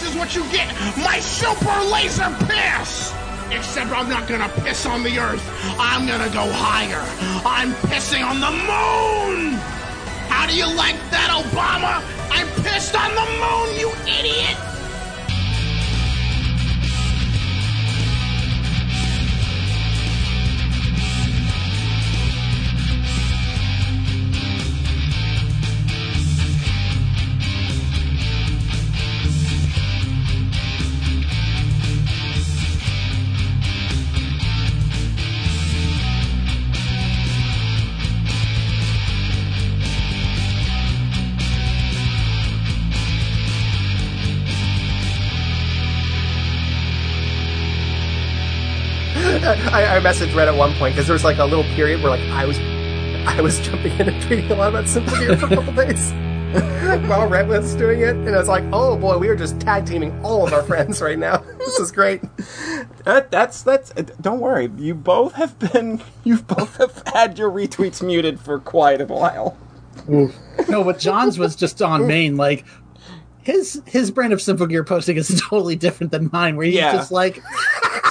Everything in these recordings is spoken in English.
this is what you get. My super laser piss. Except I'm not gonna piss on the earth. I'm gonna go higher. I'm pissing on the moon. How do you like that, Obama? I'm pissed on the moon, you idiot. I, I messaged Red at one point because there was like a little period where like I was, I was jumping in and tweeting a lot about Symphogear for a couple days while Red was doing it, and I was like, oh boy, we are just tag teaming all of our friends right now. This is great. That, that's that's. uh, Don't worry. You both have been. You both have had your retweets muted for quite a while. No, but John's was just on main. Like his his brand of Symphogear posting is totally different than mine. Where he's Yeah. just like,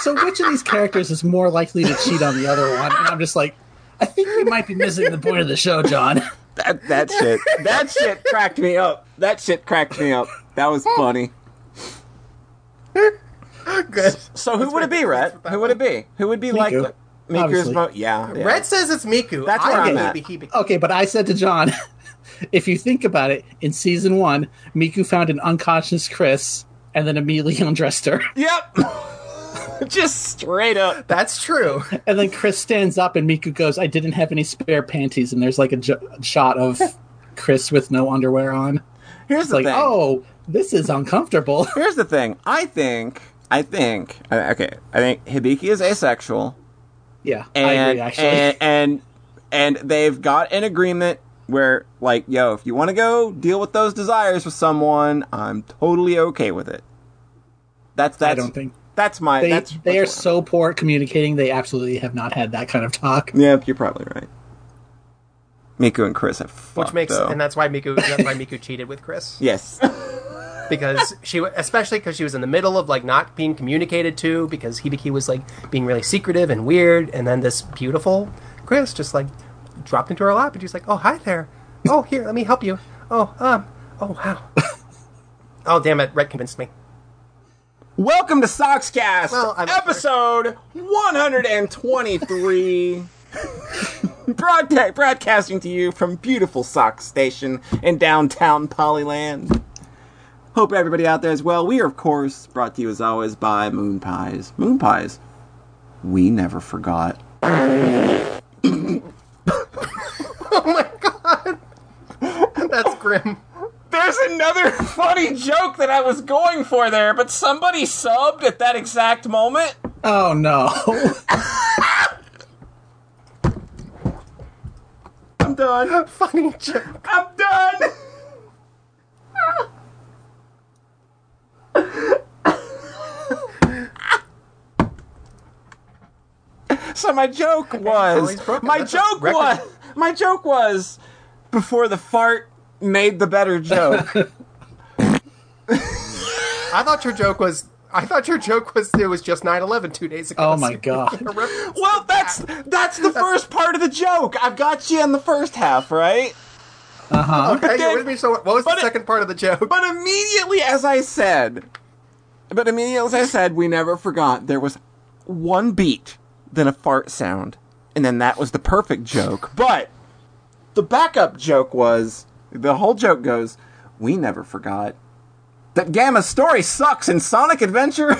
so which of these characters is more likely to cheat on the other one? And I'm just like, I think you might be missing the point of the show, John. That that shit. That shit cracked me up. That shit cracked me up. That was funny. Good. So who would it be, Rhett? Who would it be? Who would be like Miku, Miku's obviously. vote? Yeah, yeah. Red says it's Miku. That's I where I'm think at. he'd be- he'd Okay, but I said to John, if you think about it, in season one, Miku found an unconscious Chris and then immediately undressed her. Yep. Just straight up. That's true. And then Chris stands up and Miku goes, I didn't have any spare panties. And there's like a jo- shot of Chris with no underwear on. Here's It's the like, thing. oh, this is uncomfortable. Here's the thing. I think. I think. uh, Okay. I think Hibiki is asexual, yeah, and I agree, actually. and and and they've got an agreement where, like, yo, if you want to go deal with those desires with someone, I'm totally okay with it. That's that's. I don't think. That's my. They, that's they are that's what- so poor at communicating, they absolutely have not had that kind of talk. Yeah, you're probably right. Miku and Chris have fucked, Which makes though. and that's why Miku that's why Miku cheated with Chris yes. because she especially because she was in the middle of like not being communicated to because Hibiki was like being really secretive and weird and then this beautiful Chris just like dropped into her lap and she's like oh hi there oh here let me help you oh um oh wow oh damn it Red convinced me Welcome to Soxcast, Well, episode 123. Broadca- broadcasting to you from beautiful Sox Station in downtown Polyland. Hope everybody out there is well. We are, of course, brought to you as always by Moon Pies. Moon Pies. We never forgot. Oh my god, that's grim There's another funny joke that I was going for there, but somebody subbed at that exact moment. Oh no. I'm done. funny joke I'm done. so my joke was my joke was my joke was before the fart made the better joke. I thought your joke was I thought your joke was it was just 9/11 two days ago Oh my God. well, that's that's the first part of the joke. I've got you in the first half, right? Uh huh. Okay then- you're with me so what was the but it- second part of the joke But immediately as I said, but immediately as I said, we never forgot there was one beat, then a fart sound, and then that was the perfect joke. But the backup joke was the whole joke goes, we never forgot that Gamma's story sucks in Sonic Adventure.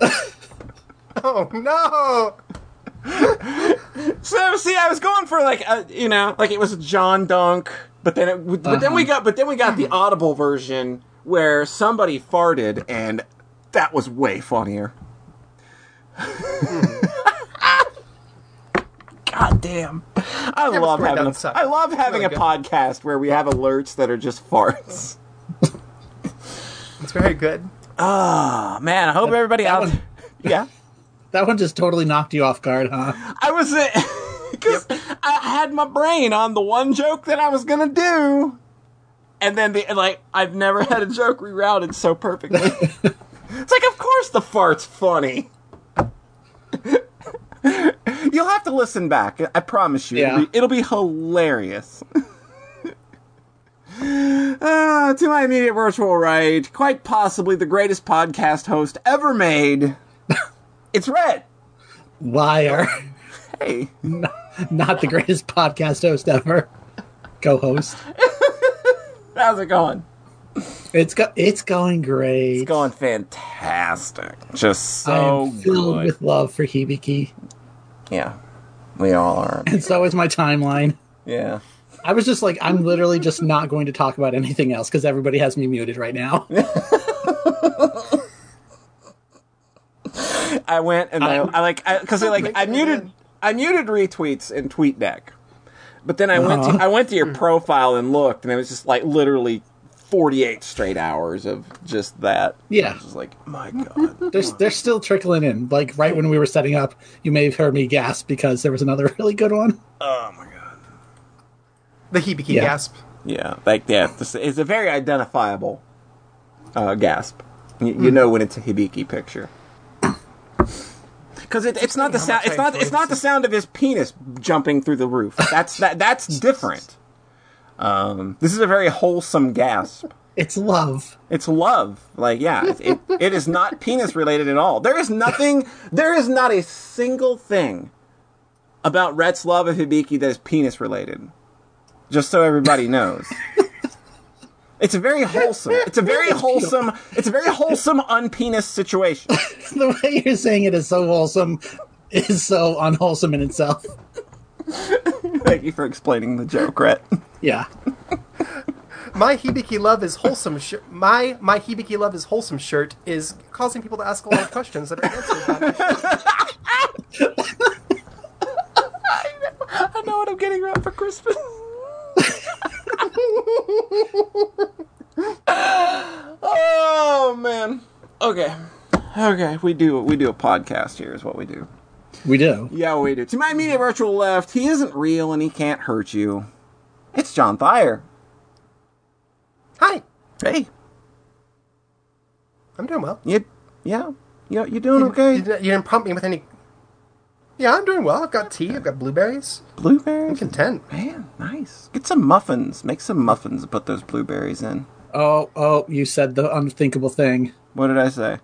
oh no so see, I was going for like a, you know, like it was John Dunk, but then it, but then we uh-huh. got but then we got the audible version where somebody farted and that was way funnier. Hmm. Damn. I love having a. I love having Really a good. podcast where we have alerts that are just farts. it's very good Oh man, I hope everybody that out one- Yeah. that one just totally knocked you off guard, huh? I was because I had my brain on the one joke that I was gonna do, and then the like I've never had a joke rerouted so perfectly. it's like, of course the fart's funny. You'll have to listen back. I promise you, Yeah. it'll, be, it'll be hilarious. Uh, to my immediate virtual right, quite possibly the greatest podcast host ever made. it's Red. Liar. Hey, Not the greatest podcast host ever. Co-host. how's it going? It's go- it's going great. It's going fantastic. Just so I filled good. with love for Hibiki, Yeah, we all are. and so is my timeline. Yeah. I was just like, I'm literally just not going to talk about anything else because everybody has me muted right now. I went and I, I like because I, like I muted I muted retweets in TweetDeck, but then I went to Uh-huh. I went to your profile and looked, and it was just like literally forty eight straight hours of just that. Yeah. I was just like, my god. They're, they're still trickling in. Like right when we were setting up, you may have heard me gasp because there was another really good one. oh my god. The Hibiki Yeah. gasp. Yeah, like yeah, this is a very identifiable uh, gasp. You, you know when it's a Hibiki picture. Because it, it's not the sound. It's not. It's not the sound of his penis jumping through the roof. That's that. That's different. Um, this is a very wholesome gasp. It's love. It's love. Like yeah, it, it, it is not penis related at all. There is nothing. There is not a single thing about Rhett's love of Hibiki that is penis related. Just so everybody knows. It's a very wholesome. It's a very wholesome. It's a very wholesome unpenis situation. The way you're saying it is so wholesome is so unwholesome in itself. Thank you for explaining the joke, Rhett. Yeah. My Hibiki love is wholesome. Sh- my my Hibiki love is wholesome shirt is causing people to ask a lot of questions that are answered. By I know what I'm getting Rhett for Christmas. oh man. Okay. Okay, we do we do a podcast here is what we do. We do. Yeah, we do. To my immediate virtual left, he isn't real and he can't hurt you. It's John Thayer. Hi, Hey, I'm doing well. you, yeah, you, you doing You, okay? didn't, you didn't prompt me with any. Yeah, I'm doing well. I've got tea. I've got blueberries. Blueberries I'm Blueberries? content. Man, nice. Get some muffins. Make some muffins and put those blueberries in. Oh, oh, you said the unthinkable thing. What did I say?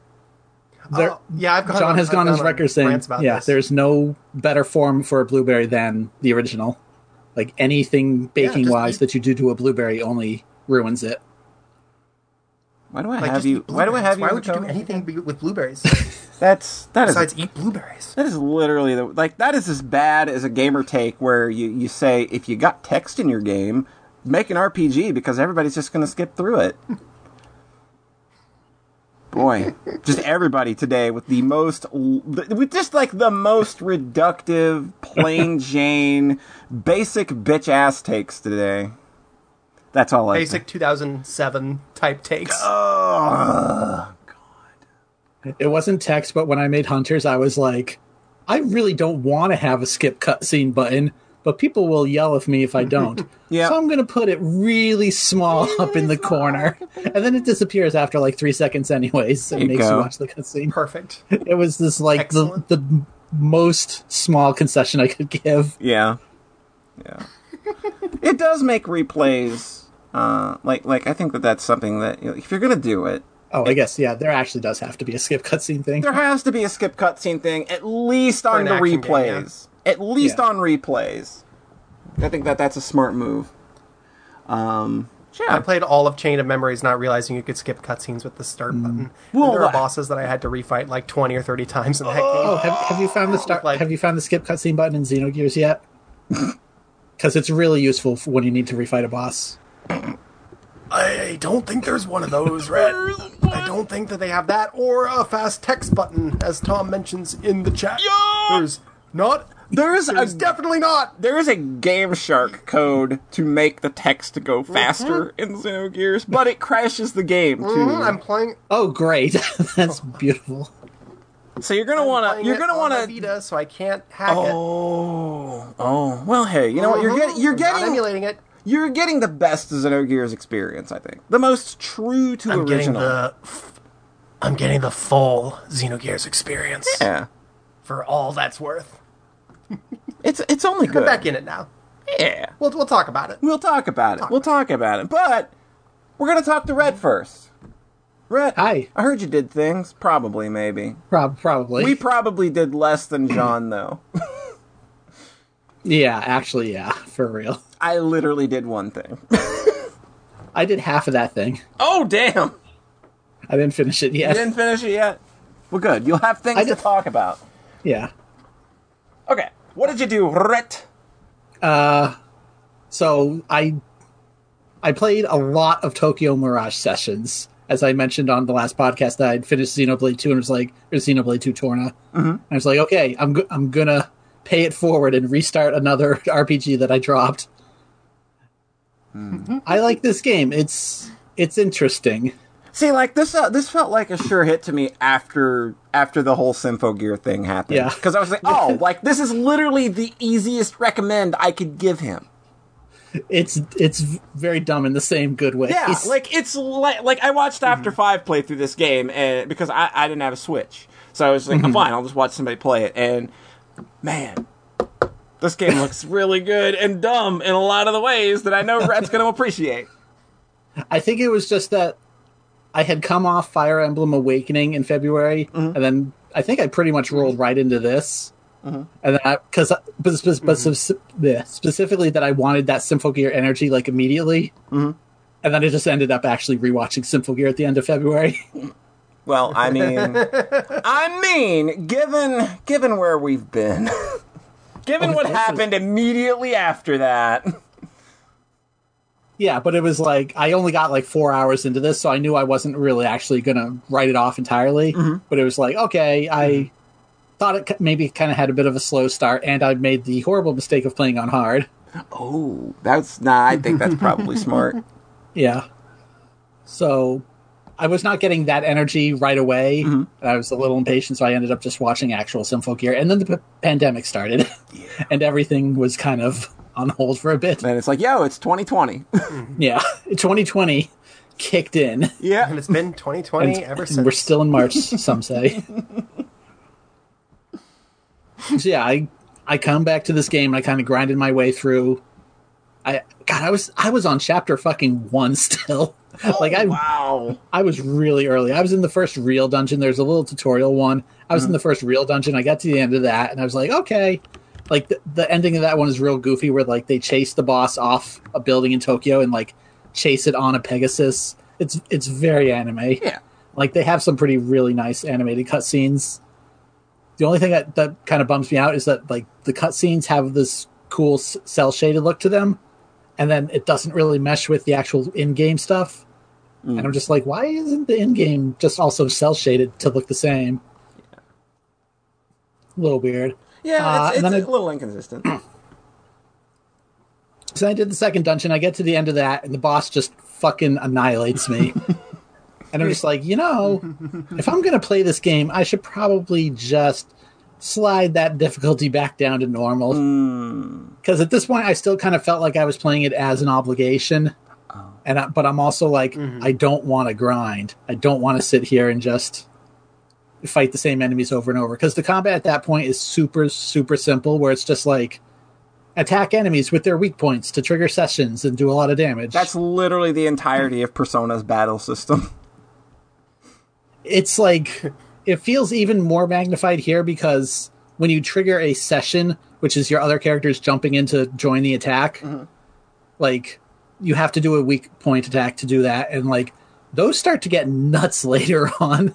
There, Oh, yeah, I've gone. John has I've gone his on record saying, rants about yeah, this. there's no better form for a blueberry than the original. Like anything baking just wise eat- that you do to a blueberry only ruins it. Why do I Like, have just you? Why do I have blueberries. you? Why would you do anything be- with blueberries That's that is besides eat blueberries? that is literally the like that is as bad as a gamer take where you you say if you got text in your game, make an RPG because everybody's just going to skip through it. Boy, just everybody today with the most, with just like the most reductive, plain Jane, basic bitch ass takes today. That's all I. Basic 2007 type takes. Ugh. It wasn't text, but when I made Hunters, I was like, I really don't want to have a skip cutscene button, but people will yell at me if I don't. Yeah. So I'm going to put it really small up in the corner. And then it disappears after like three seconds, anyways, and There you makes go. you watch the cutscene. Perfect. It was this like the, Excellent. the most small concession I could give. Yeah, yeah. it does make replays. Uh, like, like I think that that's something that you know, if you're gonna do it, Oh, I guess, yeah, there actually does have to be a skip cutscene thing. there has to be a skip cutscene thing, at least on the action game, replays. At least Yeah. on replays. I think that that's a smart move. Um, I played all of Chain of Memories, not realizing you could skip cutscenes with the start button. Well, there are that- bosses that I had to refight like 20 or 30 times in that Oh, game. have, have you found the start? Like- have you found the skip cutscene button in Xenogears yet? Because it's really useful for when you need to refight a boss. I don't think there's one of those, Red. I don't think that they have that or a fast text button, as Tom mentions in the chat. There's not. There is There's a definitely not. there is a Game Shark code to make the text go Mm-hmm. faster in Xenogears, but it crashes the game too. Mhm, I'm playing. Oh, great! That's beautiful. so you're gonna I'm want to you're gonna on want my to Vita, so I can't hack it. Oh, oh. Well, hey, you know what? You're Mhm. getting you're I'm not getting emulating it. You're getting the best Xenogears experience, I think. The most true to I'm getting original. the. I'm getting the full Xenogears experience Yeah. for all that's worth. It's it's only I'm good. back in it now. Yeah. We'll we'll talk about it. We'll talk about it. We'll talk about it. But we're gonna talk to Red first. Red, Hi. I heard you did things. Probably, maybe. Prob- probably. We probably did less than John, though. yeah, actually, yeah, for real. I literally did one thing. I did half of that thing. Oh, damn! I didn't finish it You yet. didn't finish it yet. Well, good. You'll have things I to did- talk about. Yeah. Okay. What did you do, Red? So I I played a lot of Tokyo Mirage sessions. As I mentioned on the last podcast, that I'd finished Xenoblade 2 and was like, or Xenoblade 2 Torna. Mm-hmm. I was like, okay, I'm go- I'm gonna pay it forward and restart another RPG that I dropped. I like this game. It's it's interesting. See, like this, uh, this felt like a sure hit to me after after the whole Symphogear thing happened. Yeah. because I was like, oh, like this is literally the easiest recommend I could give him. It's it's very dumb in the same good way. Yeah, It's- like it's like like I watched mm-hmm. After Five play through this game, and because I, I didn't have a Switch, so I was like, I'm fine, I'll just watch somebody play it. And man, this game looks really good and dumb in a lot of the ways that I know Rhett's going to appreciate. I think it was just that I had come off Fire Emblem Awakening in February, mm-hmm. and then I think I pretty much rolled right into this. Mm-hmm. And then, because uh, but, spe- but mm-hmm. spe- yeah, specifically that I wanted that Symphogear energy like immediately, and then I just ended up actually rewatching Symphogear at the end of February. Well, I mean, I mean, given given where we've been, given Oh, what this is- happened immediately after that, yeah, but it was like I only got like four hours into this, so I knew I wasn't really actually gonna write it off entirely. Mm-hmm. But it was like, okay, I mm-hmm. thought it maybe kind of had a bit of a slow start, and I made the horrible mistake of playing on hard. oh, that's nah. I think that's probably smart. Yeah. So I was not getting that energy right away. Mm-hmm. I was a little impatient, so I ended up just watching actual Symphogear. And then the p- pandemic started, and everything was kind of on hold for a bit. And it's like, yo, it's 2020. Mm-hmm. Yeah. 2020 kicked in. yeah, And it's been 2020 ever since. we're still in March, some say. so yeah, I I come back to this game and I kind of grinded my way through. I God, I was I was on chapter fucking one still. like I oh, wow. I was really early. I was in the first real dungeon. There's a little tutorial one. I was in mm-hmm. the first real dungeon. I got to the end of that, and I was like, okay. Like the, the ending of that one is real goofy, where like they chase the boss off a building in Tokyo and like chase it on a Pegasus. It's it's very anime. Yeah. Like they have some pretty really nice animated cutscenes. The only thing that, that kind of bums me out is that like the cutscenes have this cool cell shaded look to them, and then it doesn't really mesh with the actual in game stuff. Mm. And I'm just like, why isn't the in game just also cell shaded to look the same? A little weird. Yeah, Uh, it's, and it's a I- little inconsistent. So I did the second dungeon. I get to the end of that, and the boss just fucking annihilates me. and I'm just like, you know, if I'm gonna play this game, I should probably just slide that difficulty back down to normal. Because at this point, I still kind of felt like I was playing it as an obligation. And I, but I'm also like, I don't want to grind. I don't want to sit here and just fight the same enemies over and over. Because the combat at that point is super, super simple. Where it's just like attack enemies with their weak points to trigger sessions and do a lot of damage. That's literally the entirety of Persona's battle system. it's like it feels even more magnified here because when you trigger a session, which is your other characters jumping in to join the attack, mm-hmm. like you have to do a weak point attack to do that, and like those start to get nuts later on.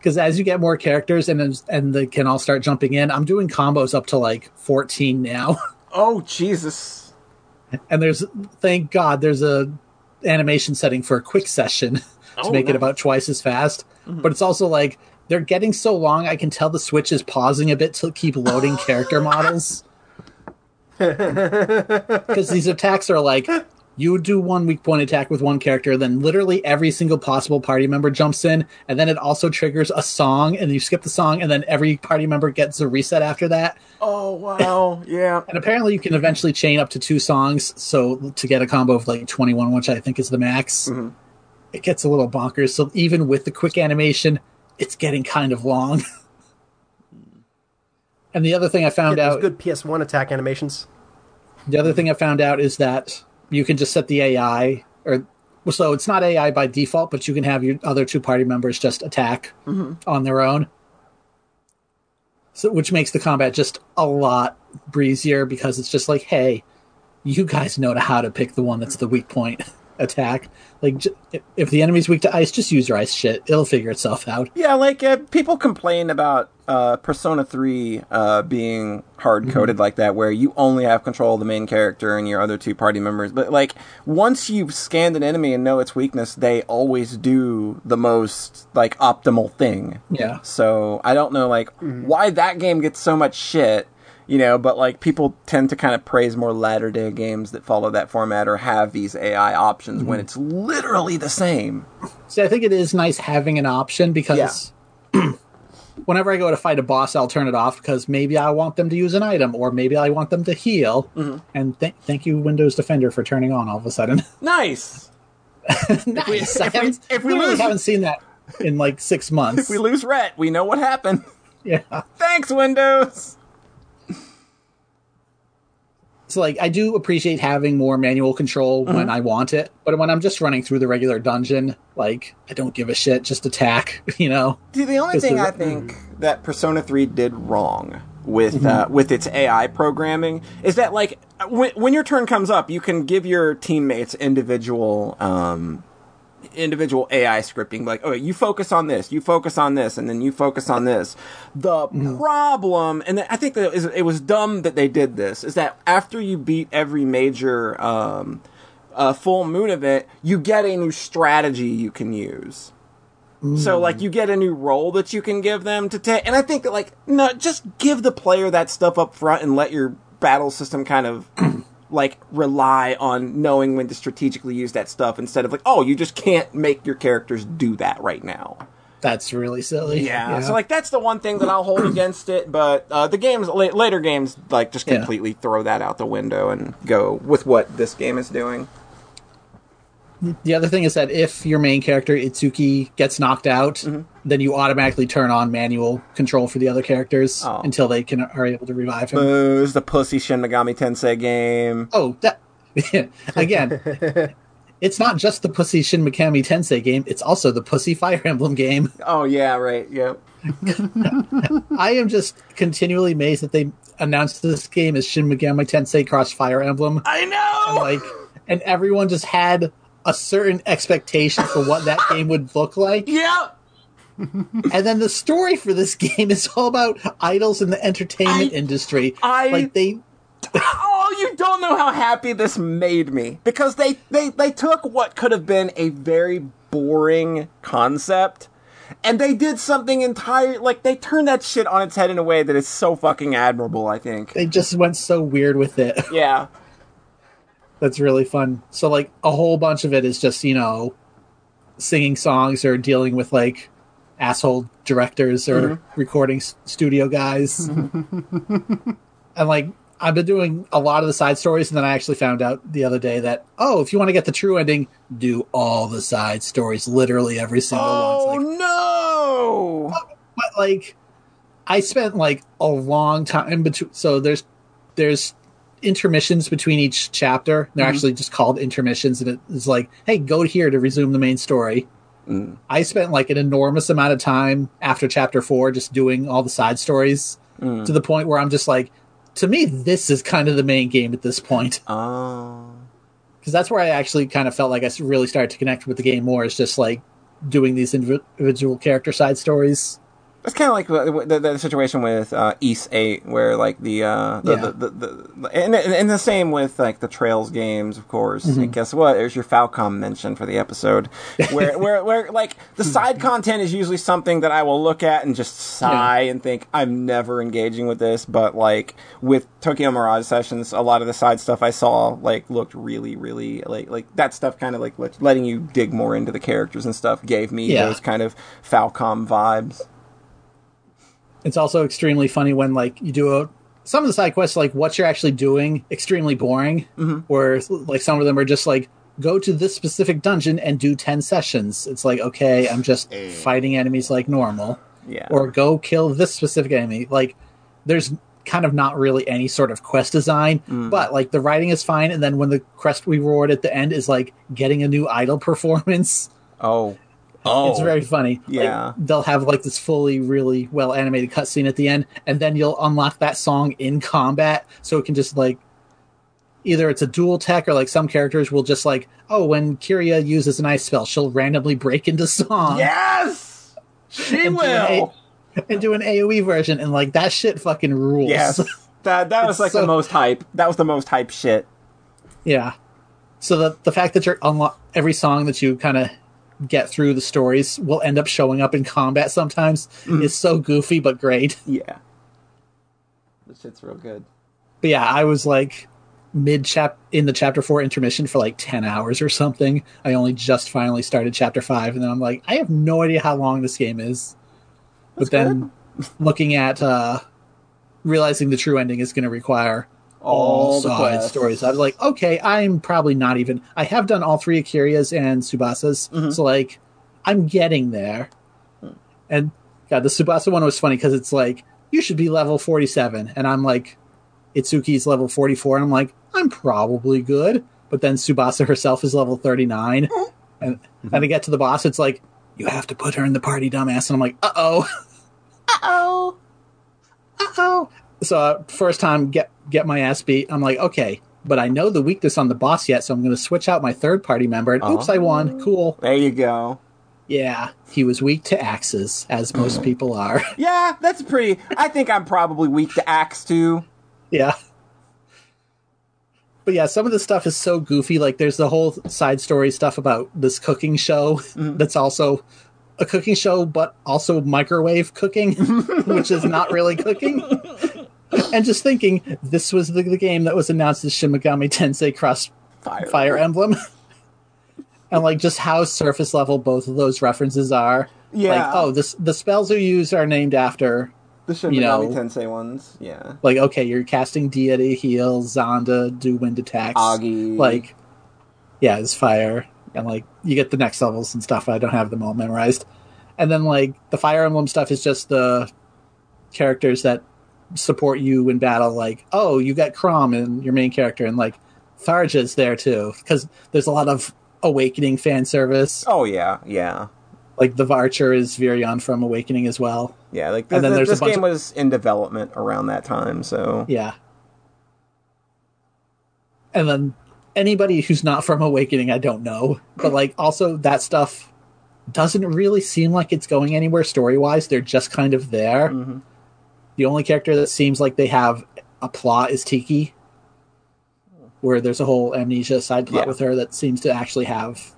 Because as you get more characters and and they can all start jumping in, I'm doing combos up to like 14 now. Oh Jesus. and there's thank god there's a animation setting for a quick session to Oh, make it about twice as fast mm-hmm. but it's also like they're getting so long i can tell the switch is pausing a bit to keep loading character models because these attacks are like you do one weak point attack with one character, then literally every single possible party member jumps in, and then it also triggers a song, and you skip the song, and then every party member gets a reset after that. Oh wow, yeah. And apparently, you can eventually chain up to two songs, so to get a combo of like 21, which I think is the max. Mm-hmm. It gets a little bonkers. So even with the quick animation, it's getting kind of long. and the other thing I found Those out, good PS1 attack animations. the other thing I found out is that you can just set the AI, or so it's not AI by default, but you can have your other two party members just attack mm-hmm. on their own. So, which makes the combat just a lot breezier because it's just like, hey, you guys know how to pick the one that's the weak point attack. Like, j- if the enemy's weak to ice, just use your ice shit. It'll figure itself out. Yeah, like uh, people complain about uh, Persona 3 uh, being hard coded like that, where you only have control of the main character and your other two party members. But like once you've scanned an enemy and know its weakness, they always do the most like optimal thing. Yeah. So I don't know like why that game gets so much shit, you know, but like people tend to kind of praise more latter day games that follow that format or have these AI options when mhm. it's literally the same. See, I think it is nice having an option because whenever I go to fight a boss, I'll turn it off because maybe I want them to use an item or maybe I want them to heal. Mm-hmm. And th- thank you, Windows Defender, for turning on all of a sudden. Nice. nice. If we- haven't, if we literally lose- haven't seen that in like six months. If we lose Rhett, we know what happened. yeah. Thanks, Windows. So like I do appreciate having more manual control Mm-hmm. when I want it, but when I'm just running through the regular dungeon, like I don't give a shit, just attack, you know. See, the only This thing is- I think that Persona 3 did wrong with uh, with its AI programming is that like when, when your turn comes up, you can give your teammates individual um, individual AI scripting. Like, oh, you focus on this, you focus on this, and then you focus on this. The problem, and I think that it was, it was dumb that they did this, is that after you beat every major um, uh, full moon event, you get a new strategy you can use. So like you get a new role that you can give them to take, and I think that like no, just give the player that stuff up front and let your battle system kind of like rely on knowing when to strategically use that stuff instead of like oh you just can't make your characters do that right now. That's really silly. Yeah, so like that's the one thing that I'll hold against it, but uh, the games la- later games like just Yeah. completely throw that out the window and go with what this game is doing. The other thing is that if your main character Itsuki gets knocked out, Mm-hmm. then you automatically turn on manual control for the other characters Oh. until they can are able to revive him. Boo, it's the pussy Shin Megami Tensei game. oh, that again. it's not just the pussy Shin Megami Tensei game; it's also the pussy Fire Emblem game. Oh yeah, right, yep. I am just continually amazed that they announced this game as Shin Megami Tensei Cross Fire Emblem. I know. like and everyone just had a certain expectation for what that game would look like Yeah. and then the story for this game is all about idols in the entertainment I- industry I- like they Oh, you don't know how happy this made me because they they they took what could have been a very boring concept and they did something entire like they turned that shit on its head in a way that is so fucking admirable, I think. they just went so weird with it Yeah. That's really fun so like a whole bunch of it is just you know singing songs or dealing with like asshole directors or mm-hmm. recording s- studio guys and like I've been doing a lot of the side stories, and then I actually found out the other day that oh, if you want to get the true ending, do all the side stories, literally every single Oh one. Like, no. but like, I spent like a long time between. So there's there's intermissions between each chapter. They're mm-hmm. actually just called intermissions, and it's like, hey, go here to resume the main story. Mm. I spent like an enormous amount of time after chapter four just doing all the side stories mm. to the point where I'm just like, to me, this is kind of the main game at this point. Ah. Oh. Because that's where I actually kind of felt like I really started to connect with the game more, is just like doing these individual character side stories. It's kind of like the, the, the situation with uh, Ys Eight, where like the uh, the, Yeah. the, the, and, and the same with like the Trails games, of course. Mm-hmm. And guess what? There's your Falcom mention for the episode, where where where like the side content is usually something that I will look at and just sigh and think I'm never engaging with this. But like with Tokyo Mirage Sessions, a lot of the side stuff I saw like looked really really like like that stuff kind of like letting you dig more into the characters and stuff gave me Yeah. those kind of Falcom vibes. It's also extremely funny when like you do a some of the side quests like what you're actually doing extremely boring. Mm-hmm. Where like some of them are just like go to this specific dungeon and do ten sessions. It's like okay, I'm just fighting enemies like normal. Yeah. Or go kill this specific enemy. Like there's kind of not really any sort of quest design, Mm. but like the writing is fine. And then when the quest reward at the end is like getting a new idol performance. Oh. Oh. It's very funny. Like, Yeah. they'll have like this fully, really well animated cutscene at the end, and then you'll unlock that song in combat, so it can just like either it's a dual tech or like some characters will just like, oh, when Kiria uses an ice spell, she'll randomly break into song Yes! She and do, an will! A- and do an AoE version, and like that shit fucking rules. Yes. That that was like the most hype. That was the most hype shit. yeah. So the the fact that you're unlock every song that you kind of get through the stories will end up showing up in combat sometimes Mm-hmm. is so goofy but great. Yeah. This shit's real good. But yeah, I was like mid chap in the chapter four intermission for like ten hours or something. I only just finally started chapter five, and then I'm like, I have no idea how long this game is. but then looking at uh realizing the true ending is going to require all, All the side stories. I was like, okay, I'm probably not even. I have done all three Akirias and Tsubasa's, Mm-hmm. so like, I'm getting there. And God, the Tsubasa one was funny because it's like you should be level 47, and I'm like, Itsuki's level 44, and I'm like, I'm probably good. But then Tsubasa herself is level 39, and and I get to the boss, it's like you have to put her in the party, dumbass, and I'm like, uh oh, uh oh, uh oh. So uh, first time get get my ass beat, I'm like, okay. But I know the weakness on the boss yet, so I'm going to switch out my third party member. And oops, I oh. won. Cool. There you go. Yeah, he was weak to axes, as most mm. people are. Yeah, that's pretty. I think I'm probably weak to axe too. yeah. But yeah, some of the stuff is so goofy. Like, there's the whole side story stuff about this cooking show mm. that's also a cooking show, but also microwave cooking, which is not really cooking. and just thinking, this was the, the game that was announced as Shin Megami Tensei Cross Fire. Fire Emblem. and like just how surface level both of those references are. Yeah. Like, oh, this the spells you use are named after The Shin you know- Tensei ones. Yeah. like okay, you're casting deity, heal, Zonda, do wind attacks. Agi. Like yeah, it's fire. And like you get the next levels and stuff. I don't have them all memorized. And then like the Fire Emblem stuff is just the characters that support you in battle, like, oh, you got Chrom and your main character and like Tharja's there too. Because there's a lot of awakening fan service. Oh yeah, yeah, Like the Varcher is Virion from Awakening as well. yeah. Like And this, then there's this game of- was in development around that time, so Yeah. And then anybody who's not from Awakening, I don't know. But like also that stuff doesn't really seem like it's going anywhere story wise. They're just kind of there. Mm-hmm. The only character that seems like they have a plot is Tiki. Where there's a whole amnesia side plot Yeah. with her that seems to actually have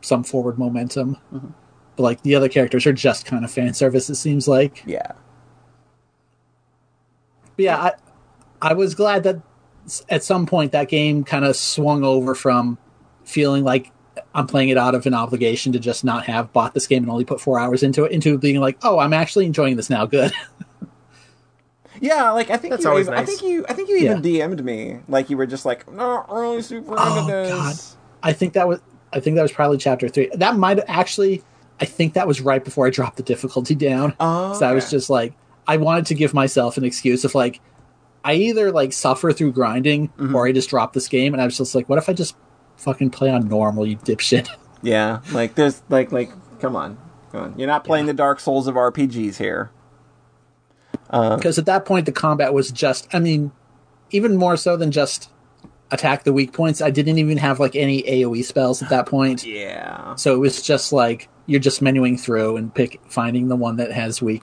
some forward momentum. Mm-hmm. But like the other characters are just kind of fan service, it seems like. yeah. But yeah, I, I was glad that at some point that game kind of swung over from feeling like I'm playing it out of an obligation to just not have bought this game and only put four hours into it, into being like, oh, I'm actually enjoying this now. Good. Yeah, like I think That's you always even, I think you I think you even DM'd me. Like you were just like, not really super into Oh, this. God. I think that was I think that was probably chapter three. That might actually I think that was right before I dropped the difficulty down. Oh, so I was just like I wanted to give myself an excuse of like I either like suffer through grinding Mm-hmm. or I just drop this game and I was just like, what if I just fucking play on normal, you dipshit? Yeah, like there's like like come on. Come on. You're not playing the Dark Souls of RPGs here. Uh, because at that point the combat was just I mean, even more so than just attack the weak points, I didn't even have like any AoE spells at that point. Yeah. So it was just like you're just menuing through and pick finding the one that has weak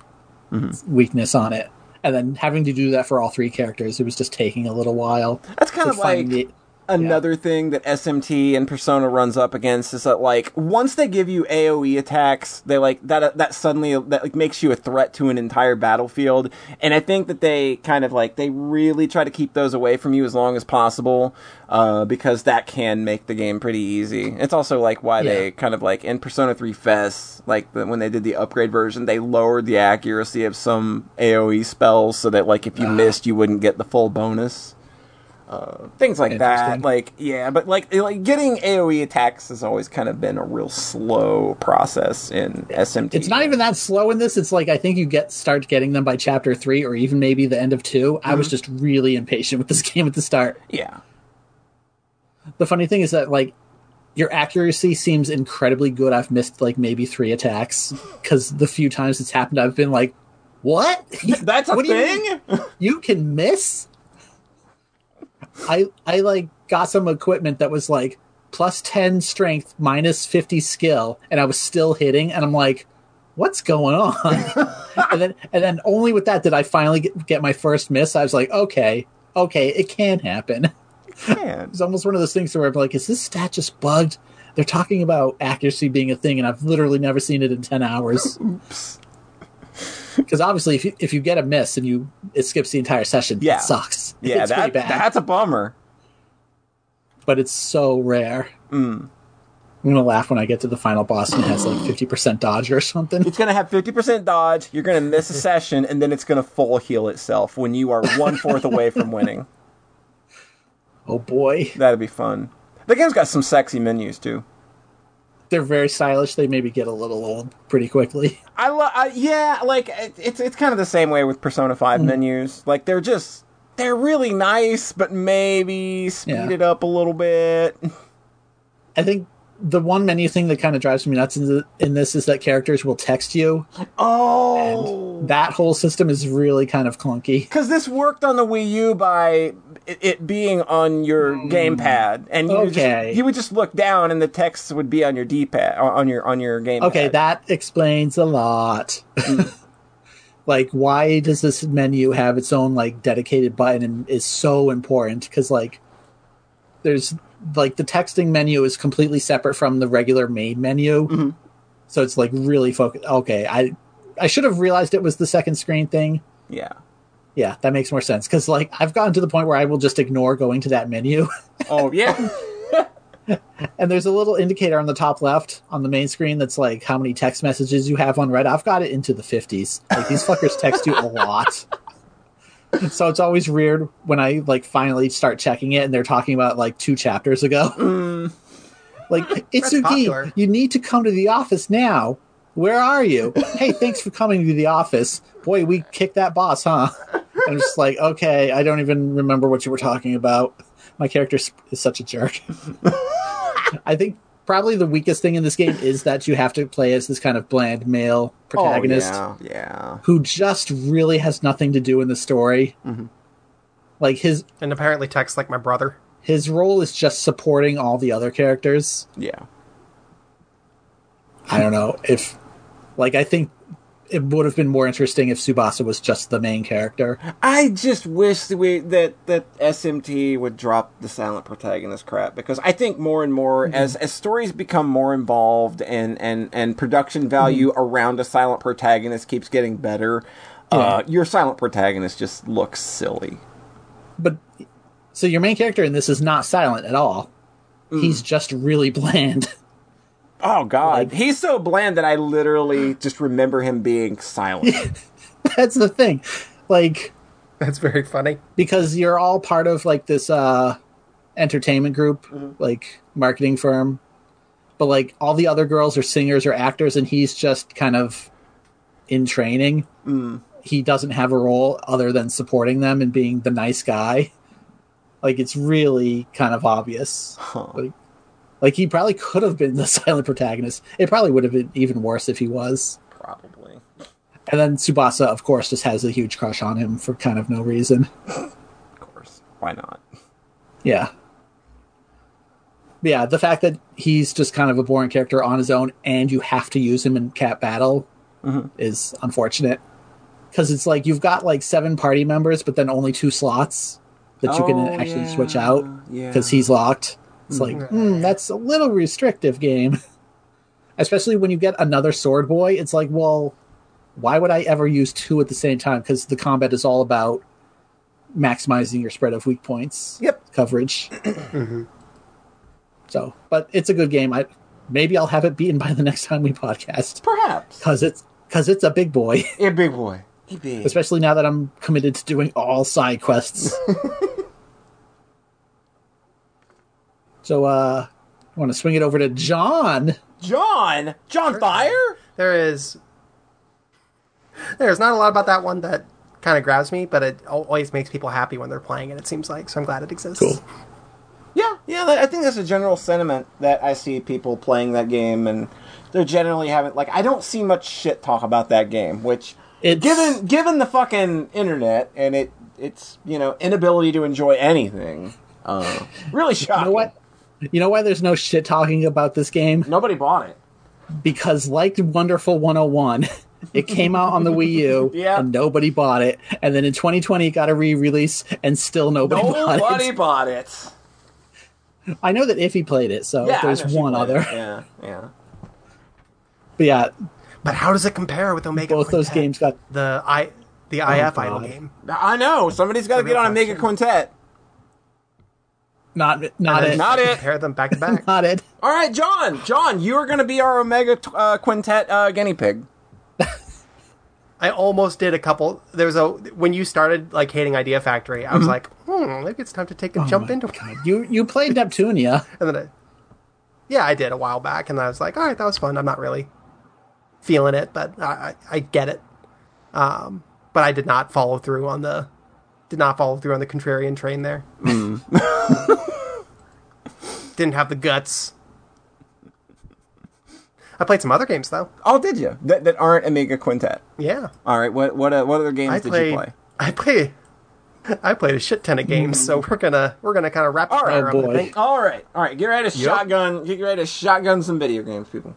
mm-hmm. weakness on it. And then having to do that for all three characters, it was just taking a little while. That's kind of like the- another thing that SMT and Persona runs up against is that like once they give you AoE attacks, they like that that suddenly that like makes you a threat to an entire battlefield. And I think that they kind of like they really try to keep those away from you as long as possible uh, because that can make the game pretty easy. It's also like why Yeah. they kind of like in Persona 3 FES, like the, when they did the upgrade version, they lowered the accuracy of some AoE spells so that like if you Ah. missed, you wouldn't get the full bonus things like that. Like yeah, but like like getting AOE attacks has always kind of been a real slow process in SMT. It's not even that slow in this. It's like I think you get start getting them by chapter three or even maybe the end of 2 I was mm-hmm. just really impatient with this game at the start. yeah. The funny thing is that like your accuracy seems incredibly good. I've missed like maybe three attacks because the few times it's happened, I've been like, "What? That's a What do you thing. you can miss?" I I like got some equipment that was like plus ten strength, minus fifty skill, and I was still hitting, and I'm like, "What's going on?" and then and then only with that did I finally get, get my first miss. I was like, "Okay, okay, it can happen." Man. It's almost one of those things where I'm like, is this stat just bugged? They're talking about accuracy being a thing, and I've literally never seen it in ten hours. Because obviously, if you if you get a miss and you it skips the entire session, Yeah. it sucks. Yeah, it's that, that's a bummer. but it's so rare. Mm. I'm gonna laugh when I get to the final boss and it has like fifty percent dodge or something. It's gonna have fifty percent dodge. You're gonna miss a session, and then it's gonna full heal itself when you are one fourth away from winning. Oh boy, That'd be fun. The game's got some sexy menus too. they're very stylish. They maybe get a little old pretty quickly. I love, yeah, like it, it's it's kind of the same way with Persona Mm. Five menus. Like they're just they're really nice, but maybe speed Yeah. it up a little bit. I think the one menu thing that kind of drives me nuts in, the, in this is that characters will text you. Oh, That whole system is really kind of clunky. because this worked on the Wii U by it, it being on your gamepad, and you would Mm. Okay. just, you would just look down, and the text would be on your D-pad on your on your gamepad. Okay, that explains a lot. like, why does this menu have its own like dedicated button and is so important? Because like, there's like the texting menu is completely separate from the regular main menu, mm-hmm. so it's like really focused. Okay, I I should have realized it was the second screen thing. yeah. Yeah, that makes more sense because like I've gotten to the point where I will just ignore going to that menu. Oh yeah. And there's a little indicator on the top left on the main screen that's like how many text messages you have on Red. I've got it into the 50s. Like these fuckers text you a lot. So it's always weird when I like finally start checking it and they're talking about like two chapters ago. Mm. Like Itsuki, you need to come to the office now. Where are you? hey, thanks for coming to the office. Boy, we kicked that boss, huh? I'm just like, okay, I don't even remember what you were talking about. My character is is such a jerk. I think probably the weakest thing in this game is that you have to play as this kind of bland male oh, protagonist Oh, yeah. Yeah. who just really has nothing to do in the story. Mm-hmm. Like his And apparently texts like my brother. his role is just supporting all the other characters. Yeah. I don't know if like I think it would have been more interesting if Tsubasa was just the main character. I just wish that we that that SMT would drop the silent protagonist crap because I think more and more mm-hmm. as as stories become more involved and and and production mm-hmm. value around a silent protagonist keeps getting better, uh, your silent protagonist just looks silly. But so your main character in this is not silent at all. He's mm. just really bland. Oh God, Like- he's so bland that I literally just remember him being silent. That's the thing. Like That's very funny. because you're all part of like this uh entertainment group like marketing firm. But like all the other girls are singers or actors and he's just kind of in training. He doesn't have a role other than supporting them and being the nice guy. Like it's really kind of obvious. Like, like he probably could have been the silent protagonist it probably would have been even worse if he was Probably. and then Tsubasa, of course, just has a huge crush on him for kind of no reason. Of course. Why not? Yeah. Yeah, the fact that he's just kind of a boring character on his own and you have to use him in cat battle mm-hmm. is unfortunate. because it's like you've got like seven party members, but then only two slots that you can Oh, actually yeah, switch out yeah. because he's locked. It's like hmm, that's a little restrictive game, especially when you get another sword boy. It's like, well, why would I ever use two at the same time? Because the combat is all about maximizing your spread of weak points Yep. coverage. So, but it's a good game. I maybe I'll have it beaten by the next time we podcast Perhaps. because it's because it's a big boy. A big boy. A big. Especially now that I'm committed to doing all side quests. so, uh, I want to swing it over to John. John. John Fire. There is there's not a lot about that one that kind of grabs me, but it always makes people happy when they're playing it. It seems like so I'm glad it exists. Cool. Yeah, yeah. I think that's a general sentiment that I see people playing that game, and they're generally having like I don't see much shit talk about that game, which It's- given given the fucking internet and it it's you know inability to enjoy anything, uh, really shocking. You know what? You know why there's no shit talking about this game? Nobody bought it. Because, like Wonderful 101, it came out on the Wii U Yeah. and nobody bought it. And then in 2020, it got a re release and still nobody, bought Nobody it. bought it. I know that Iffy played it, so Yeah, I there's one other. it. Yeah, yeah. But yeah, But how does it compare with Omega? both those games got. the I the IF God. idle game. I know somebody's got to get on Omega Quintet. Not, not it. Not it. Compare them back to back. Not it. All right, John. John, you are going to be our Omega t- uh, Quintet uh, guinea pig. I almost did a couple. There was a when you started like hating Idea Factory. I was like, hmm, maybe it's time to take a jump Mm-hmm. Oh my into God. it. You you played Neptunia. And then, I, yeah, I did a while back, and I was like, all right, that was fun. I'm not really feeling it, but I, I, I get it. Um, but I did not follow through on the did not follow through on the contrarian train there. Didn't have the guts. I played some other games though. Oh, did you? That, that aren't Omega Quintet. Yeah, All right. What what uh, what other games I did played. you play? I played. I played a shit ton of games, so we're gonna we're gonna kind of wrap All right, up, boy. All right. All right. Get ready to Yep. shotgun. Get ready to shotgun some video games, people.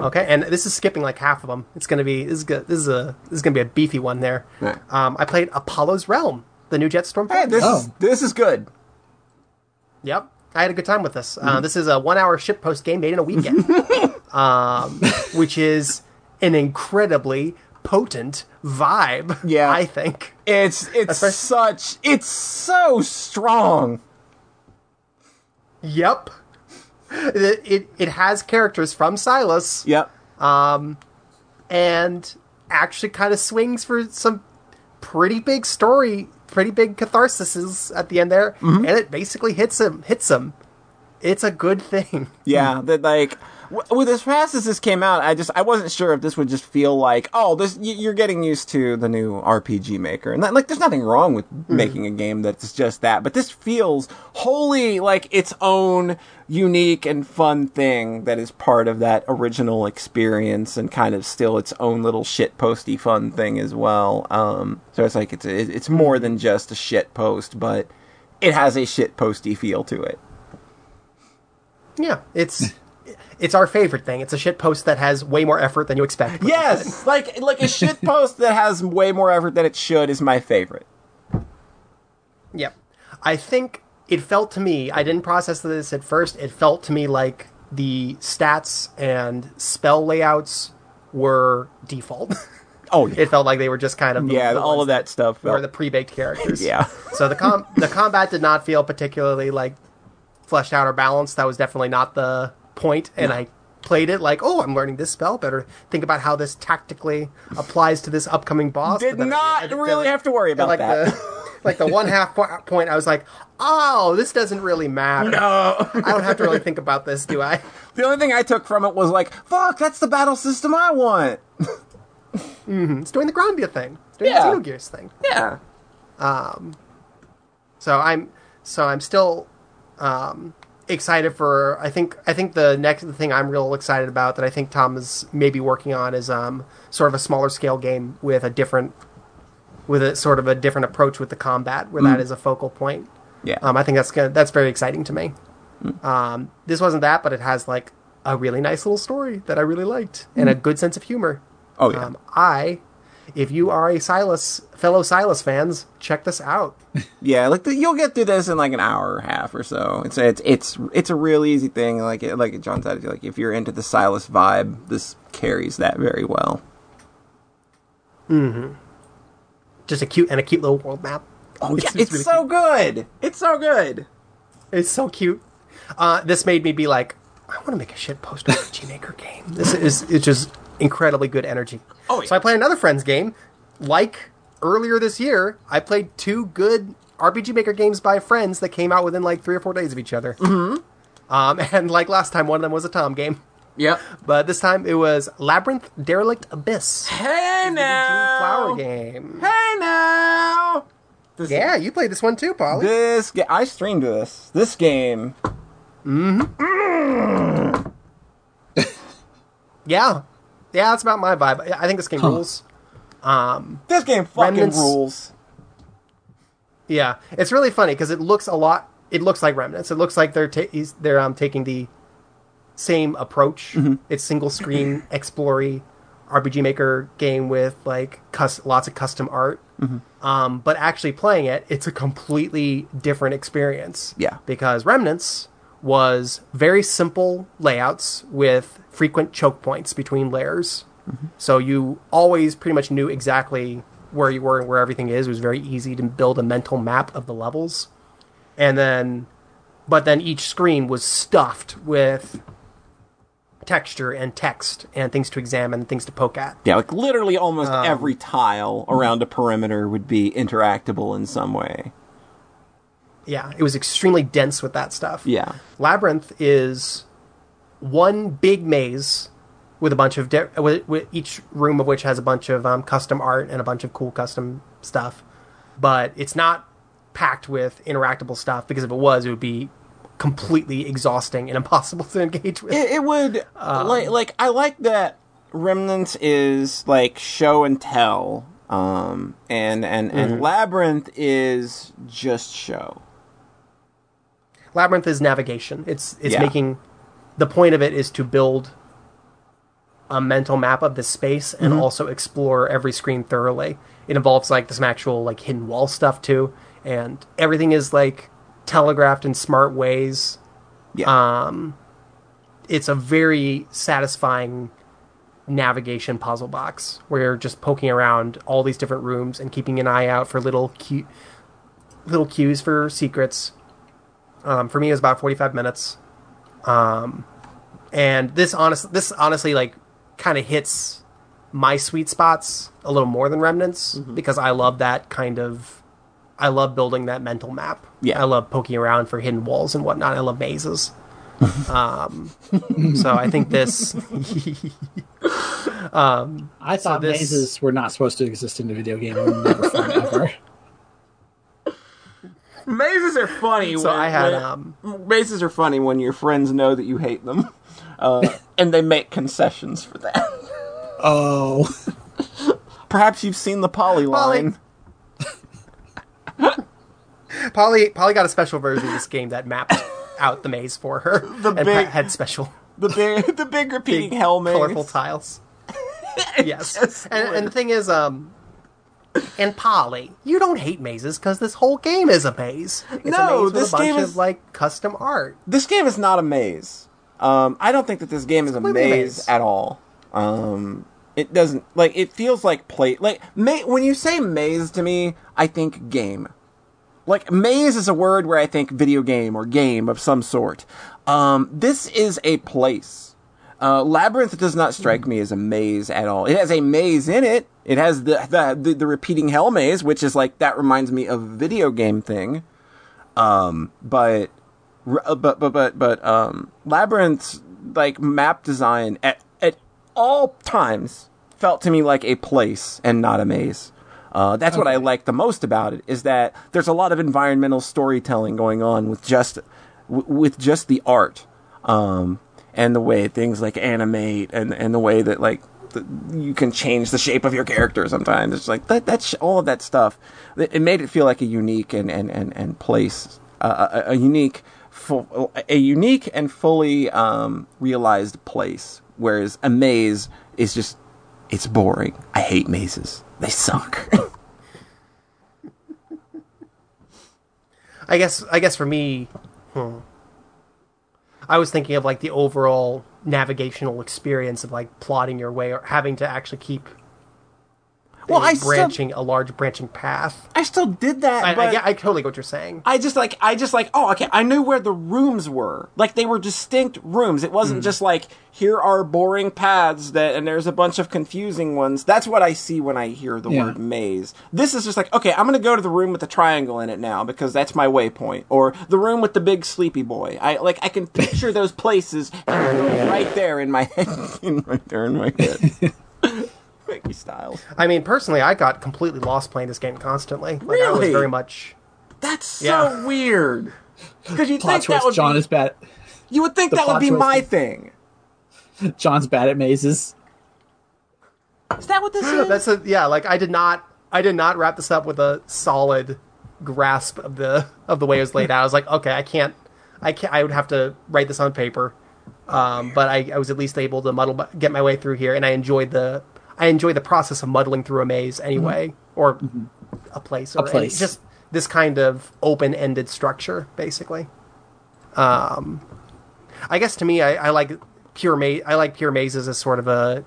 Okay, and this is skipping like half of them. It's gonna be this is good. This is a this is gonna be a beefy one there. Right. Um, I played Apollo's Realm, the new Jetstorm. Hey, this Oh. is this is good. Yep, I had a good time with this. Uh, this is a one-hour ship post game made in a weekend, um, which is an incredibly potent vibe. Yeah. I think. It's it's Especially- such it's so strong. Yep. It, it it has characters from Silas. Yep. and actually kind of swings for some pretty big story, pretty big catharsis at the end there, Mm-hmm. and it basically hits him, hits him. It's a good thing. Yeah, that like with as fast as this came out, I just I wasn't sure if this would just feel like oh this you're getting used to the new RPG maker, and that, like there's nothing wrong with making a game that's just that, but this feels wholly like its own unique and fun thing that is part of that original experience and kind of still its own little shit posty fun thing as well. Um, so it's like it's it's more than just a shit post, but it has a shit posty feel to it. Yeah, it's it's our favorite thing. It's a shit post that has way more effort than you expect. Yes, like like a shit post that has way more effort than it should is my favorite. Yep. I think it felt to me, I didn't process this at first, it felt to me like the stats and spell layouts were default. Oh yeah, it felt like they were just kind of the- yeah, the all of that stuff. were felt- the pre-baked characters. Yeah. So the com the combat did not feel particularly like fleshed out or balanced. That was definitely not the point. And I played it like, oh, I'm learning this spell. Better think about how this tactically applies to this upcoming boss. Did not at the- really have to worry about like that. The, like the one half point, I was like, oh, this doesn't really matter. no, I don't have to really think about this, do I? the only thing I took from it was like, "Fuck, that's the battle system I want." It's doing the Grandia thing. It's doing Yeah. the Xenogears thing. Yeah, Um. So I'm so I'm still um, excited for. I think I think the next thing I'm real excited about that I think Tom is maybe working on is um, sort of a smaller scale game with a different with a sort of a different approach with the combat where that is a focal point. yeah. Um, I think that's gonna, that's very exciting to me. Um, this wasn't that, but it has like a really nice little story that I really liked and a good sense of humor. oh yeah, Um, I, if you are a Silas fellow Silas fans, check this out. Yeah, like the, you'll get through this in like an hour or a half or so. It's it's it's it's a real easy thing. Like it, like John said, like if you're into the Silas vibe, this carries that very well. Mm-hmm. Just a cute and a cute little world map. Oh yeah, It's- it's, it's really so good. It's so good. It's so cute. Uh, this made me be like, I want to make a shit poster post RPG Maker game. This is it's just incredibly good energy. Oh, So I played another friend's game. Like earlier this year, I played two good RPG Maker games by friends that came out within like three or four days of each other. Mm-hmm. Um, and like last time, one of them was a Tom game. Yep. But this time it was Labyrinth Derelict Abyss. Hey now. Flower game. Hey now. This, Yeah, you played this one too, Polly. This ga- I streamed this. This game. Mmm. Yeah. Yeah, that's about my vibe. I think this game Huh. rules. This game fucking Remnants- rules. Yeah, it's really funny because it looks a lot. It looks like Remnants. It looks like they're ta- they're um, taking the same approach. It's single screen explory RPG Maker game with like cus- lots of custom art. Um, but actually playing it, it's a completely different experience. Yeah. because Remnants was very simple layouts with frequent choke points between layers. So you always pretty much knew exactly where you were and where everything is. It was very easy to build a mental map of the levels. And then but then each screen was stuffed with texture and text and things to examine, things to poke at. Yeah, like literally almost Um, every tile around a perimeter would be interactable in some way. Yeah, it was extremely dense with that stuff. Yeah. Labyrinth is one big maze with a bunch of with, with each room of which has a bunch of um, custom art and a bunch of cool custom stuff, but it's not packed with interactable stuff because if it was, it would be completely exhausting and impossible to engage with. It, it would Um, like like I like that Remnants is like show and tell, um, and and Mm-hmm. and Labyrinth is just show. Labyrinth is navigation. It's it's Yeah. making the point of it is to build a mental map of the space and Mm-hmm. also explore every screen thoroughly. It involves like some actual like hidden wall stuff too, and everything is like telegraphed in smart ways. Yeah, It's a very satisfying navigation puzzle box where you're just poking around all these different rooms and keeping an eye out for little cu- little cues for secrets. Um, for me, it was about forty five minutes, um, and this honest this honestly like kind of hits my sweet spots a little more than Remnants because I love that kind of. I love building that mental map. Yeah. I love poking around for hidden walls and whatnot. I love mazes. um, so I think this. I thought this- mazes were not supposed to exist in a video game. Never fun ever. mazes are funny. So when- I had when- um, mazes are funny when your friends know that you hate them, uh, and they make concessions for that. Oh, Perhaps you've seen the polyline. Polly. Polly got a special version of this game that mapped out the maze for her The and big- had special The big, the big repeating hell colorful tiles. yes, and, and the thing is, um, and Polly, you don't hate mazes because this whole game is a maze. It's No, a maze this game of is- like custom art. this game is not a maze. Um, I don't think that this game is a completely a maze, maze. at all. Um, it doesn't like it feels like play like ma- when you say maze to me, I think game. Like maze is a word where I think video game or game of some sort. Um, this is a place. Uh, Labyrinth does not strike me as a maze at all. It has a maze in it. It has the the, the, the repeating hell maze, which is like that reminds me of a video game thing. Um, but but but but but um labyrinth's like map design at at all times felt to me like a place and not a maze. Uh, that's what I like the most about it is that there's a lot of environmental storytelling going on with just w- with just the art um, and the way things like animate and and the way that like the, you can change the shape of your character sometimes. It's like that that's all of that stuff. It, it made it feel like a unique and and and, and place uh, a, a unique full, a unique and fully um, realized place whereas a maze is just it's boring. I hate mazes. They suck. I guess I guess for me, hmm, I was thinking of like the overall navigational experience of like plotting your way or having to actually keep well, I still, branching a large branching path. I still did that. I, but I, I totally get what you're saying. I just like I just like oh okay I knew where the rooms were like they were distinct rooms it wasn't hmm. just like here are boring paths that and there's a bunch of confusing ones that's what I see when I hear the Yeah. word maze this is just like okay I'm gonna go to the room with the triangle in it now because that's my waypoint or the room with the big sleepy boy I like I can picture those places right there in my head right there in my head Mickey Styles I mean, personally, I got completely lost playing this game constantly. Like, I was Really? very much. that's so Yeah. weird because you think that would John be, is bad. you would think the that would be twist my thing. John's bad at mazes. Is that what this is? That's a yeah. Like I did not. I did not wrap this up with a solid grasp of the of the way it was laid out. I was like, okay, I can't. I can't. I would have to write this on paper. Um, but I, I was at least able to muddle, get my way through here, and I enjoyed the. I enjoy the process of muddling through a maze anyway, mm-hmm. or mm-hmm. a place, or any- place. just this kind of open-ended structure, basically. Um, I guess to me, I, I like pure maze. I like pure mazes as sort of a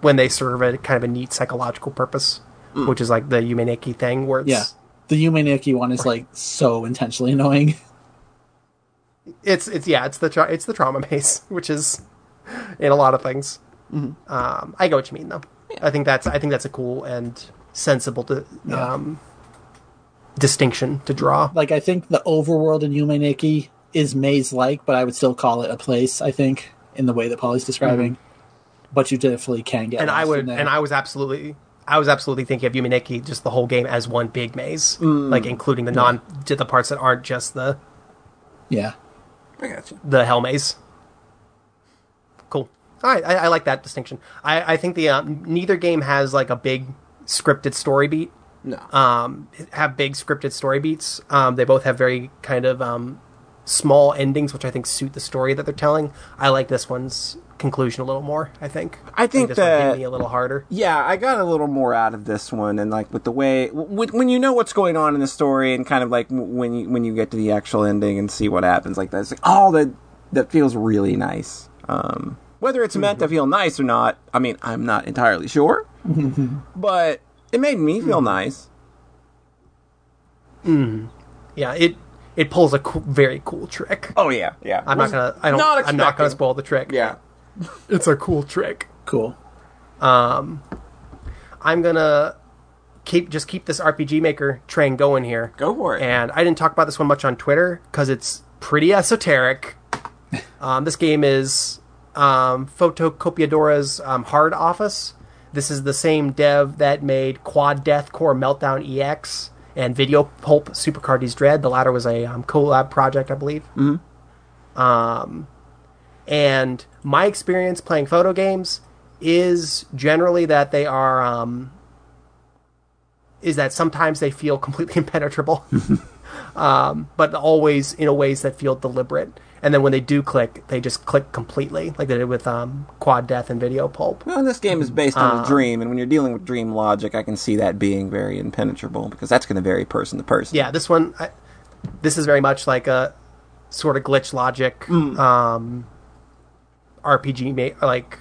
when they serve a kind of a neat psychological purpose, mm. which is like the Yume Nikki thing, where it's Yeah, the Yume Nikki one is like so intentionally annoying. it's it's yeah, it's the tra- it's the trauma maze, which is in a lot of things. Um, I get what you mean though. I think that's I think that's a cool and sensible to, um, distinction to draw. Like I think the overworld in Yume Nikki is maze-like, but I would still call it a place. I think in the way that Polly's describing. But you definitely can get. and I would there. and I was absolutely I was absolutely thinking of Yume Nikki just the whole game as one big maze, like including the non to the parts that aren't just the yeah. I got you. the hell maze. All right, I, I like that distinction. I, I think the um, neither game has like a big scripted story beat. No. Um, have big scripted story beats. Um, they both have very kind of um, small endings, which I think suit the story that they're telling. I like this one's conclusion a little more. I think. I think one hit that- me a little harder. yeah, I got a little more out of this one, and like with the way when you know what's going on in the story, and kind of like when you when you get to the actual ending and see what happens, like that's like oh that that feels really nice. Um, whether it's meant to feel nice or not, I mean, I'm not entirely sure, but it made me feel nice. Yeah, it it pulls a cool, very cool trick. Oh yeah, yeah. I'm not gonna. I don't. I'm not gonna expecting- spoil the trick. Yeah, it's a cool trick. Cool. Um, I'm gonna keep just keep this RPG Maker train going here. go for it. And I didn't talk about this one much on Twitter because it's pretty esoteric. um, this game is um, Photocopiadora's um, Hard Office. This is the same dev that made Quad Death Core Meltdown EX and Video Pulp Supercardy's Dread. The latter was a um, collab project, I believe. Mm-hmm. Um, and my experience playing photo games is generally that they are um, is that sometimes they feel completely impenetrable, um, but always in a ways that feel deliberate. And then when they do click, they just click completely, like they did with um, Quad Death and Video Pulp. Well, this game is based on a dream, and when you're dealing with dream logic, I can see that being very impenetrable because that's going to vary person to person. Yeah, this one, I, this is very much like a sort of glitch logic um, RPG, like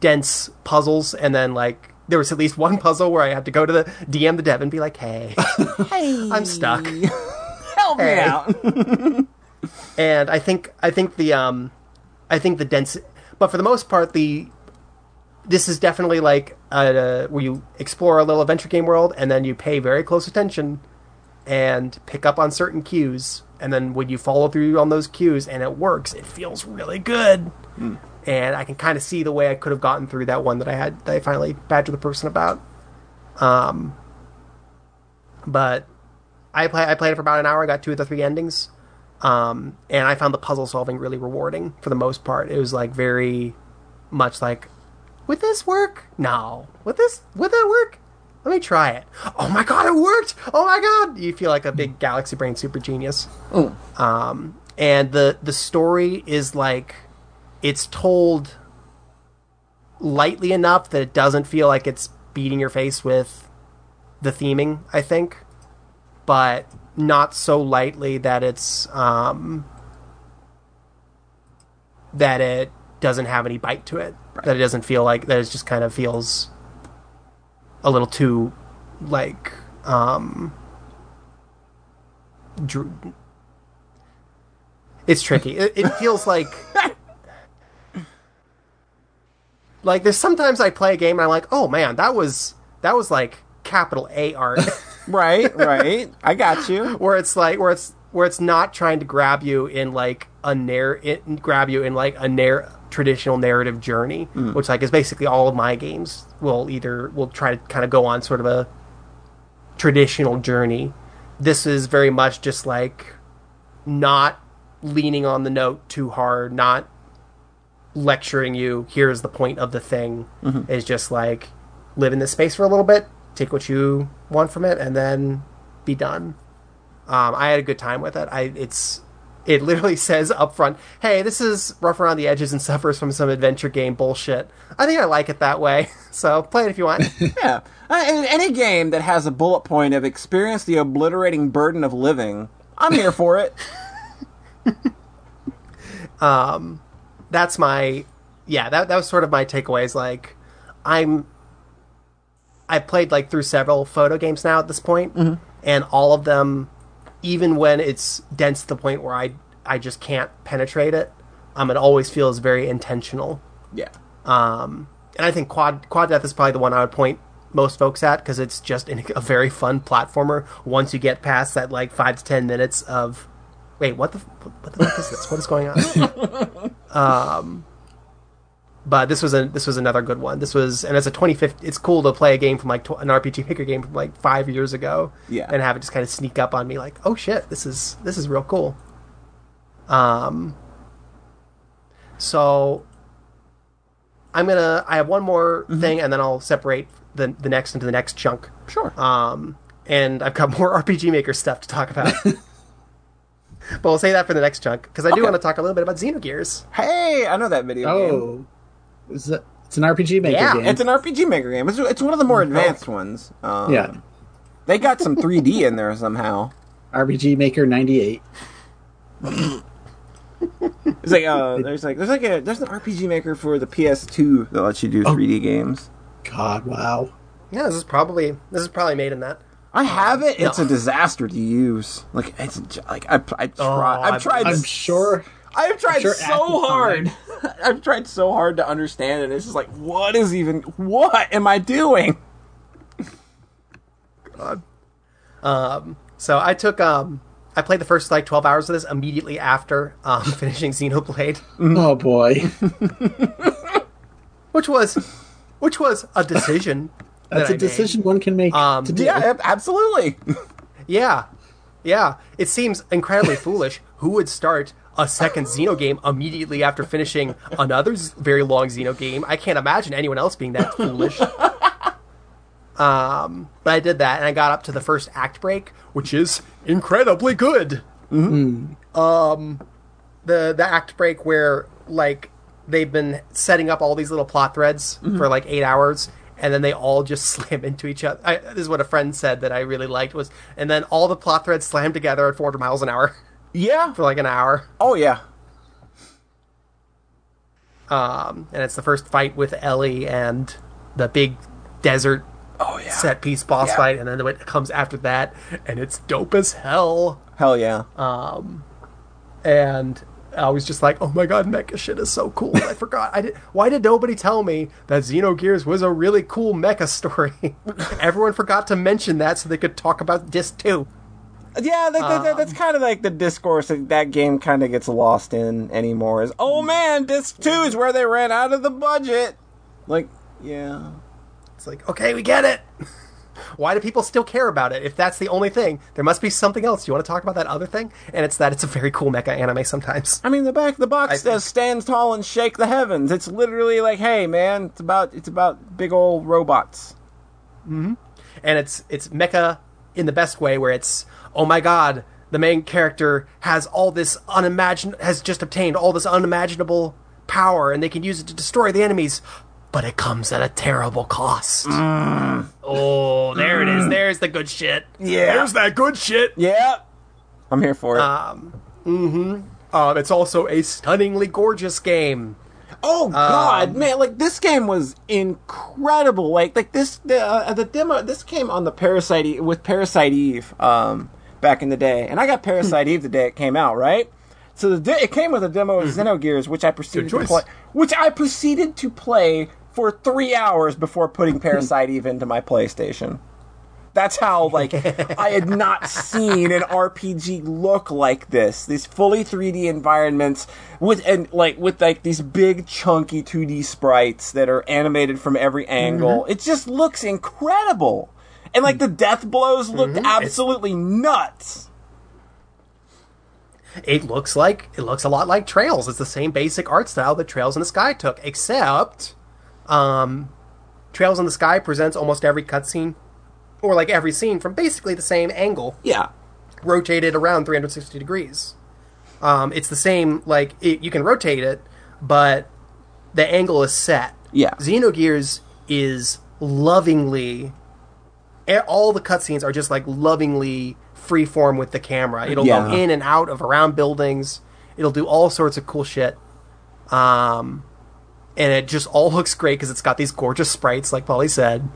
dense puzzles, and then like there was at least one puzzle where I had to go to the DM the dev and be like, "Hey, Hey, I'm stuck." Help me out. and I think I think the um I think the dense but for the most part the this is definitely like uh, where you explore a little adventure game world and then you pay very close attention and pick up on certain cues. And then when you follow through on those cues and it works it feels really good. And I can kind of see the way I could have gotten through that one that I had that I finally badgered the person about. Um but I play I played it for about an hour I got two of the three endings um, and I found the puzzle solving really rewarding for the most part. It was like very much like, would this work? No. Would this? Would that work? Let me try it. Oh my god, it worked! Oh my god! You feel like a big galaxy brain super genius. Um, and the the story is like, it's told lightly enough that it doesn't feel like it's beating your face with the theming. I think, but not so lightly that it's um, that it doesn't have any bite to it. That it doesn't feel like that. It just kind of feels a little too like um dr- it's tricky it, it feels like like there's sometimes i play a game and i'm like oh man that was that was like capital a art Right, right. I got you. where it's like where it's where it's not trying to grab you in like a narr- grab you in like a narr- traditional narrative journey, hmm. which like is basically all of my games will either will try to kind of go on sort of a traditional journey. This is very much just like not leaning on the note too hard, not lecturing you. Here's the point of the thing. Mm-hmm. Is just like live in this space for a little bit, take what you want from it, and then be done. Um, I had a good time with it. I it's it literally says up front, "Hey, this is rough around the edges and suffers from some adventure game bullshit." I think I like it that way. So play it if you want. Yeah. Uh, in any game that has a bullet point of experience the obliterating burden of living, I'm here for it. um, That's my yeah. That that was sort of my takeaways. Like I'm I played like through several photo games now at this point, and all of them, even when it's dense to the point where I I just can't penetrate it, um, it always feels very intentional. Yeah. Um, and I think Quad Quad Death is probably the one I would point most folks at because it's just a very fun platformer. Once you get past that, like five to ten minutes of, wait, what the what the fuck is this? What is going on? um, but this was a this was another good one. This was and it's a 2015. It's cool to play a game from like tw- an RPG Maker game from like five years ago, Yeah. and have it just kind of sneak up on me like, oh shit, this is this is real cool. Um. So I'm gonna. I have one more thing, and then I'll separate the the next into the next chunk. Sure. Um, and I've got more RPG Maker stuff to talk about. but we'll say that for the next chunk because I do Okay. want to talk a little bit about Xenogears. hey, I know that video game. Oh, is that, it's an RPG Maker Yeah, game. It's an RPG Maker game. It's, it's one of the more advanced ones. Um, yeah, They got some 3D in there somehow. RPG Maker '98. It's like uh, there's like there's like a there's an RPG Maker for the PS2 that lets you do 3D games. God, wow. Yeah, this is probably this is probably made in that. I have it. It's No. a disaster to use. Like it's like I I try, Oh, I've I- tried. I'm sure. I've tried sure so hard. I've tried so hard to understand it. It's just like, what is even? What am I doing? God. Um, so I took um, I played the first like twelve hours of this immediately after um, finishing Xenoblade, Oh boy, which was which was a decision. that that's I a made. decision one can make Um, to do. Yeah, absolutely. Yeah, yeah. It seems incredibly foolish. Who would start a second Xeno game immediately after finishing another very long Xeno game? I can't imagine anyone else being that foolish. um, but I did that, and I got up to the first act break, which is incredibly good. Um, the the act break where like they've been setting up all these little plot threads for like eight hours and then they all just slam into each other I, this is what a friend said that i really liked was and then all the plot threads slam together at 400 miles an hour Yeah. for like an hour Oh yeah. um, and it's the first fight with Elly and the big desert Oh yeah. set piece boss Yeah. fight and then it comes after that and it's dope as hell Hell yeah. Um, and I was just like, "Oh my god, mecha shit is so cool!" I forgot. I did. Why did nobody tell me that Xenogears was a really cool mecha story? Everyone forgot to mention that so they could talk about Disc Two. Yeah, that- that's kind of like the discourse that that game kind of gets lost in anymore. Is oh man, disc two is where they ran out of the budget. Like, yeah, It's like, okay, we get it. Why do people still care about it? If that's the only thing, there must be something else. You want to talk about that other thing? And it's that it's a very cool mecha anime sometimes. I mean the back of the box says "stands tall and shake the heavens." It's literally like, hey man, it's about it's about big old robots. Hmm. and it's it's mecha in the best way where it's oh my god the main character has all this unimagin has just obtained all this unimaginable power and they can use it to destroy the enemies but it comes at a terrible cost. Oh, there it is. There's the good shit. Yeah. There's that good shit. Yeah. I'm here for it. Um, it's also a stunningly gorgeous game. oh god, um, man, like this game was incredible. Like like this the uh, the demo this came on the Parasite E- with Parasite Eve um back in the day. And I got Parasite Eve the day it came out, right? So the de- it came with a demo of mm-hmm. Xenogears which I proceeded to play which I proceeded to play for 3 hours before putting Parasite Eve into my PlayStation. That's how like I had not seen an RPG look like this. These fully 3D environments with and like with like these big chunky 2D sprites that are animated from every angle. Mm-hmm. It just looks incredible. And like the death blows looked absolutely nuts. It looks like it looks a lot like Trails. It's the same basic art style that Trails in the Sky took, except um, Trails in the Sky presents almost every cutscene or like every scene from basically the same angle, Yeah. rotated around 360 degrees. Um, it's the same like it, you can rotate it, but the angle is set. Yeah. Xenogears is lovingly all the cutscenes are just like lovingly freeform with the camera. It'll Yeah. go in and out of around buildings. It'll do all sorts of cool shit. Um, and it just all looks great because it's got these gorgeous sprites, like Polly said.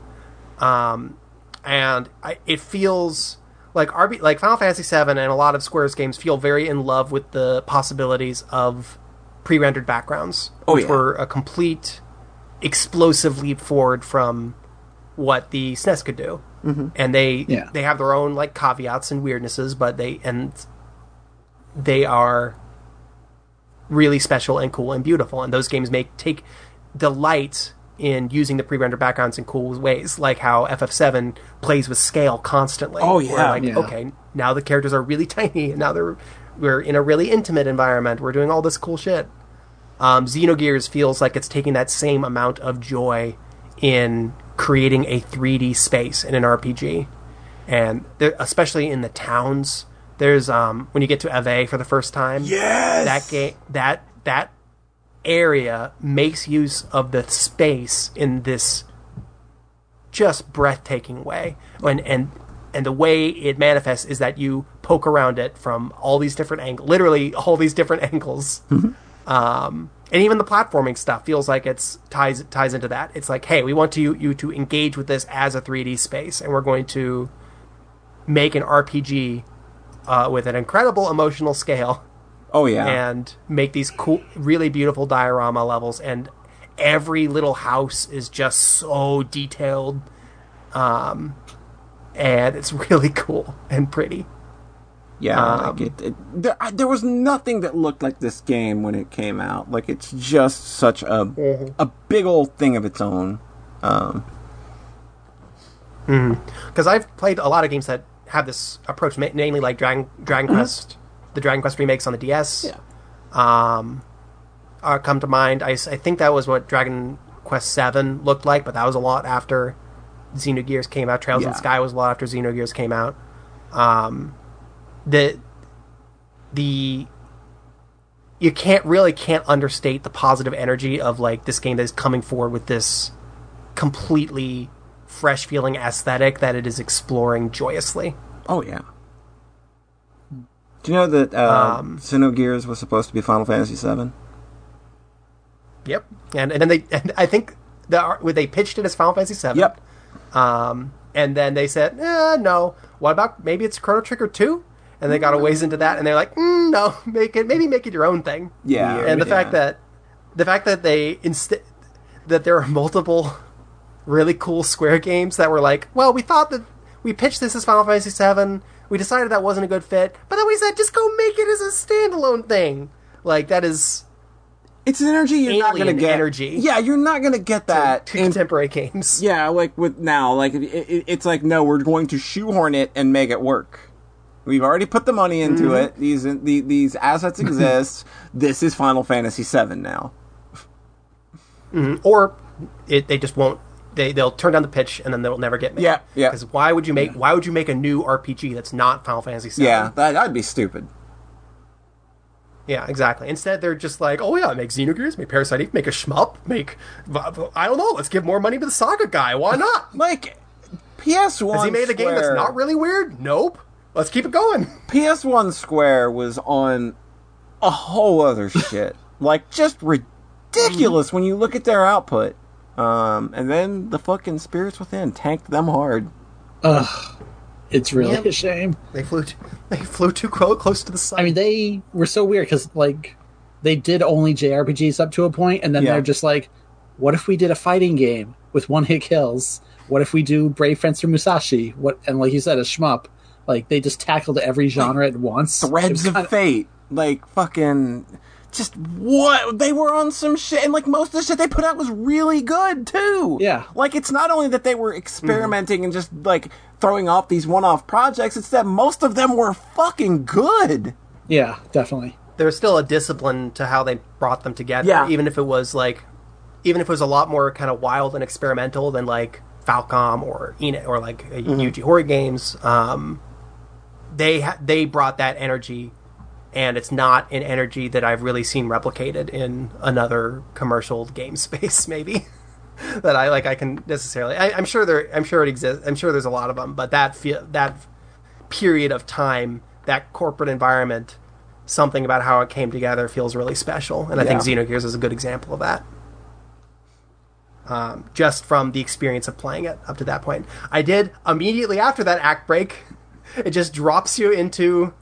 Um, and I, it feels like RB, like Final Fantasy VII and a lot of Square's games feel very in love with the possibilities of pre-rendered backgrounds, Oh, which yeah. were a complete explosive leap forward from what the SNES could do. Mm-hmm. And they Yeah. they have their own like caveats and weirdnesses, but they and they are really special and cool and beautiful. And those games make take delight in using the pre-rendered backgrounds in cool ways, like how FF7 plays with scale constantly. Oh, yeah. like Yeah. okay, now the characters are really tiny, and now they're we're in a really intimate environment. We're doing all this cool shit. Um, Xenogears feels like it's taking that same amount of joy in creating a 3D space in an RPG, and there, especially in the towns. There's um, when you get to Aveh for the first time. Yes. That game, that that area makes use of the space in this just breathtaking way, and and and the way it manifests is that you poke around it from all these different angles, literally all these different angles. Um, and even the platforming stuff feels like it's ties ties into that. It's like, hey, we want to, you to engage with this as a 3D space, and we're going to make an RPG uh, with an incredible emotional scale Oh yeah. and make these cool, really beautiful diorama levels. And every little house is just so detailed, um, and it's really cool and pretty. Yeah, Um, like it, it, there, I, there was nothing that looked like this game when it came out. Like it's just such a a big old thing of its own. Um, Because I've played a lot of games that have this approach, ma- namely like Dragon Dragon Quest, the Dragon Quest remakes on the DS. yeah, um, uh, come to mind. I, I think that was what Dragon Quest Seven looked like, but that was a lot after Xenogears came out. Trails in the Sky was a lot after Xenogears came out. Um, the the you can't really can't understate the positive energy of like this game that is coming forward with this completely fresh feeling aesthetic that it is exploring joyously. oh yeah. Do you know that uh, Um, Xenogears was supposed to be Final Fantasy VII? Yep, and and then they and I think the they pitched it as Final Fantasy Seven. Yep. Um, and then they said, eh, no. What about maybe it's Chrono Trigger 2? And they got a ways into that, and they're like, mm, no, make it, maybe make it your own thing. Yeah. And the yeah. fact that, the fact that they instead, that there are multiple really cool Square games that were like, well, we thought that we pitched this as Final Fantasy VII, we decided that wasn't a good fit, but then we said, just go make it as a standalone thing. Like, that is it's an energy you're not going to get. energy. Yeah, you're not going to get that. to in- contemporary games. yeah, like with now, like it, it, it's like no, we're going to shoehorn it and make it work. We've already put the money into Mm-hmm. it. These the, these assets exist. this is Final Fantasy VII now. or it, they just won't. They they'll turn down the pitch and then they'll never get made. Yeah, yeah. Because why would you make why would you make a new RPG that's not Final Fantasy VII? Yeah, that, that'd be stupid. Yeah, exactly. Instead, they're just like, oh yeah, make Xenogears, make Parasite Eve, make a shmup, make I don't know, let's give more money to the Saga guy. Why not? Like PS1 Has he made a game that's not really weird? Nope. Let's keep it going. PS1 Square was on a whole other shit. Like just ridiculous when you look at their output. Um, and then the fucking Spirits Within tanked them hard. Ugh, it's really Yep. a shame. They flew. T- they flew too close to the sun. I mean, they were so weird because like they did only JRPGs up to a point, and then Yeah. they're just like, "What if we did a fighting game with one hit kills? What if we do Brave Fencer Musashi? What?" And like you said, a shmup. Like they just tackled every genre at once. Threads of kinda- Fate. Like fucking just what they were on some shit and like most of the shit they put out was really good too. Yeah. Like it's not only that they were experimenting and just like throwing off these one-off projects, it's that most of them were fucking good. Yeah, definitely. there was still a discipline to how they brought them together. Yeah. Even if it was like, even if it was a lot more kind of wild and experimental than like Falcom or Enix or like uh, Mm-hmm. Yuji Horii games. Um, they they brought that energy, and it's not an energy that I've really seen replicated in another commercial game space. Maybe that I like. I can necessarily. I, I'm sure there. I'm sure it exists. I'm sure there's a lot of them, but that feel, that period of time, that corporate environment, something about how it came together feels really special, and I think Xenogears is a good example of that. Um, just from the experience of playing it up to that point, I did immediately after that act break. It just drops you into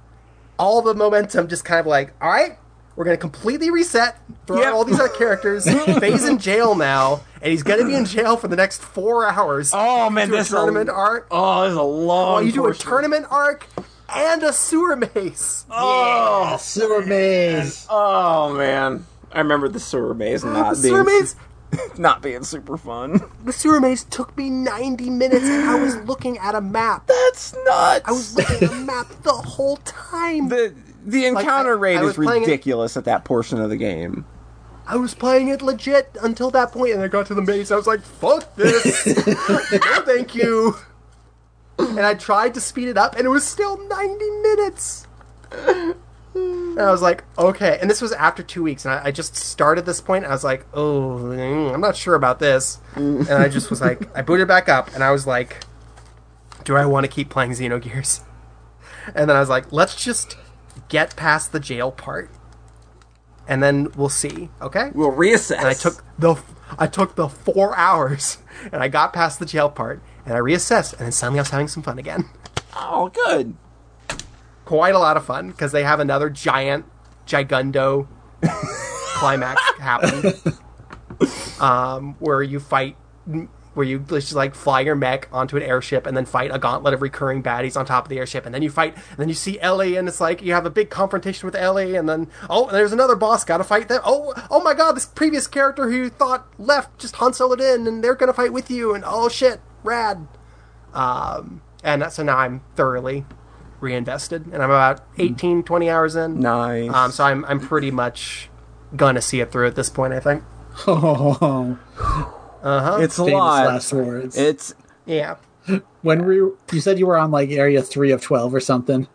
all the momentum, just kind of like, all right, we're gonna completely reset, throw Yep. all these other characters. Fei's in jail now, and he's gonna be in jail for the next four hours. Oh man, do a this tournament arc. Oh, there's a long. Oh, you do a tournament arc and a sewer maze. Oh, Sewer maze. oh man, I remember the sewer maze not The not sewer maze. not being super fun. The sewer maze took me ninety minutes, and I was looking at a map. That's nuts. I was looking at a map the whole time. the the encounter I- rate I is was it- ridiculous at that portion of the game. I was playing it legit until that point, and I got to the maze. I was like, "Fuck this! no, thank you." And I tried to speed it up, and it was still ninety minutes. And I was like, "Okay." And this was after two weeks, and I, I just started this point. I was like, "Oh, mm, I'm not sure about this." And I just was like, I booted back up, and I was like, "Do I want to keep playing Xenogears?" And then I was like, "Let's just get past the jail part." And then we'll see, okay? We'll reassess. and I took the I took the four hours and I got past the jail part and I reassessed and then suddenly I was having some fun again. Oh, good. Quite a lot of fun because they have another giant gigundo climax happen, um, where you fight. Where you just like fly your mech onto an airship and then fight a gauntlet of recurring baddies on top of the airship, and then you fight, and then you see Elly, and it's like you have a big confrontation with Elly, and then oh, and there's another boss, gotta fight them. Oh, oh my god, this previous character who you thought left just Han Soloed in, and they're gonna fight with you, and oh shit, rad. Um, and so now I'm thoroughly reinvested, and I'm about 18, 20 hours in. Nice. Um, so I'm I'm pretty much gonna see it through at this point. I think. Oh, Uh huh. it's a famous lot. last words. It's Yeah. when were you, you said you were on like area three of twelve or something?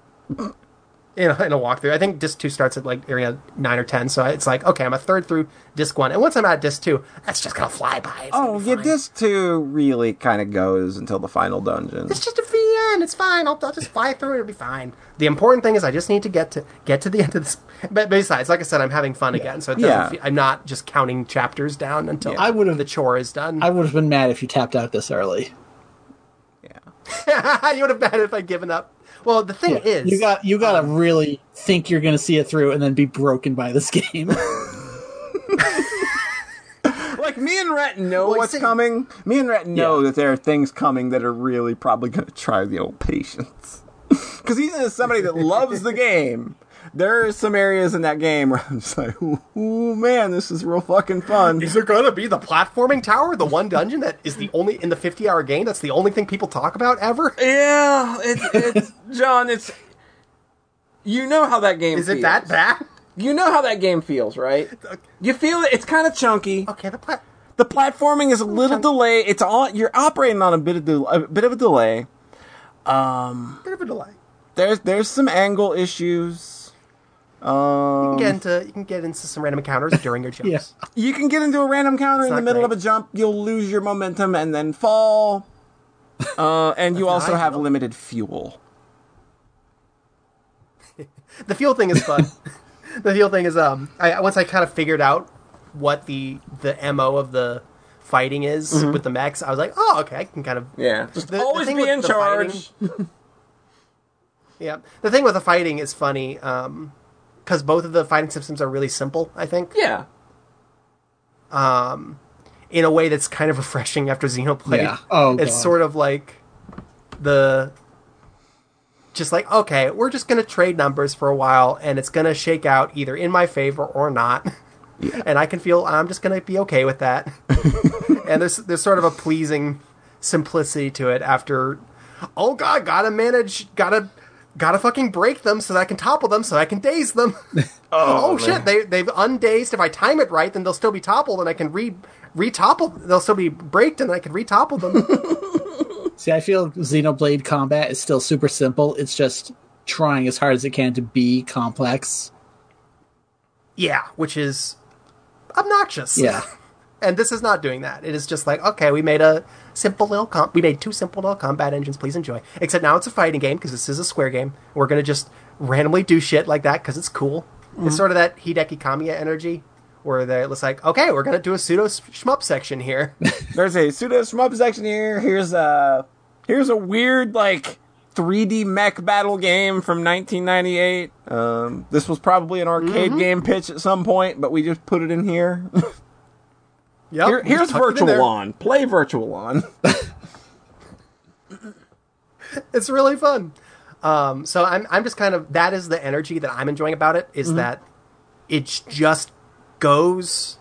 In a, in a walkthrough, I think disc two starts at like area nine or ten, so it's like okay, I'm a third through disc one, and once I'm at disc two, that's just gonna fly by. It's gonna oh yeah, fine. disc two really kind of goes until the final dungeon. It's just a It's fine. I'll, I'll just fly through it. It'll be fine. The important thing is I just need to get to get to the end of this. But besides, like I said, I'm having fun again, so it doesn't Yeah. I'm not just counting chapters down until. I would've- the chore is done. I would have been mad if you tapped out this early. yeah. you would have been mad if I'd given up. Well, the thing is, you got you got to um, really think you're going to see it through and then be broken by this game. Like me and Rhett know Well, what's see- coming. Me and Rhett know Yeah. that there are things coming that are really probably going to try the old patience. Because he's as somebody that loves the game, there are some areas in that game where I'm just like, ooh, ooh, man, this is real fucking fun. Is there gonna be the platforming tower, the one dungeon that is the only in the fifty-hour game? That's the only thing people talk about ever. Yeah, it's, it's John. It's you know how that game Is it that bad? You know how that game feels, right? You feel it. It's kind of chunky. Okay, the plat. The platforming is a little delay. It's on. You're operating on a bit of del- a bit of a delay. Bit of a delay. There's there's some angle issues. Um, You can get into you can get into some random encounters during your jumps. Yeah. you can get into a random counter in the middle great. of a jump. You'll lose your momentum and then fall. Uh, and you also have limited fuel. The fuel thing is fun. The fuel thing is um I once I kind of figured out what the the mo of the fighting is Mm-hmm. with the mechs. I was like, oh okay, I can kind of Yeah, just The- the always thing be in the charge. yeah. The thing with the fighting is funny um because both of the fighting systems are really simple. I think Yeah, Um, in a way that's kind of refreshing after Xenoblade. Yeah. Oh, it's God. sort of like the just like okay, we're just gonna trade numbers for a while, and it's gonna shake out either in my favor or not. And I can feel I'm just gonna be okay with that. and there's there's sort of a pleasing simplicity to it after oh god, gotta manage gotta gotta fucking break them so that I can topple them so I can daze them. Oh, oh, shit, they they've undazed. If I time it right, then they'll still be toppled and I can re retopple they'll still be braked and I can retopple them. See, I feel Xenoblade combat is still super simple. It's just trying as hard as it can to be complex. yeah, which is obnoxious. Yeah. and this is not doing that. It is just like, okay, we made a simple little comp. We made two simple little combat engines. Please enjoy. Except now it's a fighting game because this is a square game. We're gonna just randomly do shit like that because it's cool. It's sort of that Hideki Kamiya energy where they're it's like, okay, we're gonna do a pseudo shmup section here. there's a pseudo shmup section here. Here's a here's a weird like 3D mech battle game from 1998. Um, this was probably an arcade Mm-hmm. game pitch at some point, but we just put it in here. yep. Here, here's just tucked it in Virtual. On. Play Virtual On. it's really fun. Um, so I'm I'm just kind of that is the energy that I'm enjoying about it is that it just goes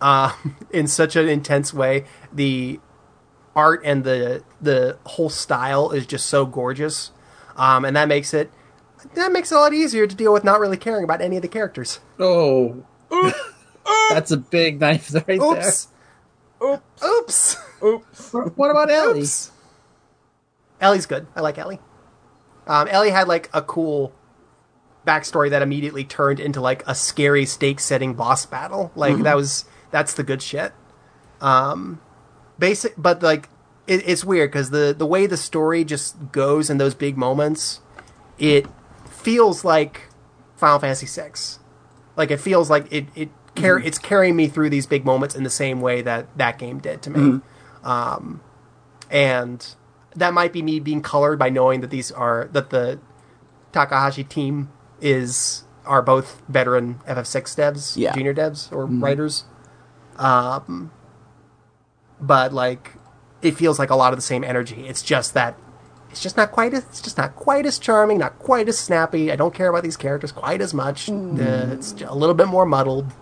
uh, in such an intense way. The art and the the whole style is just so gorgeous, um, and that makes it that makes it a lot easier to deal with not really caring about any of the characters. Oh. That's a big knife right Oops. Oops. Oops. Oops. What about Elly? Oops. Elly's good. I like Elly. Um, Elly had like a cool backstory that immediately turned into like a scary stake setting boss battle. Like that was that's the good shit. Um, basic, but like it, it's weird because the the way the story just goes in those big moments, it feels like Final Fantasy VI. Like it feels like it it car- it's carrying me through these big moments in the same way that that game did to me. Um, and that might be me being colored by knowing that these are that the Takahashi team is are both veteran FF6 devs, Yeah. junior devs or writers. Um, but like it feels like a lot of the same energy. It's just that it's just not quite as it's just not quite as charming, not quite as snappy. I don't care about these characters quite as much. Uh, it's a little bit more muddled.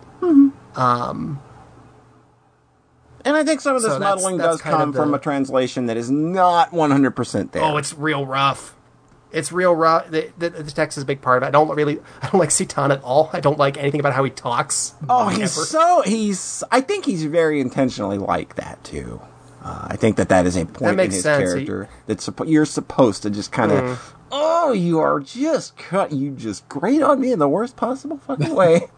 And I think some of this So that's- muddling that's does come of from a translation that is not 100% there. Oh, it's real rough. It's real rough. The, the, the text is a big part of it. I don't really, I don't like Citan at all. I don't like anything about how he talks. Oh, he's so he's. I think he's very intentionally like that too. Uh, I think that that is a point in his sense. He- character that suppo- you're supposed to just kind of. Mm. Oh, you are just cut. You just grate on me in the worst possible fucking way.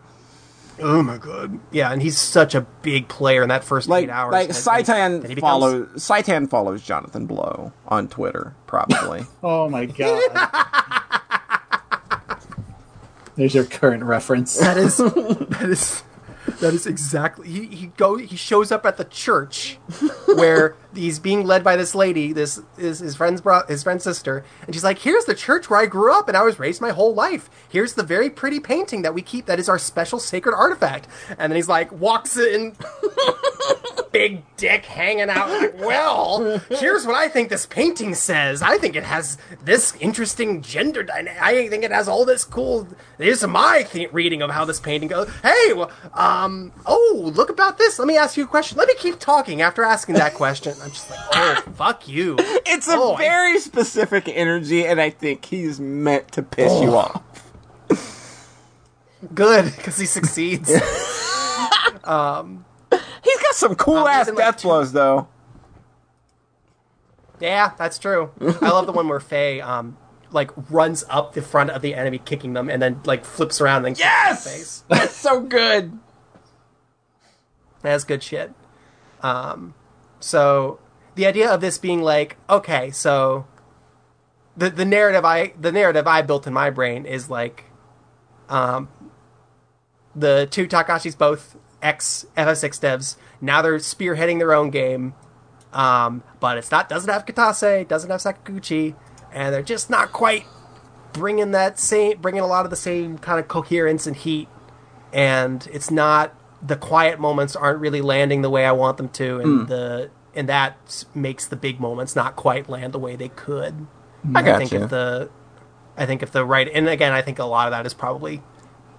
Oh my god. Yeah, and he's such a big player in that first like eight hours. like that- that- Citan becomes- follows Citan follows Jonathan Blow on Twitter probably. Oh my god. There's your current reference. That is that is that is exactly he he go he shows up at the church where he's being led by this lady this is his friend's bro- his friend's sister and she's like here's the church where I grew up and I was raised my whole life. Here's the very pretty painting that we keep that is our special sacred artifact. And then he's like walks in big dick hanging out like well here's what I think this painting says. I think it has this interesting gender dynamic I think it has all this cool here's my th- reading of how this painting goes hey well, um oh look about this. Let me ask you a question. Let me keep talking after asking that question I'm just like oh fuck you It's a Oh, I- very specific energy, and I think he's meant to piss you Oh. off. good because he succeeds He's got some cool Um, ass there's been, like, death two- blows, though. Yeah, that's true. I love the one where Fei, um, like runs up the front of the enemy, kicking them, and then like flips around and then kicks them in the face. That's so good. That's good shit. Um, so the idea of this being like, okay, so the the narrative I the narrative I built in my brain is like, um, the two Takahashis both ex FF6 devs. Now they're spearheading their own game, um, but it's not doesn't have Kitase, doesn't have Sakaguchi, and they're just not quite bringing that same bringing a lot of the same kind of coherence and heat and it's not the quiet moments aren't really landing the way I want them to, and the and that makes the big moments not quite land the way they could. I I think you. if the I think if the right and again I think a lot of that is probably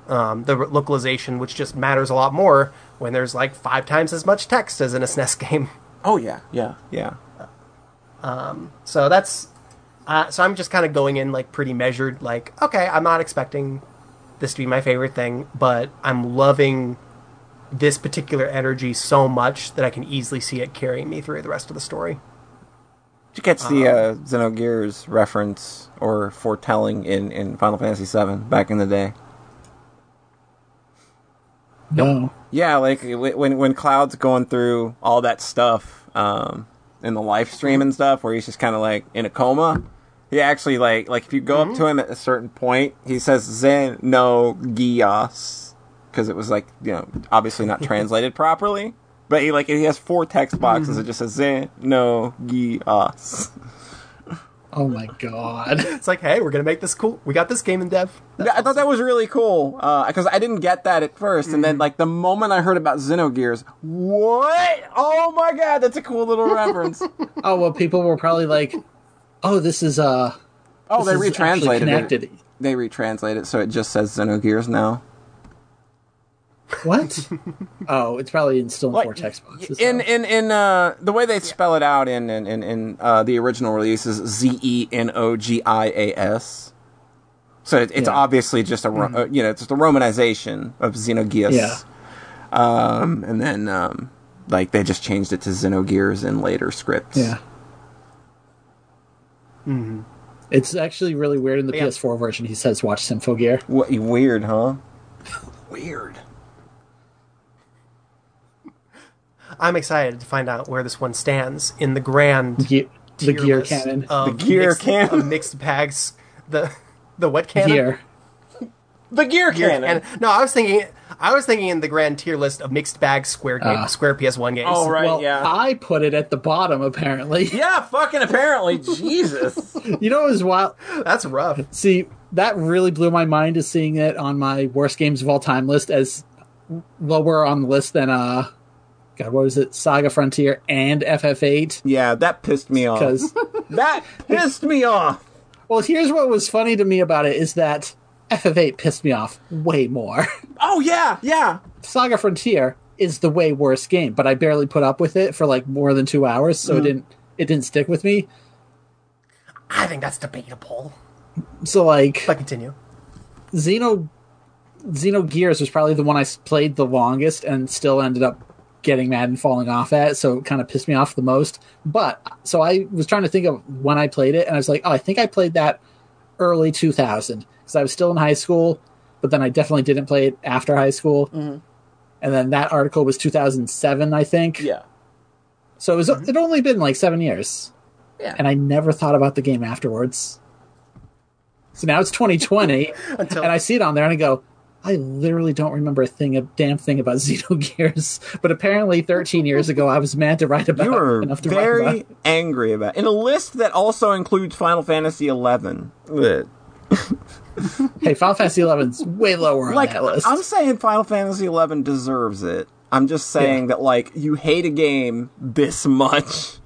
um, the localization, which just matters a lot more when there's like five times as much text as in a SNES game. oh yeah, yeah, yeah. Um, So that's uh, so I'm just kind of going in like pretty measured. Like, okay, I'm not expecting this to be my favorite thing, but I'm loving this particular energy so much that I can easily see it carrying me through the rest of the story. Did you catch the uh, Xenogears reference or foretelling in, in Final Fantasy VII back in the day? No. Yeah, like when when Cloud's going through all that stuff um, in the live stream and stuff, where he's just kind of like in a coma. He actually like like if you go up to him at a certain point, he says Zen no Gias because it was like you know obviously not translated properly. But he like he has four text boxes It mm-hmm. just says Zen no Gias. Oh my god. It's like, hey, we're gonna make this cool. We got this game in dev. Yeah, I thought that was really cool uh, because I didn't get that at 1st and then mm-hmm. like the moment I heard about Xenogears, what? Oh my god, that's a cool little reference. Oh well, people were probably like, "Oh, this is uh, Oh, this they retranslated connected." it. They retranslated it so it just says Xenogears now. What? oh, it's probably in still in Like, four text boxes. In though. in in uh, the way they spell it out in in in, in uh, the original release is Z E N O G I A S. So it, it's Yeah. obviously just a ro- uh, you know it's just a romanization of Xenogears. Yeah. Um, and then um, like they just changed it to Xenogears in later scripts. yeah. It's actually really weird in the Yeah. PS4 version. He says, "Watch Symphogear." What, weird, huh? weird. I'm excited to find out where this one stands in the grand Ge- the gear canon. of The gear mixed, canon. of mixed bags. The the what canon? Gear. The gear Gear canon. canon. No, I was thinking. I was thinking in the grand tier list of mixed bag Square game, Ah. Square PS1 games. Oh, right. well, yeah. I put it at the bottom. Apparently, Yeah, fucking apparently. Jesus. you know, it was wild. That's rough. See, that really blew my mind is seeing it on my worst games of all time list as lower on the list than uh, God, what was it? Saga Frontier and FF8. Yeah, that pissed me off. Because, That pissed me off. well, here's what was funny to me about it is that FF8 pissed me off way more. Oh yeah, yeah. Saga Frontier is the way worse game, but I barely put up with it for like more than two hours, so it mm. didn't it didn't stick with me. I think that's debatable. So like But continue. Xeno Xeno Gears was probably the one I played the longest and still ended up getting mad and falling off at, so it kind of pissed me off the most. But so I was trying to think of when I played it, and I was like, oh, I think I played that early 2000 because I was still in high school, but then I definitely didn't play it after high school. Mm-hmm. And then that article was 2007, I think. Yeah. So it was mm-hmm. it only been like seven years. Yeah. And I never thought about the game afterwards. So now it's 2020, Until- and I see it on there, and I go, I literally don't remember a thing, a damn thing about Xenogears. But apparently, 13 years ago, I was mad to write about You were enough to write very about. angry about in a list that also includes Final Fantasy XI. Hey, Final Fantasy 11's way lower Like on that list. I'm saying, Final Fantasy XI deserves it. I'm just saying that like you hate a game this much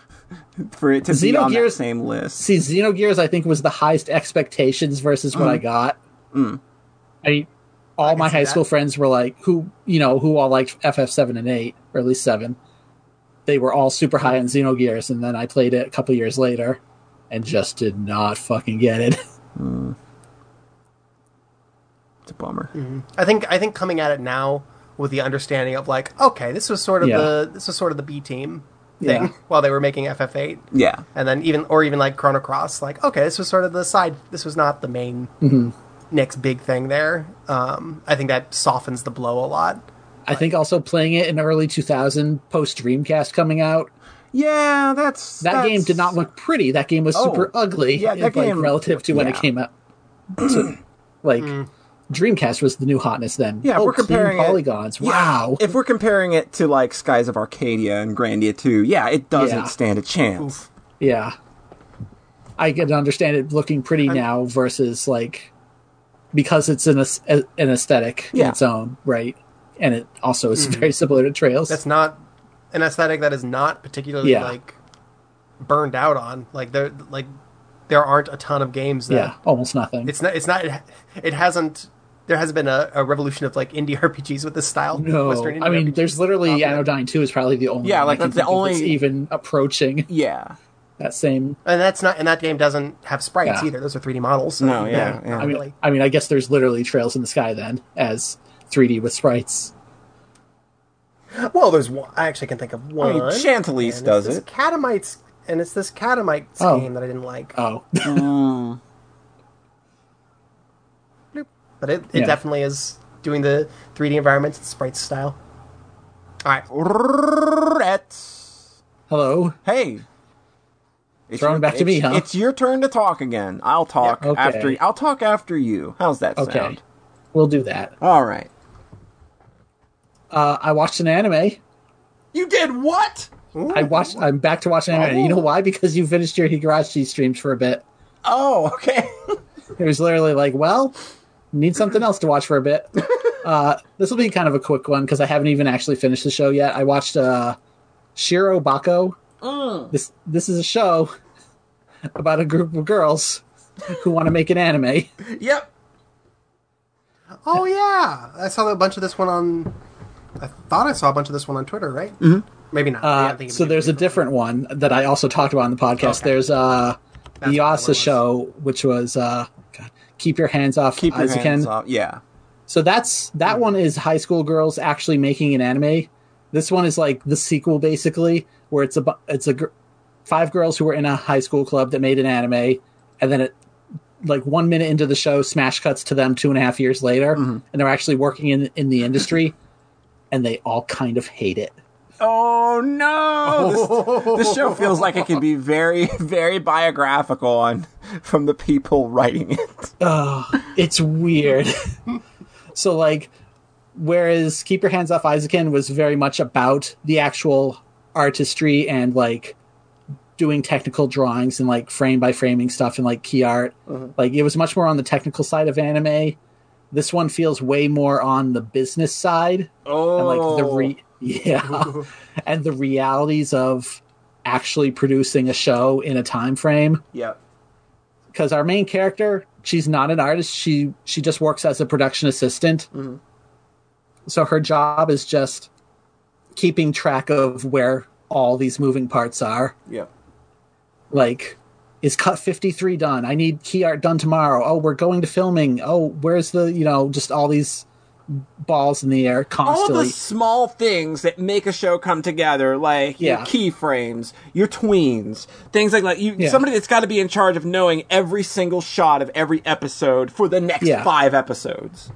for it to be on that Xenogears- same list. See, Xenogears, I think, was the highest expectations versus what I mm. got. Mm. I mean, all my high that. school friends were like, who, you know, who all liked FF7 and 8, or at least 7. They were all super high on Xenogears, and then I played it a couple years later and just did not fucking get it. It's a bummer. I think I think coming at it now with the understanding of like, okay, this was sort of Yeah. the this was sort of the B team. thing Yeah. while they were making FF8. Yeah. And then even or even like Chrono Cross, like okay, this was sort of the side. This was not the main Mm-hmm. Next big thing there. Um, I think that softens the blow a lot. I think also playing it in early 2000, post Dreamcast coming out, Yeah, that's that that's- game did not look pretty. That game was Oh, super ugly. yeah, that like, game- relative to when it came out. So, like Dreamcast was the new hotness then. Yeah, if oh, we're comparing it- polygons. Yeah, Wow. If we're comparing it to like Skies of Arcadia and Grandia 2, yeah, it doesn't Yeah. stand a chance. Yeah. I can understand it looking pretty now versus like because it's an aes- an aesthetic Yeah. in its own right, and it also is mm-hmm. very similar to Trails. That's not an aesthetic that is not particularly Yeah. like burned out on. Like there, like there aren't a ton of games that yeah, almost nothing. it's not. It's not. It hasn't. There hasn't been a, a revolution of like indie RPGs with this style. no, Western indie I mean, RPGs there's literally popular. Anodyne Two is probably the only Yeah, one like, that's the think that's only- even approaching Yeah. That same. and that's not. And that game doesn't have sprites Yeah. either. Those are 3D models. So No, yeah, yeah. not I mean, really. I mean, I guess there's literally Trails in the Sky then as 3D with sprites. Well, there's one. I actually can think of one. mean, Chantilly's does it's it. Catamites, and it's this Catamites Oh. game that I didn't like. Oh, oh. But it, it Yeah. definitely is doing the 3D environments and sprites style. All right. Rats. hello. Hey. It's Throwing back to me, huh? It's your turn to talk again. I'll talk Yeah, okay. after. I'll talk after you. How's that Okay, sound? we'll do that. All right. Uh, I watched an anime. You did what? I watched. I'm back to watching anime. You know why? Because you finished your Higurashi streams for a bit. Oh, okay. It was literally like, well, need something else to watch for a bit. Uh, this will be kind of a quick one because I haven't even actually finished the show yet. I watched uh, Shirobako. This this is a show about a group of girls who want to make an anime. yep. Oh yeah, I saw a bunch of this one on. I thought I saw a bunch of this one on Twitter, right? Mm-hmm. Maybe not. Maybe Uh, I'm so of there's a different one that I also talked about on the podcast. Okay. There's uh, That's the what that one Yuasa show, which was uh, God, keep your hands off Keep your Eizouken. hands off. Yeah. So that's that one is high school girls actually making an anime. This one is like the sequel, basically, where it's a it's a gr- five girls who were in a high school club that made an anime, and then it like one minute into the show, smash cuts to them two and a half years later, mm-hmm. and they're actually working in in the industry, and they all kind of hate it. Oh no! This, this show feels like it can be very, very biographical on from the people writing it. Oh, it's weird. so like whereas Keep Your Hands Off Eizouken was very much about the actual artistry and like doing technical drawings and like frame by framing stuff and like key art. Uh-huh. Like it was much more on the technical side of anime. This one feels way more on the business side Oh, and like the re- oh. yeah. And the realities of actually producing a show in a time frame. Yep. because our main character she's not an artist. She she just works as a production assistant. Mm-hmm. So her job is just keeping track of where all these moving parts are Yeah. like is cut 53 done i need key art done tomorrow oh we're going to filming oh where's the you know just all these balls in the air constantly. All the small things that make a show come together, like your Yeah. keyframes, your tweens, things like that. You Yeah. somebody that's got to be in charge of knowing every single shot of every episode for the next Yeah. five episodes.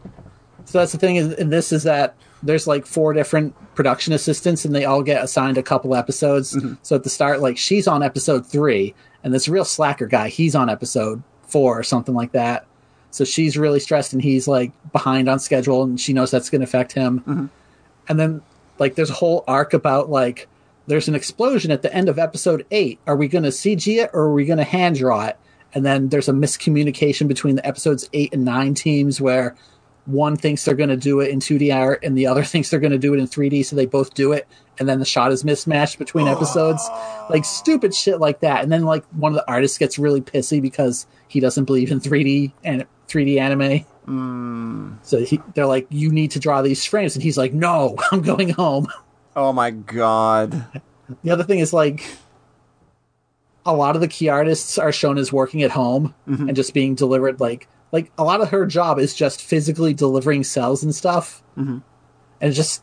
So that's the thing in, in this is that there's like four different production assistants and they all get assigned a couple episodes. Mm-hmm. So at the start, like she's on episode three and this real slacker guy, he's on episode four or something like that. So she's really stressed and he's like behind on schedule and she knows that's going to affect him. Mm-hmm. And then like there's a whole arc about like there's an explosion at the end of episode eight. Are we going to CG it or are we going to hand draw it? And then there's a miscommunication between the episodes eight and nine teams where one thinks they're going to do it in 2D art and the other thinks they're going to do it in 3D, so they both do it, and then the shot is mismatched between episodes, like stupid shit like that. And then like one of the artists gets really pissy because he doesn't believe in 3D and 3D anime. Mm. So he, they're like, "You need to draw these frames," and he's like, "No, I'm going home." Oh my god. The other thing is like a lot of the key artists are shown as working at home mm-hmm. and just being delivered like like a lot of her job is just physically delivering cels and stuff. And it's just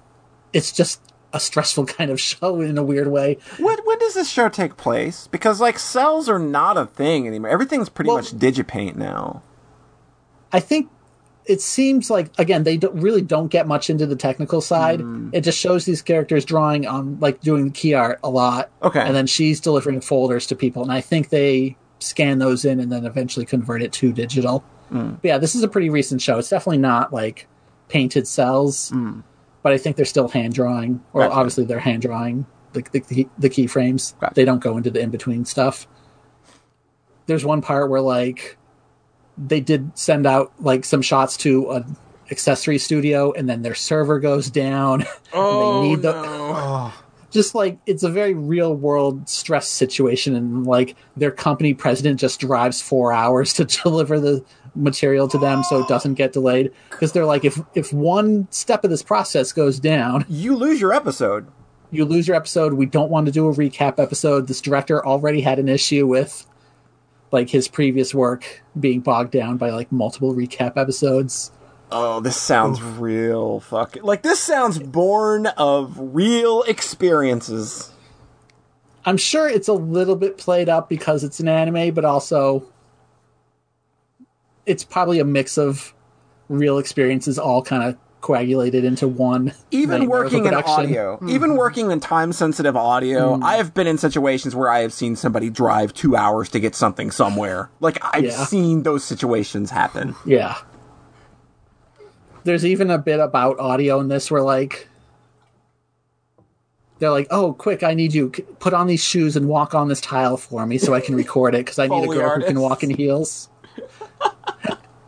it's just a stressful kind of show in a weird way. When, when does this show take place? Because like cels are not a thing anymore. Everything's pretty Well- much digipaint now. I think it seems like again they don't, really don't get much into the technical side. Hmm. It just shows these characters drawing on like doing the key art a lot. Okay. and then she's delivering folders to people, and I think they scan those in and then eventually convert it to digital. But yeah, this is a pretty recent show. It's definitely not like painted cels, but I think they're still hand drawing, or. Gotcha. obviously they're hand drawing the the, the keyframes. Gotcha. They don't go into the in between stuff. There's one part where like they did send out like some shots to an accessory studio, and then their server goes down. Oh, and they need oh, the no. Ah. Just like it's a very real world stress situation and like their company president just drives four hours to deliver the material to them so it doesn't get delayed. Because they're like if if one step of this process goes down you lose your episode. you lose your episode. We don't want to do a recap episode. This director already had an issue with like his previous work being bogged down by like multiple recap episodes Oh, this sounds real fucking like this sounds born of real experiences. i'm sure it's a little bit played up because it's an anime but also it's probably a mix of real experiences all kind of coagulated into one Even nightmare of a working in audio, hmm. even working in time sensitive audio, hmm. I have been in situations where I have seen somebody drive two hours to get something somewhere. Like I've Yeah. seen those situations happen. Yeah. There's even a bit about audio in this where like they're like, "Oh, quick! I need you put on these shoes and walk on this tile for me so I can record it because I need a girl who can walk in heels."